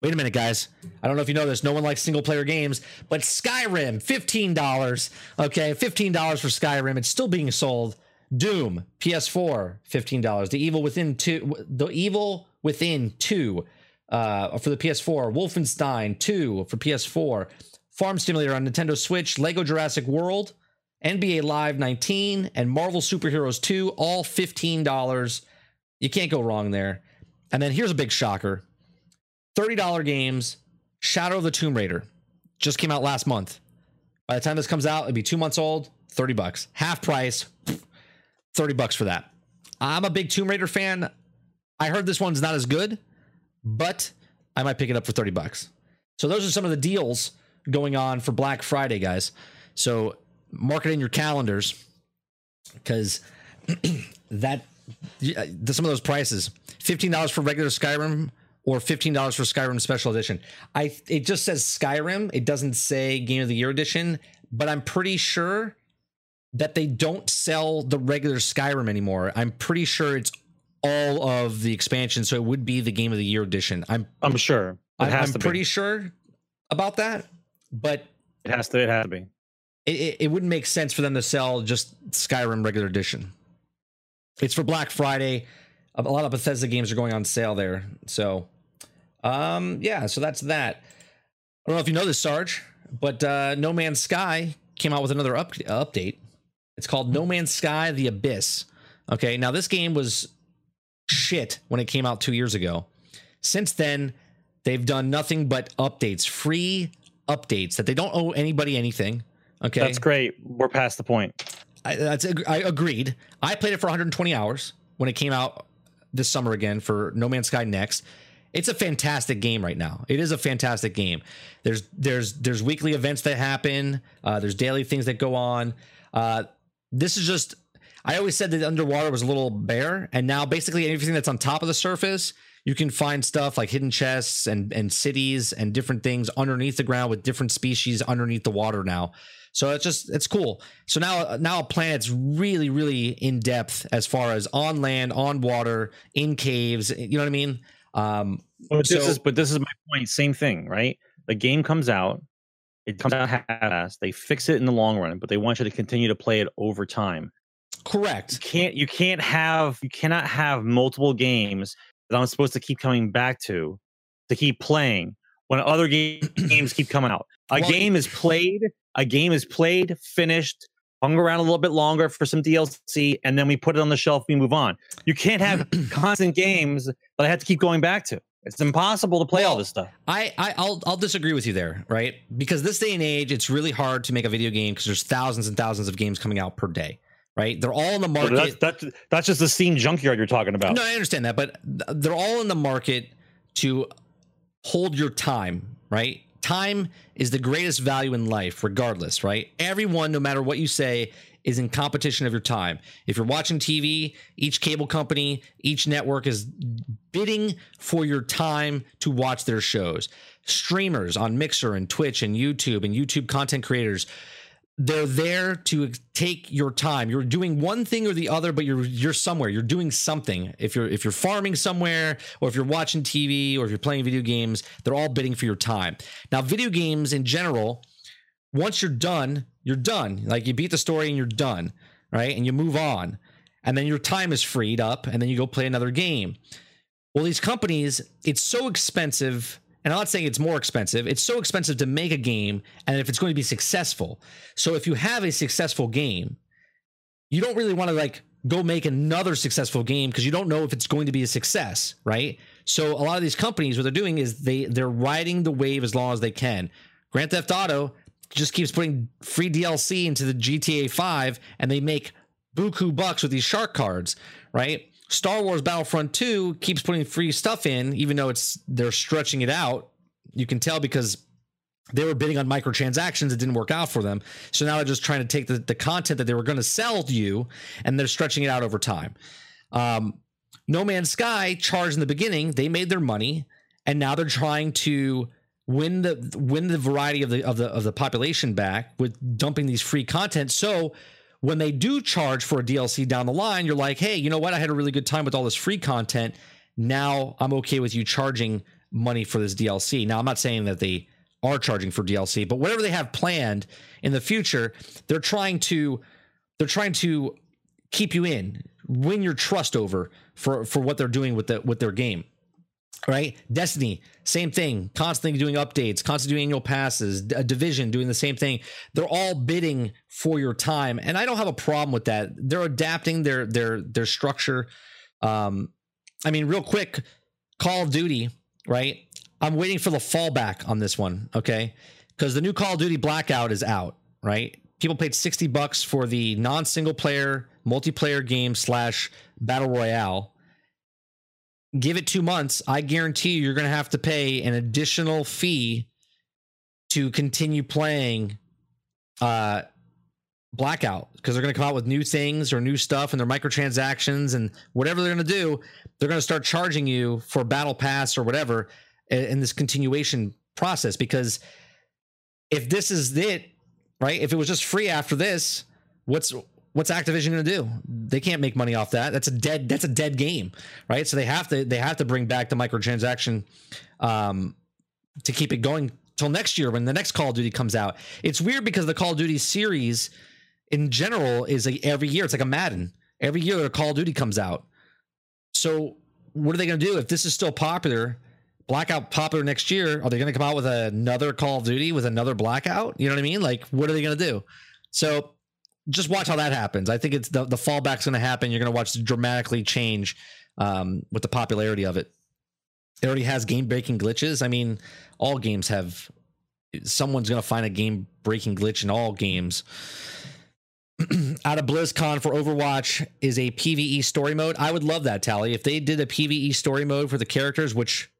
Wait a minute, guys. I don't know if you know this. No one likes single player games, but Skyrim, $15. Okay, $15 for Skyrim. It's still being sold. Doom, PS4, $15. The Evil Within 2, The Evil Within 2 uh, for the PS4, Wolfenstein 2 for PS4, Farm Simulator on Nintendo Switch, Lego Jurassic World, NBA Live 19, and Marvel Superheroes 2, all $15. You can't go wrong there. And then here's a big shocker $30 games, Shadow of the Tomb Raider. Just came out last month. By the time this comes out, it'd be two months old, 30 bucks. Half price, 30 bucks for that. I'm a big Tomb Raider fan. I heard this one's not as good, but I might pick it up for 30 bucks. So those are some of the deals going on for Black Friday, guys. So mark it in your calendars because that some of those prices $15 for regular Skyrim or $15 for Skyrim special edition. I it just says Skyrim, it doesn't say game of the year edition, but I'm pretty sure that they don't sell the regular Skyrim anymore. I'm pretty sure it's all of the expansion, so it would be the game of the year edition. I'm I'm sure. It I, to pretty sure about that, but It has to. It has to be. it, it, it wouldn't make sense for them to sell just Skyrim regular edition. It's for Black Friday. A a lot of Bethesda games are going on sale there. So Um, yeah, so that's that. I don't know if you know this, Sarge, but uh, No Man's Sky came out with another up- update. It's called No Man's Sky: The Abyss. Okay, now this game was shit when it came out two years ago. Since then, they've done nothing but updates, free updates that they don't owe anybody anything. Okay, That's great. We're past the point. I, that's I agreed. I played it for 120 hours when it came out this summer again for No Man's Sky Next. It's a fantastic game right now. It is a fantastic game. There's there's there's weekly events that happen. Uh, there's daily things that go on. Uh, this is just. I always said that underwater was a little bare, and now basically everything that's on top of the surface, you can find stuff like hidden chests and and cities and different things underneath the ground with different species underneath the water now. So it's just it's cool. So now now a planet's really really in depth as far as on land, on water, in caves. You know what I mean? Um, But this So- is but this is my point. Same thing, right? The game comes out, it comes out half-assed. They fix it in the long run, but they want you to continue to play it over time. You correct. can't you can't have you cannot have multiple games that I'm supposed to keep coming back to to keep playing when other ga- games keep coming out. A Well, game is played, a game is played, finished, hung around a little bit longer for some DLC, and then we put it on the shelf, we move on. You can't have constant games that I have to keep going back to. It's impossible to play all this stuff. I, I I'll I'll disagree with you there, right? Because this day and age, it's really hard to make a video game because there's thousands and thousands of games coming out per day, right? They're all in the market. That's, that's that's just the Steam junkyard you're talking about. No, I understand that, but they're all in the market to hold your time, right? Time is the greatest value in life, regardless, right? Everyone, no matter what you say, is in competition of your time. If you're watching TV, each cable company, each network is bidding for your time to watch their shows. Streamers on Mixer and Twitch and YouTube and YouTube content creators, they're there to take your time. You're doing one thing or the other, but you're you're somewhere. You're doing something. If you're if you're farming somewhere, or if you're watching TV, or if you're playing video games, they're all bidding for your time. Now, video games in general, once you're done, you're done. Like you beat the story and you're done, right? And you move on, and then your time is freed up, and then you go play another game. Well, these companies, it's so expensive. And I'm not saying it's more expensive. It's so expensive to make a game, and if it's going to be successful. So if you have a successful game, you don't really want to like go make another successful game because you don't know if it's going to be a success, right? So a lot of these companies, what they're doing is they they're riding the wave as long as they can. Grand Theft Auto just keeps putting free DLC into the GTA 5 and they make buku bucks with these shark cards, right? Star Wars Battlefront 2 keeps putting free stuff in, even though it's they're stretching it out. You can tell because they were bidding on microtransactions. It didn't work out for them. So now they're just trying to take the, the content that they were going to sell to you and they're stretching it out over time. Um, no Man's Sky charged in the beginning, they made their money, and now they're trying to win the win the variety of the of the of the population back with dumping these free content. So when they do charge for a DLC down the line, you're like, hey, you know what? I had a really good time with all this free content. Now I'm okay with you charging money for this DLC. Now I'm not saying that they are charging for DLC, but whatever they have planned in the future, they're trying to they're trying to keep you in, win your trust over for for what they're doing with the with their game. Right? Destiny, same thing, constantly doing updates, constantly doing annual passes, a division doing the same thing. They're all bidding for your time, and I don't have a problem with that. They're adapting their their their structure. Um, I mean, real quick, Call of Duty, right? I'm waiting for the fallback on this one, okay? Because the new Call of Duty Blackout is out, right? People paid 60 bucks for the non-single player multiplayer game slash battle royale. Give it two months. I guarantee you, you're going to have to pay an additional fee to continue playing uh, Blackout because they're going to come out with new things or new stuff and their microtransactions and whatever they're going to do, they're going to start charging you for Battle Pass or whatever in in this continuation process. Because if this is it, right? If it was just free after this, what's what's Activision going to do? They can't make money off that. That's a dead. That's a dead game, right? So they have to they have to bring back the microtransaction um, to keep it going till next year when the next Call of Duty comes out. It's weird because the Call of Duty series in general is every year. It's like a Madden. Every year a Call of Duty comes out. So what are they going to do if this is still popular? Blackout popular next year, are they going to come out with another Call of Duty with another Blackout? You know what I mean? Like, what are they going to do? So just watch how that happens. I think it's the, the fallback's going to happen. You're going to watch dramatically change um, with the popularity of it. It already has game breaking glitches. I mean, all games have. Someone's going to find a game breaking glitch in all games. Out of BlizzCon for Overwatch is a PVE story mode. I would love that, Tally. If they did a PVE story mode for the characters, which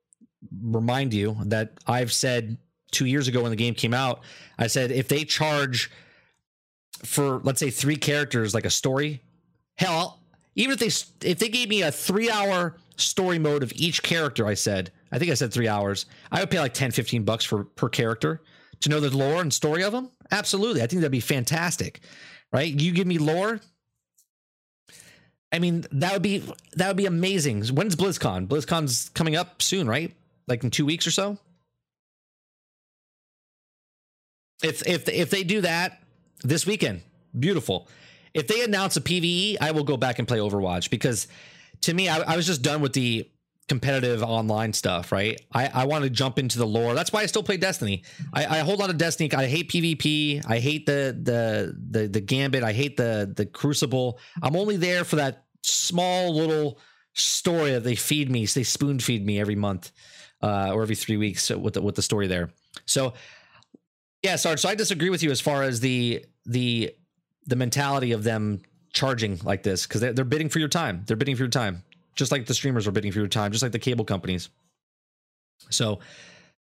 remind you that I've said two years ago when the game came out, I said if they charge for let's say three characters like a story, hell, even if they if they gave me a three hour story mode of each character, I said I think I said three hours, I would pay like 10, 15 bucks for per character to know the lore and story of them. Absolutely, I think that'd be fantastic. Right? You give me lore. I mean, that would be that would be amazing. When's BlizzCon? BlizzCon's coming up soon, right? Like in two weeks or so. If if if they do that this weekend, beautiful. If they announce a PVE, I will go back and play Overwatch because to me, I, I was just done with the competitive online stuff, right? I, I want to jump into the lore. That's why I still play Destiny. I, I hold on to Destiny. I hate PvP. I hate the the the the Gambit. I hate the the Crucible. I'm only there for that small little story that they feed me. So they spoon feed me every month uh, or every three weeks with the with the story there. So yeah, Sarge. So I disagree with you as far as the the the mentality of them charging like this because they're, they're bidding for your time. They're bidding for your time, just like the streamers are bidding for your time, just like the cable companies. So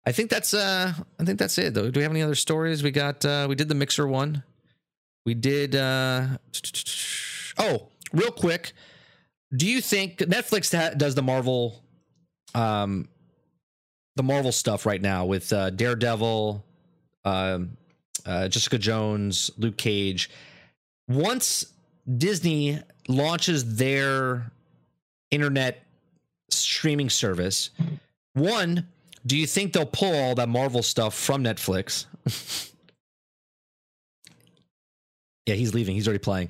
I think that's uh I think that's it though. Do we have any other stories? We got uh we did the mixer one. We did uh oh, real quick. Do you think Netflix does the Marvel um the Marvel stuff right now with uh Daredevil, um uh, Jessica Jones, Luke Cage. Once Disney launches their internet streaming service, one, do you think they'll pull all that Marvel stuff from Netflix? yeah, he's leaving. He's already playing.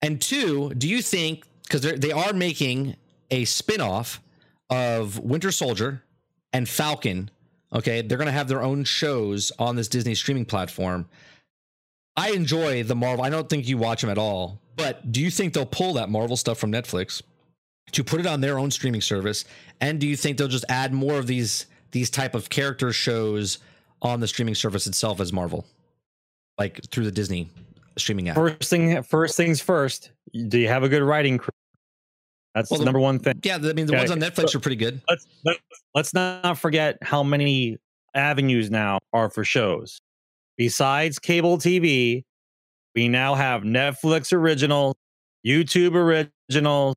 And two, do you think because they are making a spin-off of Winter Soldier and Falcon Okay, they're going to have their own shows on this Disney streaming platform. I enjoy the Marvel. I don't think you watch them at all, but do you think they'll pull that Marvel stuff from Netflix to put it on their own streaming service? And do you think they'll just add more of these these type of character shows on the streaming service itself as Marvel, like through the Disney streaming app? First thing, first things first. Do you have a good writing crew? That's well, the number one thing. Yeah, I mean the okay. ones on Netflix so, are pretty good. Let's, let's let's not forget how many avenues now are for shows. Besides cable TV, we now have Netflix originals, YouTube originals,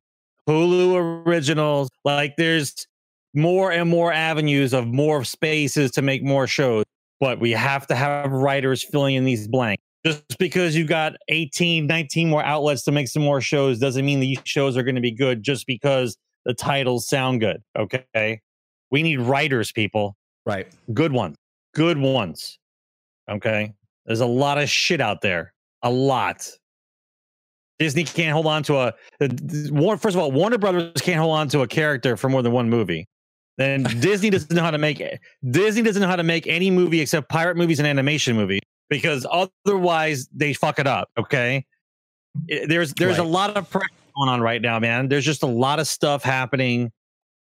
Hulu originals. Like there's more and more avenues of more spaces to make more shows. But we have to have writers filling in these blanks. Just because you've got 18, 19 more outlets to make some more shows doesn't mean these shows are going to be good just because the titles sound good. Okay. We need writers, people. Right. Good ones. Good ones. Okay. There's a lot of shit out there. A lot. Disney can't hold on to a, uh, a first of all, Warner Brothers can't hold on to a character for more than one movie. Then Disney doesn't know how to make it. Disney doesn't know how to make any movie except pirate movies and animation movies because otherwise they fuck it up. Okay, there's there's right. a lot of pressure going on right now, man. There's just a lot of stuff happening.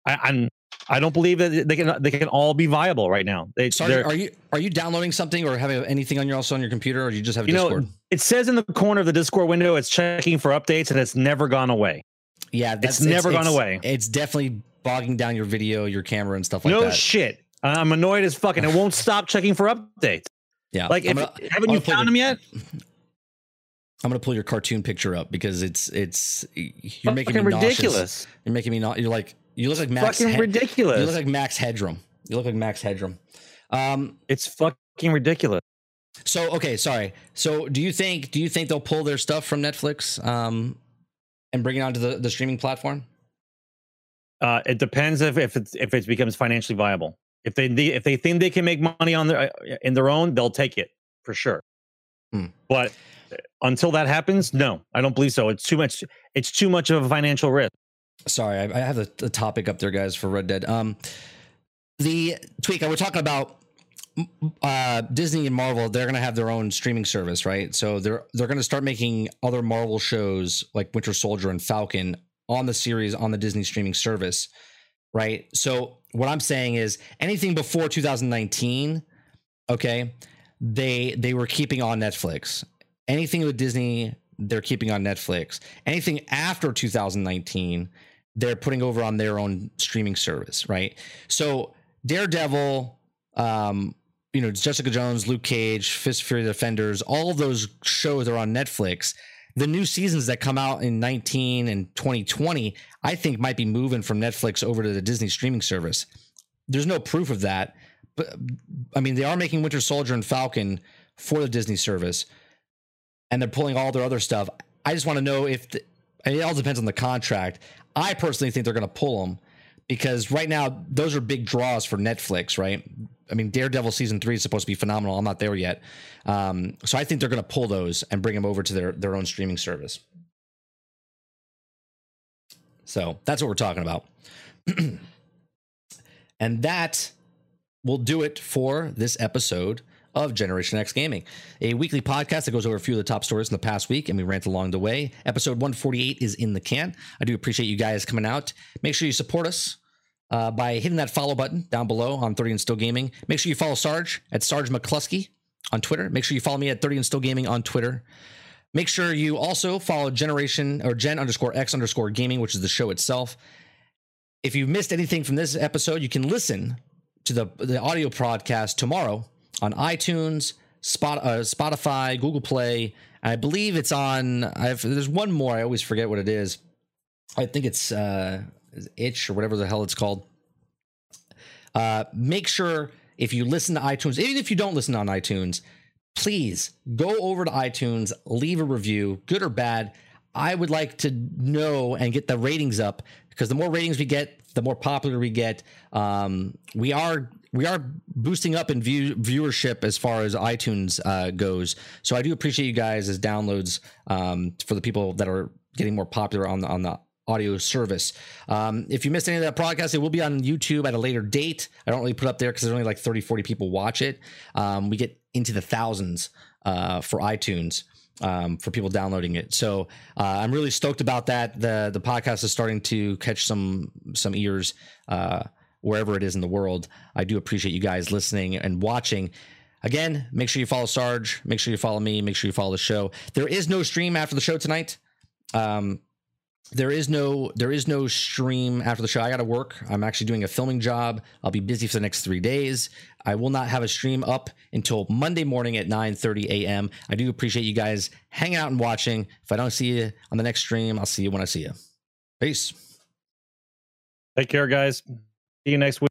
I, I'm I don't believe that they can they can all be viable right now. They, Sorry, are you are you downloading something or having anything on your also on your computer, or you just have you Discord? Know, it says in the corner of the Discord window it's checking for updates, and it's never gone away. Yeah, it's never it's, gone it's, away. It's definitely bogging down your video, your camera, and stuff like no that. No shit. I'm annoyed as fucking. It won't stop checking for updates. Yeah. Like, if, gonna, haven't you found them yet? I'm gonna pull your cartoon picture up because it's it's you're making me ridiculous. Nauseous. You're making me not. You're like you look like Max. Fucking he- ridiculous. You look like Max Headroom. You look like Max Headroom. Um, it's fucking ridiculous. So okay, sorry. So do you think do you think they'll pull their stuff from Netflix um, and bring it onto the, the streaming platform? Uh, it depends if if it's if it becomes financially viable. If they if they think they can make money on their in their own, they'll take it for sure. Hmm. But until that happens, no, I don't believe so. It's too much. It's too much of a financial risk. Sorry, I, I have the, the, topic up there, guys, for Red Dead. Um, the tweak. We're talking about uh, Disney and Marvel. They're going to have their own streaming service, right? So they're they're going to start making other Marvel shows like Winter Soldier and Falcon on the series on the Disney streaming service, right? So what I'm saying is anything before 2019, okay, they they were keeping on Netflix. Anything with Disney, they're keeping on Netflix. Anything after 2019, they're putting over on their own streaming service, right? So Daredevil, um, you know, Jessica Jones, Luke Cage, Fist Fury Defenders, all of those shows are on Netflix. The new seasons that come out in 19 and 2020, I think might be moving from Netflix over to the Disney streaming service. There's no proof of that, but I mean, they are making Winter Soldier and Falcon for the Disney service, and they're pulling all their other stuff. I just want to know if the, it all depends on the contract. I personally think they're going to pull them because right now those are big draws for Netflix, right? I mean, Daredevil season three is supposed to be phenomenal. I'm not there yet, um, so I think they're going to pull those and bring them over to their their own streaming service. So that's what we're talking about, and that will do it for this episode of Generation X Gaming, a weekly podcast that goes over a few of the top stories in the past week and we rant along the way. Episode 148 is in the can. I do appreciate you guys coming out. Make sure you support us uh, by hitting that follow button down below on 30 and Still Gaming. Make sure you follow Sarge at Sarge McCluskey on Twitter. Make sure you follow me at 30 and Still Gaming on Twitter. Make sure you also follow Generation or Gen underscore X underscore Gaming, which is the show itself. If you missed anything from this episode, you can listen to the the audio podcast tomorrow on iTunes, Spot, uh, Spotify, Google Play. I believe it's on. I've, there's one more. I always forget what it is. I think it's uh, Itch or whatever the hell it's called. Uh, make sure if you listen to iTunes, even if you don't listen on iTunes, please go over to iTunes, leave a review, good or bad. I would like to know and get the ratings up because the more ratings we get, the more popular we get. Um, we are we are boosting up in view, viewership as far as iTunes uh, goes. So I do appreciate you guys as downloads um, for the people that are getting more popular on the on the audio service. Um, if you missed any of that podcast, it will be on YouTube at a later date. I don't really put up there because there's only like 30, 40 people watch it. Um, we get into the thousands uh, for iTunes. Um, for people downloading it, so uh, I'm really stoked about that. the The podcast is starting to catch some some ears uh, wherever it is in the world. I do appreciate you guys listening and watching. Again, make sure you follow Sarge. Make sure you follow me. Make sure you follow the show. There is no stream after the show tonight. Um, there is no there is no stream after the show. I got to work. I'm actually doing a filming job. I'll be busy for the next three days. I will not have a stream up until Monday morning at 9:30 a.m. I do appreciate you guys hanging out and watching. If I don't see you on the next stream, I'll see you when I see you. Peace. Take care, guys. See you next week.